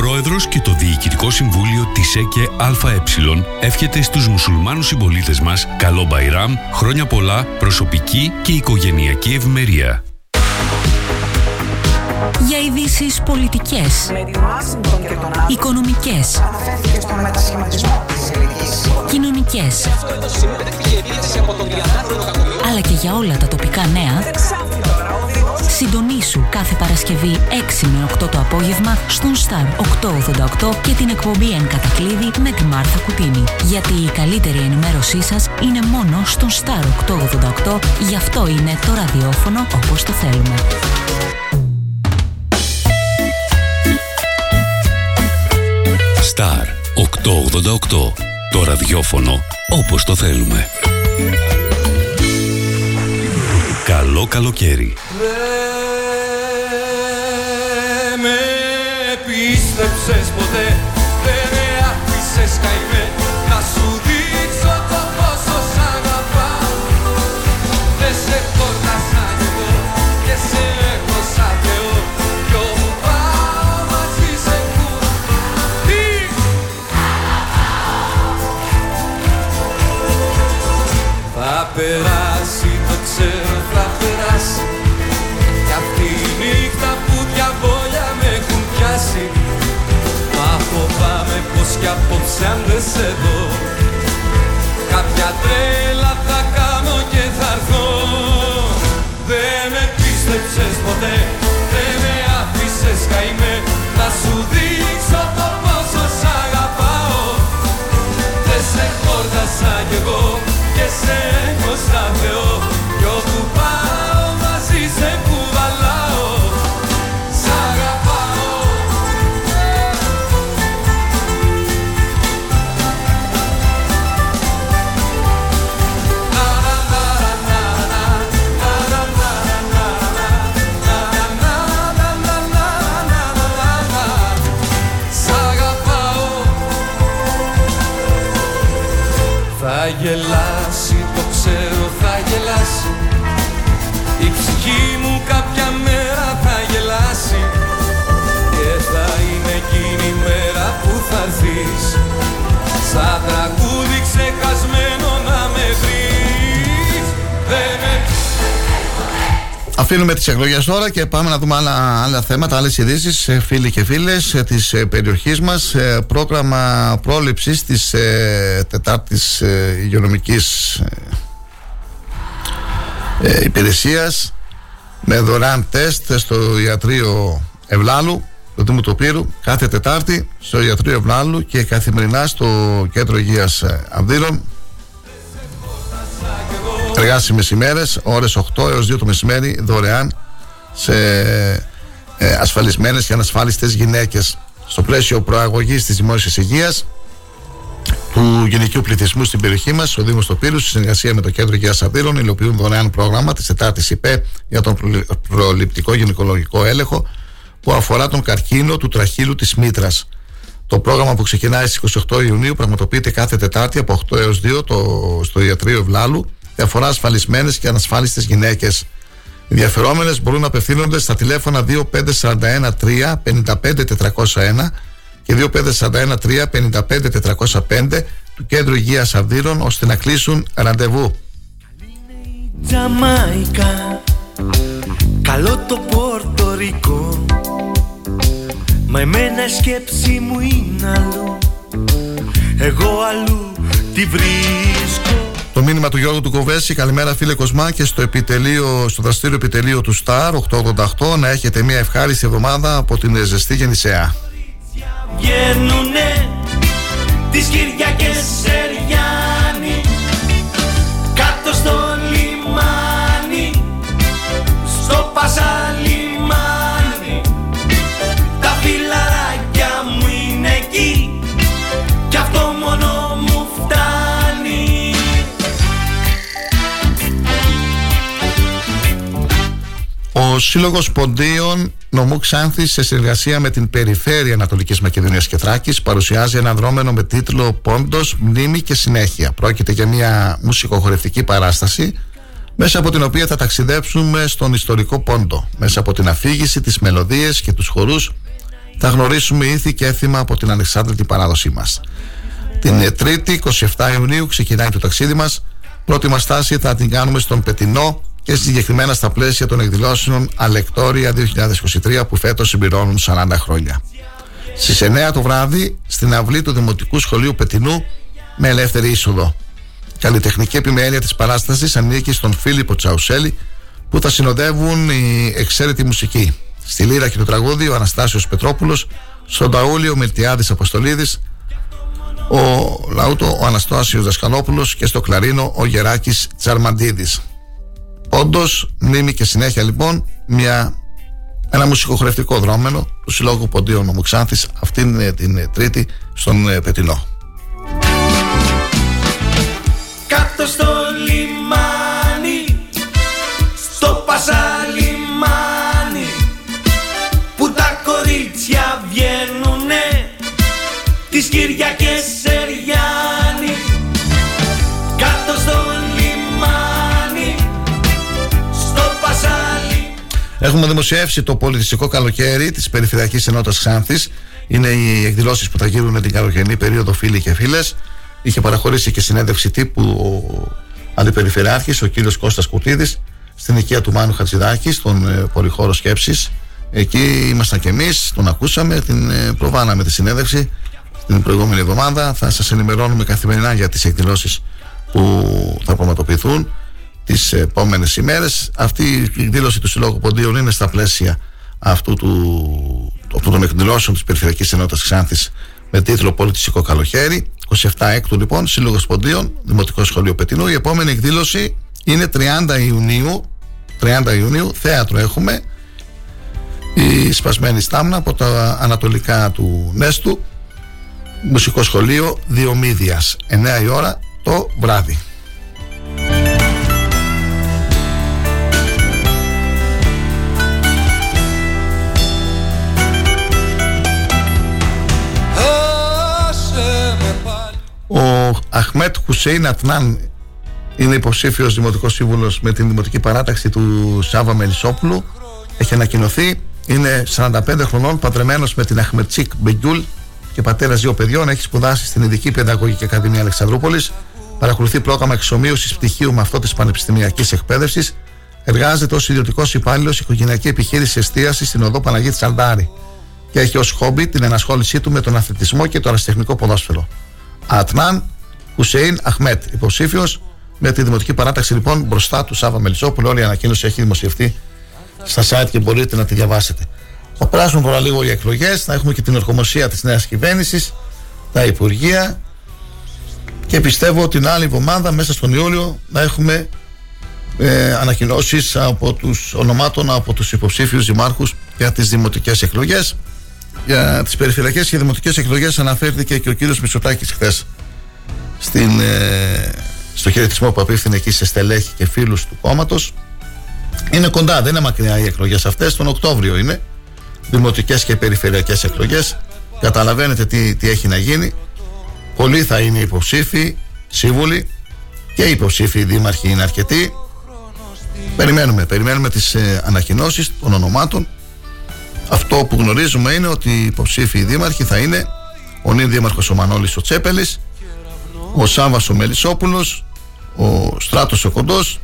Πρόεδρος και το Διοικητικό Συμβούλιο της ΕΚΕ ΑΕ. Εύχεται στους μουσουλμάνους συμπολίτες μας καλό Μπαϊράμ, χρόνια πολλά, προσωπική και οικογενειακή ευημερία. Για ειδήσεις πολιτικές, οικονομικές, κοινωνικές, αλλά και για όλα τα τοπικά νέα, συντονίσου κάθε Παρασκευή 6 με 8 το απόγευμα στον Star 888 και την εκπομπή Εν Κατακλείδη με τη Μάρθα Κουτίνη. Γιατί η καλύτερη ενημέρωσή σας είναι μόνο στον Star 888, γι' αυτό είναι το ραδιόφωνο όπως το θέλουμε. Star 888. Το ραδιόφωνο όπως το θέλουμε. Καλό καλοκαίρι. Πίστεψες ποτέ. Δεν με άφησες καημέ κι απόψε αν δεν σε δω Κάποια τρέλα θα έρθεις Σαν τραγούδι ξεχασμένο να με βρεις. Δεν με Αφήνουμε τις εκλογές τώρα και πάμε να δούμε άλλα, άλλα θέματα, άλλες ειδήσεις, φίλοι και φίλες της περιοχής μας. Πρόγραμμα πρόληψης της ε, Τετάρτης ε, Υγειονομικής ε, Υπηρεσίας με δωρεάν τεστ στο ιατρείο Ευλάλου, το Δήμου του Πύρου, κάθε Τετάρτη στο ιατρείο Ευλάλου και καθημερινά στο κέντρο υγείας Ανδύρων. Εργάσιμε ημέρε, ώρες 8 έως 2 το μεσημέρι, δωρεάν σε ε, ασφαλισμένες και ανασφάλιστες γυναίκες. Στο πλαίσιο προαγωγής της δημόσιας υγείας, του γενικού πληθυσμού στην περιοχή μας, ο Δήμος Τοπύρου, στη συνεργασία με το Κέντρο Υγείας Αδύρων, υλοποιούν δωρεάν πρόγραμμα της 4η ΥΠΕ για τον προλη- προληπτικό γυναικολογικό έλεγχο που αφορά τον καρκίνο του τραχύλου της μήτρας. Το πρόγραμμα που ξεκινάει στις 28 Ιουνίου πραγματοποιείται κάθε Τετάρτη από 8 έως 2 το, στο Ιατρείο Ευλάλου και αφορά ασφαλισμένες και ανασφάλιστες γυναίκες. Οι ενδιαφερόμενες μπορούν να απευθύνονται στα τηλέφωνα 2541 3 55 401 και 2541 3 55 405 του Κέντρου Υγείας Αρδύρων ώστε να κλείσουν ραντεβού. Τζαμάικα Καλό το Πορτορικό Μα εμένα η σκέψη μου είναι αλλού. Εγώ αλλού τη βρίσκω. Το μήνυμα του Γιώργου του Κοβέση, καλημέρα φίλε Κοσμά και στο, επιτελείο, στο δραστήριο επιτελείο του ΣΤΑΡ 888 να έχετε μια ευχάριστη εβδομάδα από την ζεστή Γεννησέα. Βγαίνουνε τις Κυριακές Σεριάννη Ο Σύλλογος Ποντίων Νομού Ξάνθης, σε συνεργασία με την Περιφέρεια Ανατολικής Μακεδονίας και Θράκης, παρουσιάζει ένα δρόμενο με τίτλο Πόντος, Μνήμη και Συνέχεια. Πρόκειται για μια μουσικοχορευτική παράσταση, μέσα από την οποία θα ταξιδέψουμε στον ιστορικό Πόντο. Μέσα από την αφήγηση, τις μελωδίες και τους χορούς, θα γνωρίσουμε ήθη και έθιμα από την ανεξάρτητη παράδοσή μας. Την ε, Τρίτη, 27 Ιουνίου, ξεκινάει το ταξίδι μας. Πρώτη μας στάση θα την κάνουμε στον Πετινό και συγκεκριμένα στα πλαίσια των εκδηλώσεων Αλεκτόρια 2023 που φέτος συμπληρώνουν 40 χρόνια. Στις 9 το βράδυ, στην αυλή του Δημοτικού Σχολείου Πετινού με ελεύθερη είσοδο. Καλλιτεχνική επιμέλεια της παράστασης ανήκει στον Φίλιππο Τσαουσέλη που θα συνοδεύουν η εξαίρετη μουσική. Στη λύρα και το τραγούδι ο Αναστάσιος Πετρόπουλος, στον ταούλιο Μιλτιάδης Αποστολίδης, ο Λαούτο ο Αναστάσιος Δασκαλόπουλος και στο κλαρίνο ο Γεράκης Τσαρμαντίδης. Όντως, μνήμη και συνέχεια λοιπόν μια, ένα μουσικοχορευτικό δρόμενο του Συλλόγου Ποντίων Ομοξάνθης αυτήν ε, την ε, Τρίτη στον ε, Πετινό. Κάτω στο λιμάνι Στο πασαλιμάνι Που τα κορίτσια βγαίνουνε Τις Κυριακές Έχουμε δημοσιεύσει το πολιτιστικό καλοκαίρι της Περιφερειακής Ενότητας Ξάνθης. Είναι οι εκδηλώσεις που θα γίνουν την καλοκαιρινή περίοδο, φίλοι και φίλες. Είχε παραχωρήσει και συνέντευξη τύπου ο Αντιπεριφερειάρχης, ο κύριος Κώστας Κουτίδης, στην οικία του Μάνου Χατζηδάκη, στον ε, Πολυχώρο Σκέψης. Εκεί ήμασταν κι εμείς, τον ακούσαμε, την ε, προβάναμε τη συνέντευξη την προηγούμενη εβδομάδα. Θα σας ενημερώνουμε καθημερινά για τις εκδηλώσεις που θα πραγματοποιηθούν τις επόμενες ημέρες. Αυτή η εκδήλωση του Συλλόγου Ποντίων είναι στα πλαίσια αυτού του, αυτού των εκδηλώσεων της Περιφερειακής Ενότητας Ξάνθης με τίτλο Πολιτιστικό Καλοχέρι. 27 έκτου λοιπόν, Σύλλογος Ποντίων, Δημοτικό Σχολείο Πετινού. Η επόμενη εκδήλωση είναι 30 Ιουνίου. 30 Ιουνίου, θέατρο έχουμε. Η σπασμένη στάμνα από τα ανατολικά του Νέστου. Μουσικό σχολείο Διομήδιας 9 η ώρα το βράδυ. Ο Αχμέτ Χουσέιν Ατνάν είναι υποψήφιος δημοτικός σύμβουλος με την δημοτική παράταξη του Σάβα Μελισσόπουλου. Έχει ανακοινωθεί. Είναι 45 χρονών, παντρεμένος με την Αχμετσίκ Μπεγκιούλ και πατέρα δύο παιδιών. Έχει σπουδάσει στην Ειδική Παιδαγωγική Ακαδημία Αλεξανδρούπολης. Παρακολουθεί πρόγραμμα εξομοίωσης πτυχίου με αυτό της πανεπιστημιακής εκπαίδευσης. Εργάζεται ως ιδιωτικός υπάλληλος οικογενειακή επιχείρηση εστίασης στην οδό Παναγή Τσαλδάρη. Και έχει ως χόμπι την ενασχόλησή του με τον αθλητισμό και το αριστεχνικό ποδόσφαιρο. Ατνάν Χουσέιν Αχμέτ, υποψήφιος με τη δημοτική παράταξη λοιπόν μπροστά του Σάβα Μελισσόπουλου. Όλη η ανακοίνωση έχει δημοσιευτεί στα site και μπορείτε να τη διαβάσετε. Θα περάσουμε τώρα λίγο οι εκλογές, θα έχουμε και την ορκομοσία της νέας κυβέρνησης, τα υπουργεία και πιστεύω ότι την άλλη εβδομάδα μέσα στον Ιούλιο θα έχουμε ε, ανακοινώσεις από τους ονομάτων από τους υποψήφιους δημάρχους για τις δημοτικές εκλογές για τις περιφερειακές και δημοτικές εκλογές αναφέρθηκε και ο κύριος Μητσοτάκης χθες στην, ε, στο χαιρετισμό που απίφθηνε εκεί σε στελέχη και φίλους του κόμματος. Είναι κοντά, δεν είναι μακριά οι εκλογές αυτές τον Οκτώβριο είναι δημοτικές και περιφερειακές εκλογές. Καταλαβαίνετε τι, τι έχει να γίνει. Πολλοί θα είναι υποψήφοι σύμβουλοι και υποψήφοι δήμαρχοι είναι αρκετοί. Περιμένουμε, περιμένουμε τις ε, ανακοινώσεις των ονομάτων αυτό που γνωρίζουμε είναι ότι οι υποψήφοι δήμαρχοι θα είναι ο νυν δήμαρχος ο Μανώλης ο Τσέπελης, ο Σάββας ο Μελισσόπουλος, ο Στράτος ο Κοντός,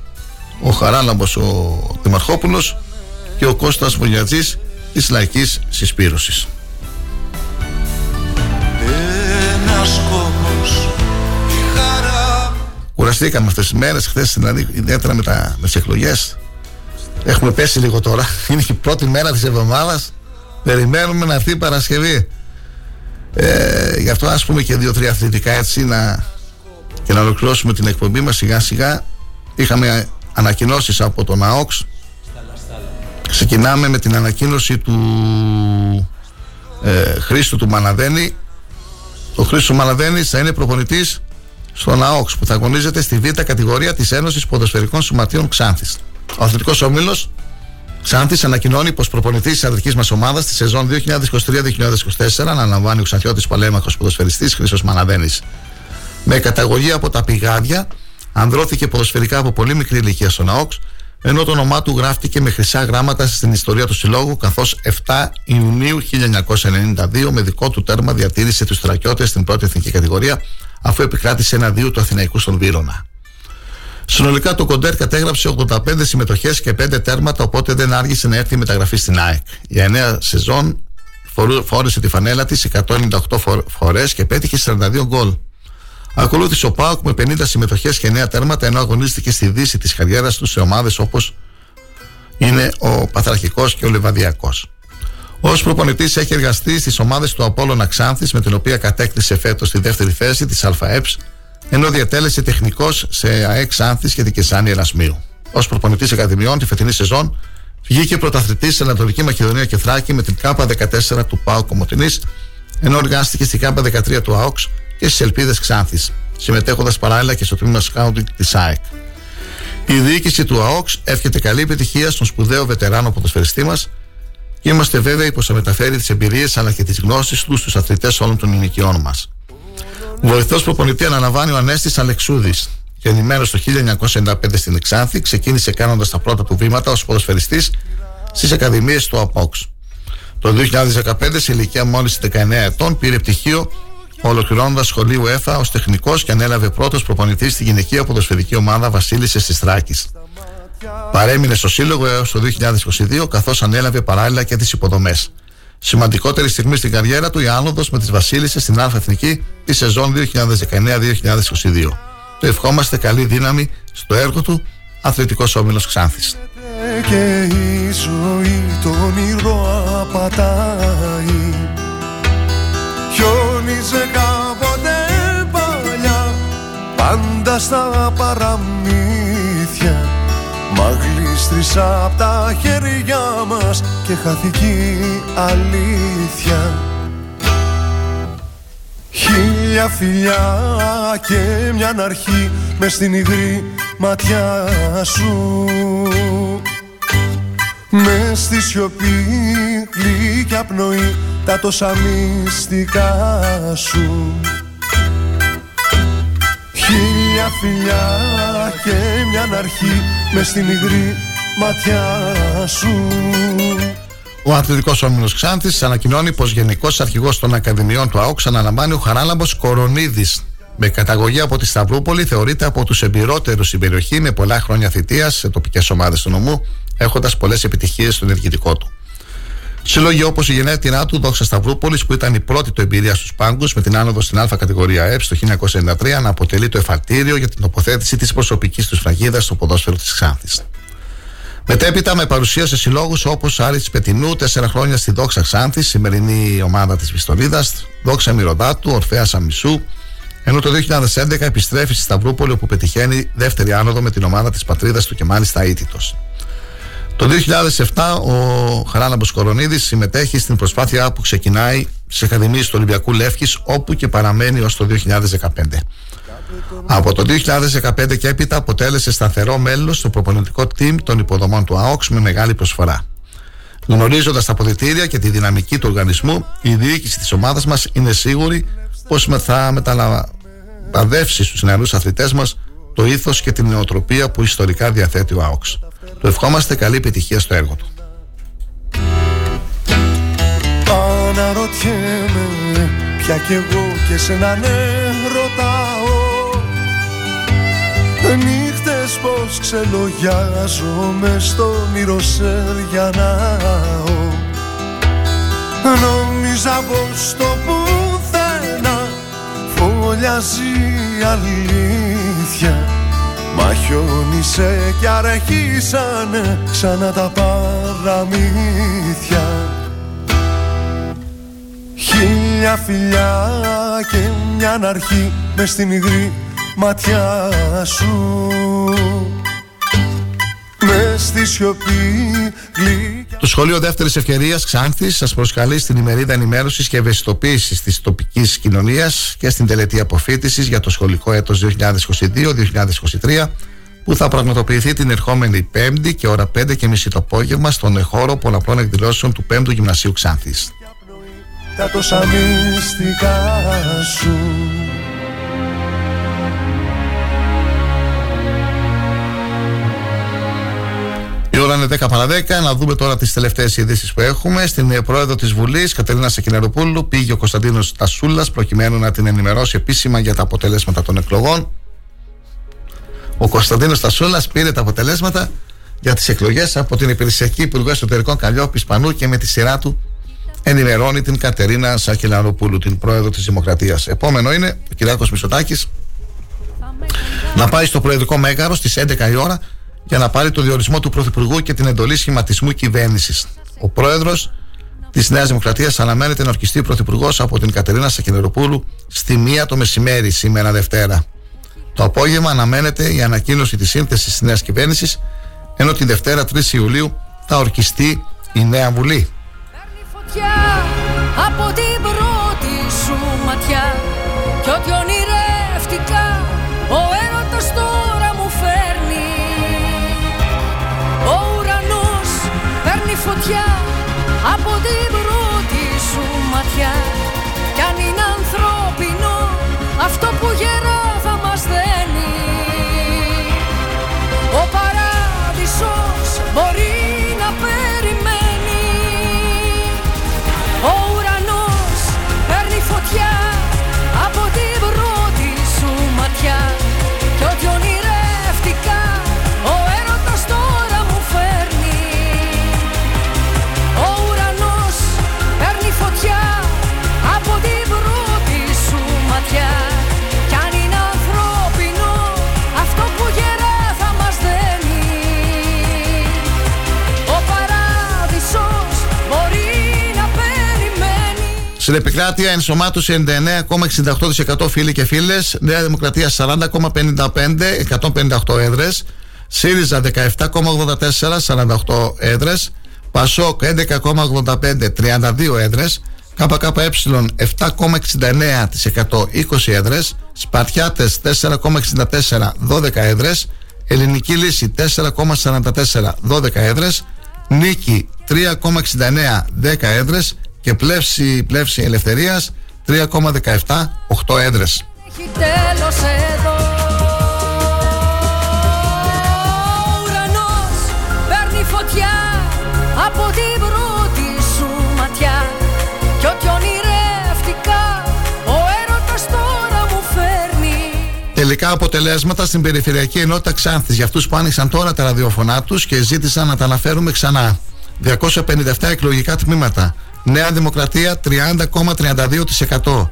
ο Χαράλαμπος ο Δημαρχόπουλος και ο Κώστας Βολιατζής της Λαϊκής Συσπήρωσης. Ένας κόκκος η χαρά Κουραστήκαμε αυτές τις μέρες, χθες δηλαδή, ιδιαίτερα με, τα, με τις εκλογές. Έχουμε πέσει λίγο τώρα. Είναι και η πρώτη μέρα της εβδομάδας. Περιμένουμε να έρθει η Παρασκευή. Ε, γι' αυτό ας πούμε και δύο-τρία αθλητικά έτσι να, και να ολοκληρώσουμε την εκπομπή μας σιγά σιγά. Είχαμε ανακοινώσεις από τον ΑΟΚΣ. Ξεκινάμε με την ανακοίνωση του ε, Χρήστου του Μαναδένη. Ο Χρήστος Μαναδένη θα είναι προπονητής στον ΑΟΚΣ που θα αγωνίζεται στη β' κατηγορία της Ένωσης Ποδοσφαιρικών Σωματείων Ξάνθης. Ο αθλητικός όμιλος Ξάνθη ανακοινώνει πως προπονητής της αδερφή μας ομάδας στη σεζόν 2023-2024 αναλαμβάνει ο Ξανθιώτη Παλέμαχος ποδοσφαιριστής Χρήσος Μαναδένης. Με καταγωγή από τα πηγάδια, ανδρώθηκε ποδοσφαιρικά από πολύ μικρή ηλικία στον ΑΟΚΣ, ενώ το όνομά του γράφτηκε με χρυσά γράμματα στην ιστορία του συλλόγου, καθώς 7 Ιουνίου 1992 με δικό του τέρμα διατήρησε τους στρατιώτες στην πρώτη εθνική κατηγορία, αφού επικράτησε ένα-δύο του Αθηναϊκού στον Βύρονα. Συνολικά το Κοντέρ κατέγραψε 85 συμμετοχές και 5 τέρματα, οπότε δεν άργησε να έρθει η μεταγραφή στην ΑΕΚ. Για 9 σεζόν φόρεσε τη φανέλα της 198 φορές και πέτυχε 42 γκολ. Ακολούθησε ο Πάουκ με 50 συμμετοχές και 9 τέρματα, ενώ αγωνίστηκε στη δύση της καριέρας του σε ομάδες όπως είναι ο Παθραχικό και ο Λεβαδιακός. Ω προπονητής έχει εργαστεί στις ομάδες του Απόλλωνα Ξάνθης, με την οποία κατέκτησε φέτος τη δεύτερη θέση της ΑΕΠΣ, ενώ διατέλεσε τεχνικός σε ΑΕΚ Ξάνθη και Δικεσάνη Ερασμίου. Ω προπονητής Ακαδημιών τη φετινή σεζόν βγήκε πρωταθλητής στην Ανατολική Μακεδονία και Θράκη με την ΚΑΠΑ 14 του ΠΑΟ Κομωτινής, ενώ εργάστηκε στην ΚΑΠΑ 13 του ΑΟΚΣ και στις Ελπίδες Ξάνθης, συμμετέχοντας παράλληλα και στο τμήμα σκάουτινγκ της ΑΕΚ. Η διοίκηση του ΑΟΚΣ εύχεται καλή επιτυχία στον σπουδαίο βετεράνο ποδοσφαιριστή μας και είμαστε βέβαιοι πως θα μεταφέρει τις εμπειρίες αλλά και τις γνώσεις τους στους αθλητές όλων των ηλικιών μας. Βοηθός προπονητή αναλαμβάνει ο Ανέστη Αλεξούδης. Γεννημένος το 1995 στην Εξάνθη, ξεκίνησε κάνοντας τα πρώτα του βήματα ως ποδοσφαιριστής στις Ακαδημίες του ΑΠΟΚΣ. Το 2015, σε ηλικία μόλις 19 ετών, πήρε πτυχίο ολοκληρώνοντας σχολείο ΕΦΑ ως τεχνικός και ανέλαβε πρώτος προπονητή στη γυναικεία ποδοσφαιρική ομάδα Βασίλισσε τη Θράκη. Παρέμεινε στο σύλλογο έως το 2022, καθώς ανέλαβε παράλληλα και τις υποδομές. Σημαντικότερη στιγμή στην καριέρα του η άνοδος με τις Βασίλισσες στην Α Εθνική τη σεζόν 2019-2022. Το ευχόμαστε καλή δύναμη στο έργο του Αθλητικός Όμιλος Ξάνθης. Και η ζωή το όνειρο απατάει Χιόνιζε κάποτε παλιά Πάντα στα παραμύθια Μα γλίστρισα απ' τα χέρια μας Και χάθηκε η αλήθεια. Χίλια φιλιά και μια αρχή μες στην υγρή ματιά σου. Μες στη σιωπή γλυκιά πνοή τα τόσα μυστικά σου. Χίλια φιλιά και μια αρχή μες στην υγρή ματιά σου ο Αθλητικός Όμιλος Ξάνθης ανακοινώνει πως Γενικός Αρχηγός των Ακαδημιών του ΑΟΚ αναλαμβάνει ο Χαράλαμπος Κορονίδης. Με καταγωγή από τη Σταυρούπολη, θεωρείται από τους εμπειρότερους στην περιοχή με πολλά χρόνια θητείας σε τοπικές ομάδες του νομού, έχοντας πολλές επιτυχίες στο ενεργητικό του. Συλλόγοι όπως η γενέτειρά του, Δόξα Σταυρούπολης, που ήταν η πρώτη του εμπειρία στους πάγκους με την άνοδο στην Α κατηγορία ΕΠ το 1993, να αποτελεί το εφαλτήριο για την τοποθέτηση της προσωπικής τους φραγίδας στο ποδόσφαιρο της Ξάνθης. Μετέπειτα με παρουσία σε συλλόγους όπως Άρης Πετινού, 4 χρόνια στη Δόξα Ξάνθη, σημερινή ομάδα της Πιστολίδα, Δόξα Μυρωδάτου, Ορφαία Αμισού, ενώ το 2011 επιστρέφει στη Σταυρούπολη όπου πετυχαίνει δεύτερη άνοδο με την ομάδα της πατρίδας του και μάλιστα αίτητος. Το 2007 ο Χαράλαμπος Κορονίδης συμμετέχει στην προσπάθεια που ξεκινάει στι Ακαδημίες του Ολυμπιακού Λεύκης όπου και παραμένει ως το 2015. Από το 2015 και έπειτα αποτέλεσε σταθερό μέλος στο προπονητικό team των υποδομών του ΑΟΚΣ με μεγάλη προσφορά. Γνωρίζοντας τα αποδητήρια και τη δυναμική του οργανισμού, η διοίκηση της ομάδας μας είναι σίγουρη πως θα μεταλαμπαδεύσει στους νεαρού αθλητές μας το ήθος και την νοοτροπία που ιστορικά διαθέτει ο ΑΟΚΣ. Του ευχόμαστε καλή επιτυχία στο έργο του. Αναρωτιέμαι πια κι εγώ και σε έναν ρωτάω Νύχτες πως ξελογιάζομαι στο μυροσέριανάω Νόμιζα πως το πουθενά φωλιάζει η αλήθεια. Μα χιόνισε κι αρχίσανε ξανά τα παραμύθια. Χίλια φιλιά και μια αρχή μες στην υγρή ματιά σου. Μες στη σιωπή το Σχολείο Δεύτερης Ευκαιρίας Ξάνθης σας προσκαλεί στην ημερίδα ενημέρωσης και ευαισθητοποίησης της τοπικής κοινωνίας και στην τελετή αποφύτησης για το σχολικό έτος 2022-2023 που θα πραγματοποιηθεί την ερχόμενη Πέμπτη και ώρα 5 και μισή το απόγευμα στον χώρο πολλαπλών εκδηλώσεων του 5ου Γυμνασίου Ξάνθης. Τα τόσα μυστικά σου ώρα είναι 10 παρα 10. Να δούμε τώρα τις τελευταίες ειδήσεις που έχουμε. Στην ε, πρόεδρο της Βουλής, Κατερίνα Σακυνεροπούλου, πήγε ο Κωνσταντίνος Τασούλας προκειμένου να την ενημερώσει επίσημα για τα αποτελέσματα των εκλογών. Ο Κωνσταντίνος Τασούλας πήρε τα αποτελέσματα για τις εκλογές από την υπηρεσιακή Υπουργό Εσωτερικών Καλλιόπης Πανού και με τη σειρά του ενημερώνει την Κατερίνα Σακελαροπούλου, την πρόεδρο της Δημοκρατίας. Επόμενο είναι ο Κυριάκο Μισωτάκη να πάει στο Προεδρικό Μέγαρο στις 11 η ώρα για να πάρει το διορισμό του Πρωθυπουργού και την εντολή σχηματισμού κυβέρνησης. Ο πρόεδρος της Νέας Δημοκρατίας αναμένεται να ορκιστεί πρωθυπουργός από την Κατερίνα Σακελαροπούλου στη μία το μεσημέρι σήμερα Δευτέρα. Το απόγευμα αναμένεται η ανακοίνωση της σύνθεσης της νέας κυβέρνησης, ενώ τη Δευτέρα 3 Ιουλίου θα ορκιστεί η νέα Βουλή. φωτιά από την πρώτη σου ματιά Κι ό,τι ονειρεύτηκα ο παίρνει φωτιά από την πρώτη σου ματιά. Κι αν είναι ανθρώπινο αυτό που γερά θα μας δένει. Ο παράδεισος μπορεί Στην επικράτεια ενσωμάτωσε 99,68% φίλοι και φίλες. Νέα Δημοκρατία 40,55, 158 έδρες. ΣΥΡΙΖΑ 17,84, 48 έδρες. ΠΑΣΟΚ 11,85, 32 έδρες. ΚΚΕ 7,69%, 20 έδρες. Σπαρτιάτες 4,64, 12 έδρες. Ελληνική λύση 4,44, 12 έδρες. Νίκη 3,69, 10 έδρες. Και πλεύση, πλεύση ελευθερίας 3,17, 8 έδρες. Έχει τέλος εδώ Ο ουρανός παίρνει φωτιά από την πρώτη σου ματιά Κι ό,τι ονειρεύτηκα ο έρωτας τώρα μου φέρνει Τελικά αποτελέσματα στην Περιφερειακή Ενότητα Ξάνθης για αυτούς που άνοιξαν τώρα τα ραδιοφωνά τους και ζήτησαν να τα αναφέρουμε ξανά. 257 εκλογικά τμήματα. Νέα Δημοκρατία 30,32%.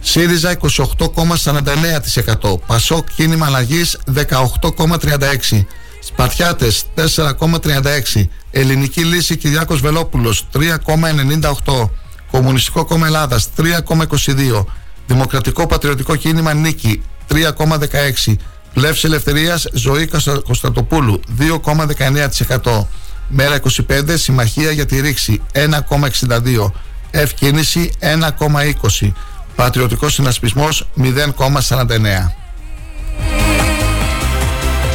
ΣΥΡΙΖΑ 28,49%. ΠΑΣΟΚ Κίνημα Αλλαγής 18,36%. Σπαρτιάτες 4,36%. Ελληνική Λύση Κυριάκος Βελόπουλος 3,98%. Κομμουνιστικό Κόμμα Ελλάδας 3,22%. Δημοκρατικό Πατριωτικό Κίνημα Νίκη 3,16%. Πλεύση Ελευθερίας Ζωή Κωνστα- Κωνσταντοπούλου 2,19%. Μέρα 25 Συμμαχία για τη Ρήξη 1,62. Ευκίνηση 1,20. Πατριωτικός Συνασπισμός 0,49.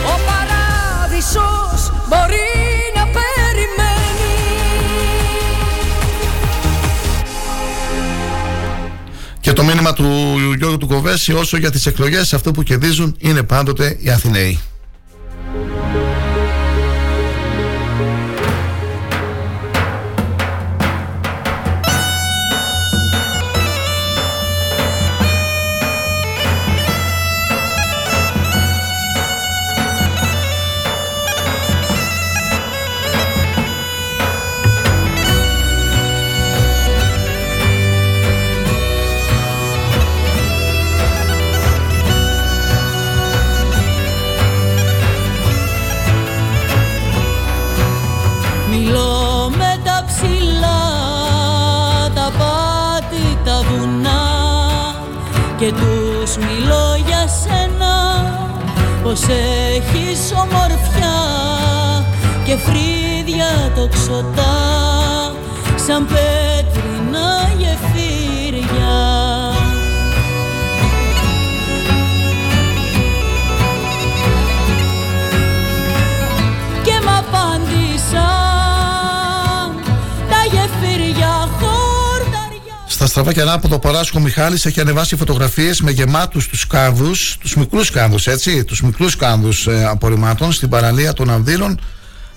Ο παράδεισος μπορεί να περιμένει Και το μήνυμα του Γιώργου του Κοβέση όσο για τις εκλογές αυτό που κερδίζουν είναι πάντοτε οι Αθηναίοι. Πως έχεις ομορφιά και φρύδια τοξωτά σαν πέτρινα Στα στραβά και ανάποδο Παράσκο Μιχάλης έχει ανεβάσει φωτογραφίες με γεμάτους τους κάδους, τους μικρούς κάδους έτσι, τους μικρούς κάδους ε, απορριμμάτων στην παραλία των Ανδύρων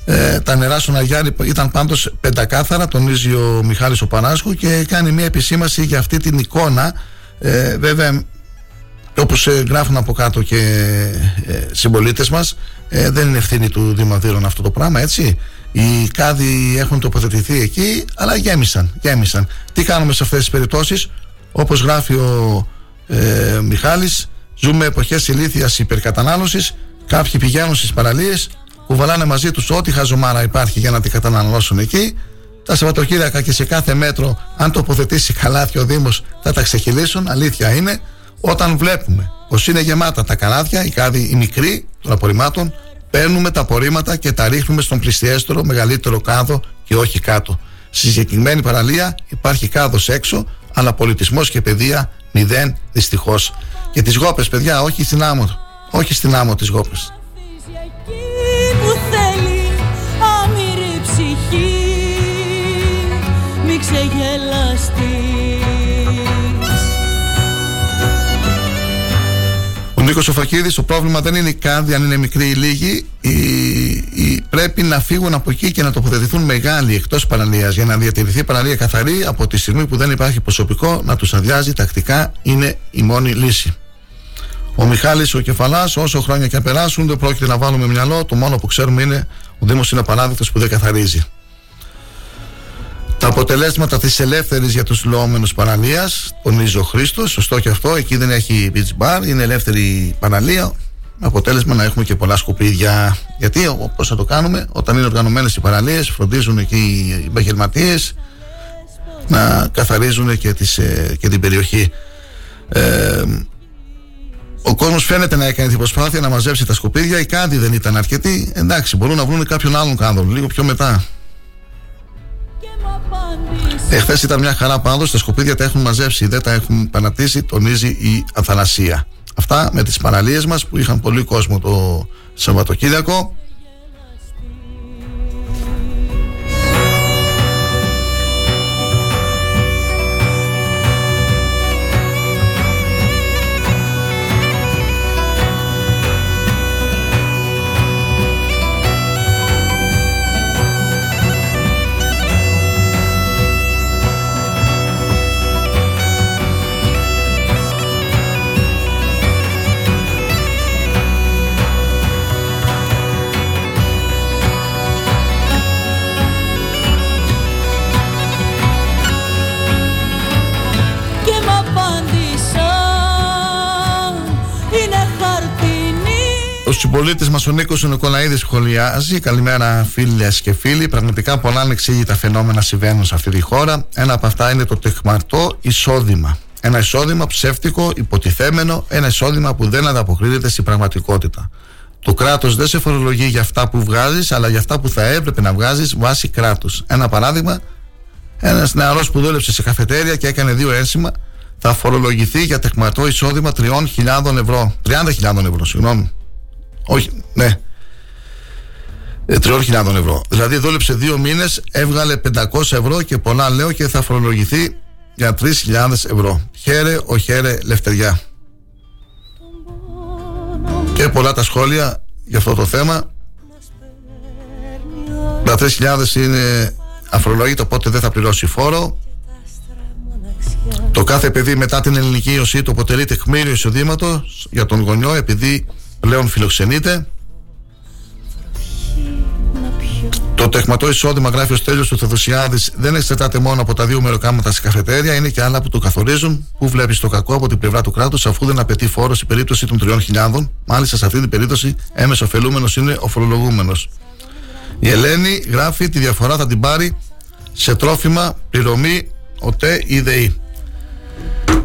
Ε, τα νερά στον Αγιάρη ήταν πάντως πεντακάθαρα, τονίζει ο Μιχάλης ο Πανάσκου και κάνει μια επισήμαση για αυτή την εικόνα. Ε, βέβαια, όπως ε, γράφουν από κάτω και ε, συμπολίτες μας, ε, δεν είναι ευθύνη του Δημαδίρων αυτό το πράγμα, έτσι. Οι κάδοι έχουν τοποθετηθεί εκεί, αλλά γέμισαν, γέμισαν. Τι κάνουμε σε αυτές τις περιπτώσεις, όπως γράφει ο ε, Μιχάλης, ζούμε εποχές ηλίθιας υπερκατανάλωσης, κάποιοι πηγαίνουν στις παραλίες, κουβαλάνε μαζί τους ό,τι χαζομάρα υπάρχει για να την καταναλώσουν εκεί, τα Σαββατοκύριακα και σε κάθε μέτρο, αν τοποθετήσει καλάθια ο Δήμος, θα τα ξεχυλήσουν, αλήθεια είναι. Όταν βλέπουμε πως είναι γεμάτα τα καλάθια, οι κάδοι οι μικροί των απορριμμάτων, παίρνουμε τα απορρίμματα και τα ρίχνουμε στον πλησιέστερο μεγαλύτερο κάδο και όχι κάτω. Στη συγκεκριμένη παραλία υπάρχει κάδος έξω, αλλά πολιτισμός και παιδεία μηδέν δυστυχώς. Και τις γόπες, παιδιά, όχι στην άμμο. Όχι στην άμμο τις γόπες. Νίκος Σοφακίδης, το πρόβλημα δεν είναι οι κάδοι, αν είναι μικροί ή λίγοι. Οι, οι, πρέπει να φύγουν από εκεί και να τοποθετηθούν μεγάλοι εκτός παραλία για να διατηρηθεί η παραλία καθαρή από τη στιγμή που δεν υπάρχει προσωπικό να τους αδειάζει τακτικά είναι η μόνη λύση. Ο Μιχάλης ο Κεφαλάς, όσο χρόνια και αν περάσουν, δεν πρόκειται να βάλουμε μυαλό. Το μόνο που ξέρουμε είναι ο Δήμος είναι απαράδεκτος που δεν καθαρίζει. Τα αποτελέσματα της ελεύθερης για τους λεόμενου παραλία, τονίζει ο Χρήστος, σωστό και αυτό. Εκεί δεν έχει beach bar, είναι ελεύθερη παραλία. Με αποτέλεσμα να έχουμε και πολλά σκουπίδια. Γιατί πώ θα το κάνουμε, όταν είναι οργανωμένες οι παραλίε, φροντίζουν εκεί οι επαγγελματίες να καθαρίζουν και, τις, ε, και την περιοχή. Ε, ο κόσμος φαίνεται να έκανε την προσπάθεια να μαζέψει τα σκουπίδια. Οι κάδοι δεν ήταν αρκετοί. Εντάξει, μπορούν να βρουν κάποιον άλλον κάδο λίγο πιο μετά. Εχθές ήταν μια χαρά πάντως. Τα σκουπίδια τα έχουν μαζέψει, δεν τα έχουν πανατήσει, τονίζει η Αθανασία. Αυτά με τις παραλίες μας που είχαν πολύ κόσμο το Σαββατοκύριακο. Ο συμπολίτης μας ο Νίκος Νικολαίδη σχολιάζει. Καλημέρα, φίλες και φίλοι. Πραγματικά πολλά ανεξήγητα φαινόμενα συμβαίνουν σε αυτή τη χώρα. Ένα από αυτά είναι το τεχμαρτό εισόδημα. Ένα εισόδημα ψεύτικο, υποτιθέμενο, ένα εισόδημα που δεν ανταποκρίνεται στην πραγματικότητα. Το κράτος δεν σε φορολογεί για αυτά που βγάζεις, αλλά για αυτά που θα έπρεπε να βγάζεις βάσει κράτους. Ένα παράδειγμα, ένας νεαρός που δούλεψε σε καφετέρια και έκανε δύο ένσημα θα φορολογηθεί για τεχματό εισόδημα 3.000 ευρώ. 30.000 ευρώ, συγγνώμη. Όχι, ναι. Ε, 3.000 ευρώ. Δηλαδή δούλεψε δύο μήνες, έβγαλε 500 ευρώ και πολλά λέω και θα φορολογηθεί για 3.000 ευρώ. Χαίρε, ο χαίρε, λευτεριά. Και πολλά τα σχόλια για αυτό το θέμα. Τα 3.000 είναι αφορολόγητο, οπότε δεν θα πληρώσει φόρο. Το κάθε παιδί μετά την ελληνική ιωσή του αποτελεί τεκμήριο εισοδήματος για τον γονιό επειδή πλέον φιλοξενείται. Το τεχματό εισόδημα, γράφει ο Στέλιος του Θεοδοσιάδης, δεν εξετάται μόνο από τα δύο μεροκάματα σε καφετέρια, είναι και άλλα που το καθορίζουν. Πού βλέπεις το κακό από την πλευρά του κράτους, αφού δεν απαιτεί φόρο στην περίπτωση των 3.000. Μάλιστα, σε αυτή την περίπτωση, έμεσο ωφελούμενος είναι ο φορολογούμενος. Η Ελένη γράφει τη διαφορά θα την πάρει σε τρόφιμα, πληρωμή, ΟΤΕ ή ΔΕΗ.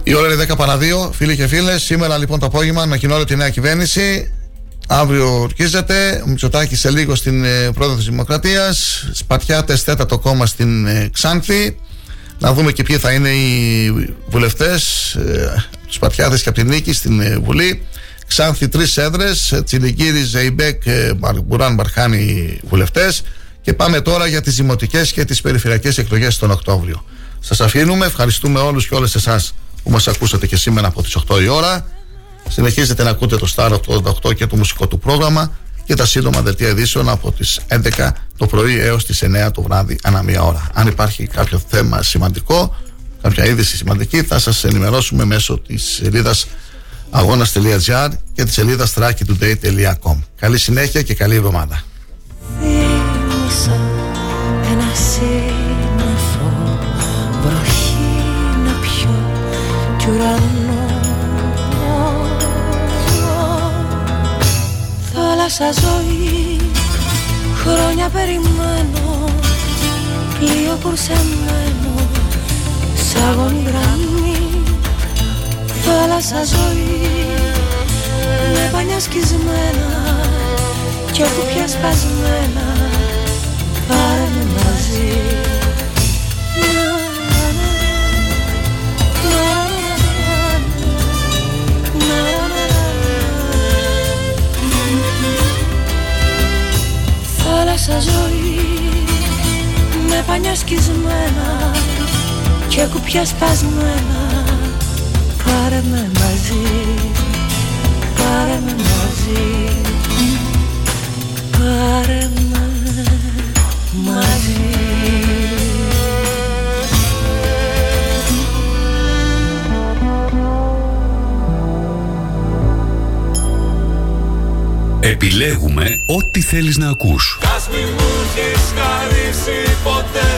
Η ώρα είναι 10 παρα 2, φίλοι και φίλες. Σήμερα λοιπόν το απόγευμα ανακοινώνω τη νέα κυβέρνηση. Αύριο ορκίζεται. Ο Μητσοτάκης σε λίγο στην ε, πρόεδρο της Δημοκρατίας. Σπατιάτες τέταρτο κόμμα στην ε, Ξάνθη. Να δούμε και ποιοι θα είναι οι βουλευτές. Ε, τους Σπατιάτες και από την Νίκη στην ε, Βουλή. Ξάνθη τρεις έδρες. Τσιλικύρη, Ζεϊμπέκ, ε, Μπαρ- Μπουράν, Μπαρχάνη βουλευτές. Και πάμε τώρα για τις δημοτικές και τις περιφερειακές εκλογές τον Οκτώβριο. Σας αφήνουμε. Ευχαριστούμε όλους και όλες εσάς που μας ακούσατε και σήμερα από τις 8 η ώρα. Συνεχίζετε να ακούτε το Star 88 και το μουσικό του πρόγραμμα. και τα σύντομα δελτία ειδήσεων από τις 11 το πρωί έως τις 9 το βράδυ ανά μία ώρα. Αν υπάρχει κάποιο θέμα σημαντικό, κάποια είδηση σημαντική, θα σας ενημερώσουμε μέσω της σελίδας αγώνας.gr και της σελίδας thrakitoday.com. Καλή συνέχεια και καλή εβδομάδα. Θύμισα ένα σύννεφο βροχή να πιω κι ουρανό. Θάλασσα ζωή, χρόνια περιμένω. Πλοίο κουρσεμένο σ' αγώνη γραμμή. Θάλασσα ζωή, με πανιά σκισμένα. Κι κουπιά σπασμένα Θάλασσα ζωή με πανιά σκισμένα και κουπιά σπασμένα. Πάρε με μαζί πάρε με μαζί. Πάρε με μαζί. Επιλέγουμε ό,τι θέλεις να ακούς. Ας μη μου έχεις χαρίσει ποτέ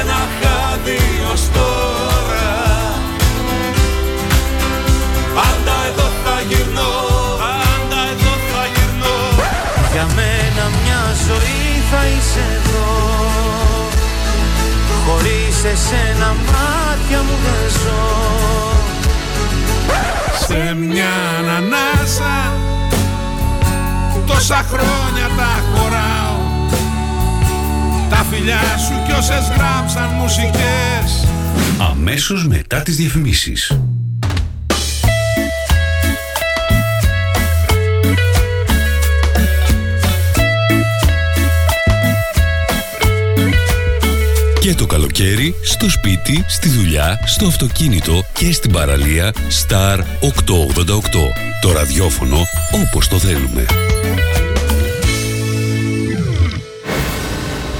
ένα χάδι ως τώρα. Πάντα εδώ θα γυρνώ, πάντα εδώ θα γυρνώ. Για μένα μια ζωή θα είσαι εδώ. Χωρίς εσένα μάτια μου δεν ζω. Σε μια ανανάσα Τόσα χρόνια τα χωράω. Τα φιλιά σου κι όσες γράψαν μουσικές Αμέσως μετά τις διαφημίσεις. Και το καλοκαίρι, στο σπίτι, στη δουλειά, στο αυτοκίνητο και στην παραλία Star 888. Το ραδιόφωνο όπως το θέλουμε.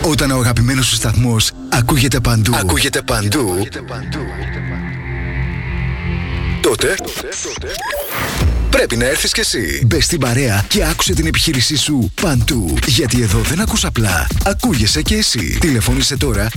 Όταν ο αγαπημένος σου σταθμός ακούγεται παντού, ακούγεται παντού, τότε πρέπει να έρθεις κι εσύ. Μπες στην παρέα και άκουσε την επιχείρησή σου παντού. Γιατί εδώ δεν ακούς απλά, ακούγεσαι κι εσύ. Τηλεφώνησε τώρα